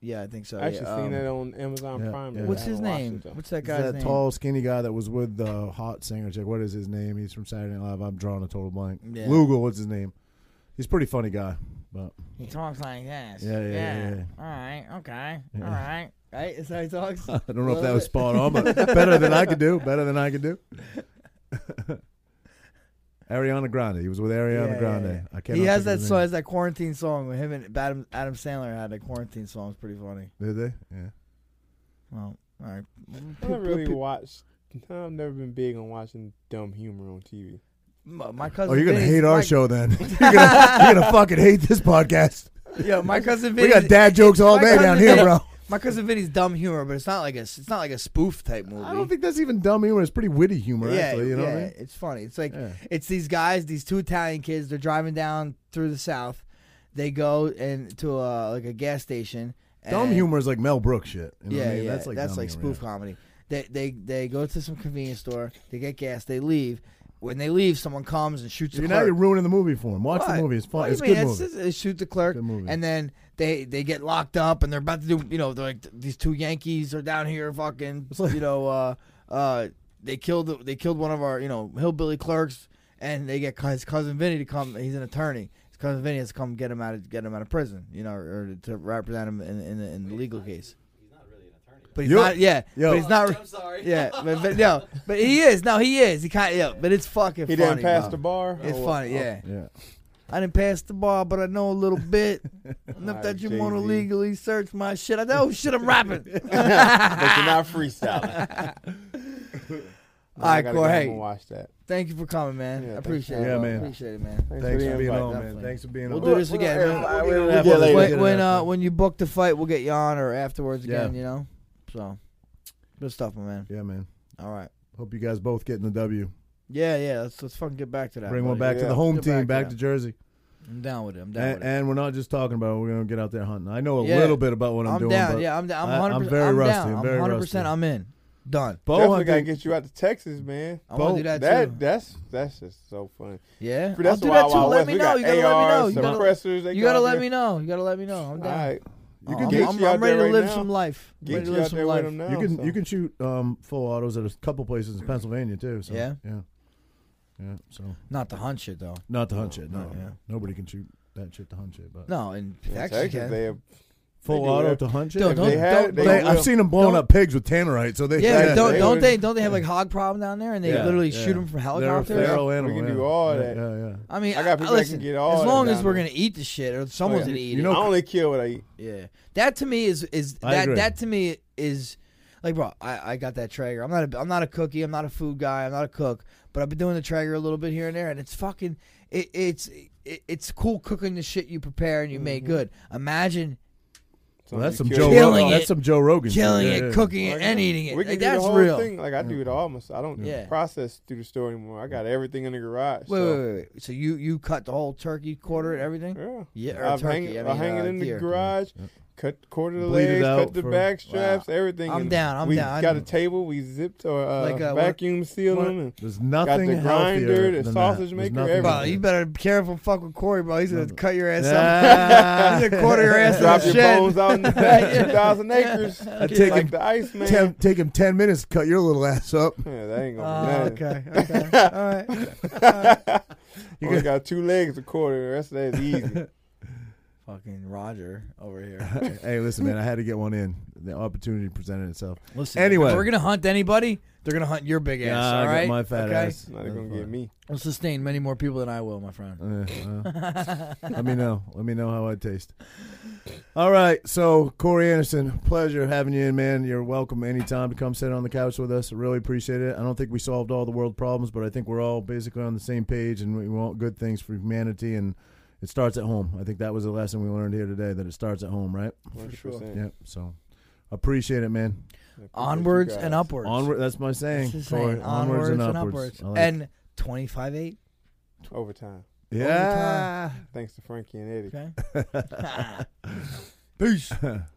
yeah, I think so. I actually yeah, seen um, that on Amazon yeah, Prime. yeah. but What's I his haven't watched name? it, though. What's that It's guy's that name? tall, skinny guy that was with the hot singer chick. What is his name? He's from Saturday Night Live. I'm drawing a total blank. Yeah. Lugal, what's his name? He's a pretty funny guy. But He talks like this. Yeah, yeah, yeah, yeah. All right. Okay. Yeah. All right. Right? Is how he talks? I don't know if that was spot on, but better than I could do. Better than I could do. Ariana Grande. He was with Ariana Yeah, yeah, Grande. yeah. I can't. He has that song. Has that quarantine song with him and Adam Adam Sandler had a quarantine song. It's pretty funny. Did they? Yeah. Well, all right. I don't really watch. I've never been big on watching dumb humor on TV. My, my oh, cousin. Oh, you're gonna Vinny's- hate our my- show then. you're, gonna, you're gonna fucking hate this podcast. Yo, my cousin Vinny. We got dad jokes all my day cousin down here, Vinny- bro. My cousin Vinny's dumb humor, but it's not like a it's not like a spoof type movie. I don't think that's even dumb humor. It's pretty witty humor, yeah, actually. You know yeah, what I mean? it's funny. It's like Yeah. it's these guys, these two Italian kids. They're driving down through the South. They go and to a, like a gas station. Dumb humor is like Mel Brooks shit. You know yeah, what I mean? yeah, That's like dumb spoof humor, comedy. They they they go to some convenience store. They get gas. They leave, when they leave, someone comes and shoots the You're clerk. now you're ruining the movie for him. Watch What? the movie. It's fun. What do It's a you good mean? movie. It's- They shoot the clerk, Good movie. and then they they get locked up, and they're about to do. You know, they're like these two Yankees are down here, fucking. It's like- you know, uh, uh, they killed they killed one of our you know hillbilly clerks, and they get his cousin Vinny to come. He's an attorney. His cousin Vinny has to come get him out of get him out of prison. You know, or to represent him in in, the- in the legal case. He's not really an attorney. But he's Yo- not. Yeah, yo. but he's not. I'm sorry. Yeah, but, but no, but he is. No, he is. He kind of. Yeah, but it's fucking. He funny, didn't pass bro. the bar. It's Oh, funny. oh, Yeah. yeah. I didn't pass the bar, but I know a little bit. Enough Alright, that you want to legally search my shit. I know shit. I'm rapping. but you're not freestyling. All right, I go home hey. and watch that. Thank you for coming, man. Yeah, I appreciate it. Yeah, man. me. Appreciate it, man. Thanks Thanks for being invite. on, man. definitely. Thanks for being We'll on. do this again, We'll- man. we'll- We'll we'll have get one later. When, again when uh when you book the fight, we'll get you on or afterwards Yeah. again. You know, so good stuff, my man. Yeah, man. All right. Hope you guys both getting the W. Yeah, yeah. Let's let's fucking get back to that. Bring one buddy. back to the home Get team, back to back that. to Jersey. I'm down with it. I'm down And, with it. and we're not just talking about it. We're going to get out there hunting. I know a Yeah. little bit about what I'm, I'm doing. down. but Yeah, I'm down. I- I'm I'm 100. very I'm rusty. down. I'm I'm very 100. rusty. percent I'm in. Done. Bow Definitely gotta hunting. get you out to Texas, man. I want to do that that too. that's that's just so fun. Yeah, That's I'll do that Wild too. Wild Let West. me We know. got You gotta let me know. You gotta, suppressors. They you gotta got let me know. You gotta let me know. I'm All down. right, you can I'm, get I'm, I'm ready to right live now. some life. Get ready to you live some life. now. You can so. you can shoot um, full autos at a couple places in Pennsylvania too. So, Yeah? yeah, yeah. So Not the hunt shit though. not the hunt shit. No, No, yeah. nobody can shoot that shit to hunt shit. But No, in In Texas, Texas, they have, full they auto to hunt shit. Don't- don't- they had it, don't- they They- will. I've seen them blowing don't- up pigs with tannerite. So they yeah, yeah, but don't they don't would- they don't they have like hog problem down there and they Yeah, literally yeah. shoot them from They're a helicopters? feral We animal. can yeah. do all yeah, that. Yeah, yeah. I mean, I got people that listen, can get all as that long as down we're there. gonna eat the shit or someone's Oh, yeah. gonna eat You it. know- I only kill what I eat. Yeah, that to me is is I that agree. that to me is like, bro. I, I got that Traeger. I'm not a I'm not a cookie. I'm not a food guy. I'm not a cook. But I've been doing the Traeger a little bit here and there, and it's fucking it, it's it, it's cool cooking the shit you prepare and you make Mm-hmm. good. Imagine Well, that's some Joe. Killing Rogan. it. That's some Joe Rogan. killing Yeah, it, yeah. cooking it, Like, and eating it. We can Like, do that's the whole real. thing. Like I do it all myself. I don't Yeah. process through the store anymore. I got everything in the garage. Wait, so, wait, wait, wait. So you you cut the whole turkey quarter and everything? Yeah. Yeah, or I'll turkey. hang, I I'll mean, hang uh, it in the deer. garage. Cut quarter the Bleed legs, cut the for- back straps, Wow. everything. I'm and down, I'm we down. got a table. We zipped or uh, Like, what- vacuum sealed what- them. And There's got nothing the grinder, healthier the than sausage that. maker, everything. Bro, you better be careful. Fuck with Corey, bro. He's gonna No. cut your ass up. Ah. He's gonna quarter your ass in drop your shed. bones out in the back, two thousand acres. I take like him the ice man. ten, take him ten minutes to cut your little ass up. Yeah, that ain't gonna be nothing. okay, okay, all right. You got two legs a quarter. The rest of that is easy. Fucking Roger over here. hey, listen, man, I had to get one in. The opportunity presented itself. Listen, Anyway. if we're gonna hunt anybody. They're gonna hunt your big ass. Yeah, all I got right, my fat okay? ass. Not gonna get me. We'll sustain many more people than I will, my friend. Uh, well, let me know. Let me know how I taste. All right. So, Corey Anderson, pleasure having you in, man. You're welcome anytime to come sit on the couch with us. I really appreciate it. I don't think we solved all the world problems, but I think we're all basically on the same page and we want good things for humanity. And it starts at home. I think that was a lesson we learned here today that it starts at home, right? 100%. Yep. So, appreciate it, man. Onwards and upwards. Onward. That's my saying. That's Corey. saying. Onwards and upwards. I like And twenty five eight. Overtime. it. yeah. Thanks to Frankie and Eddie. Okay. Peace.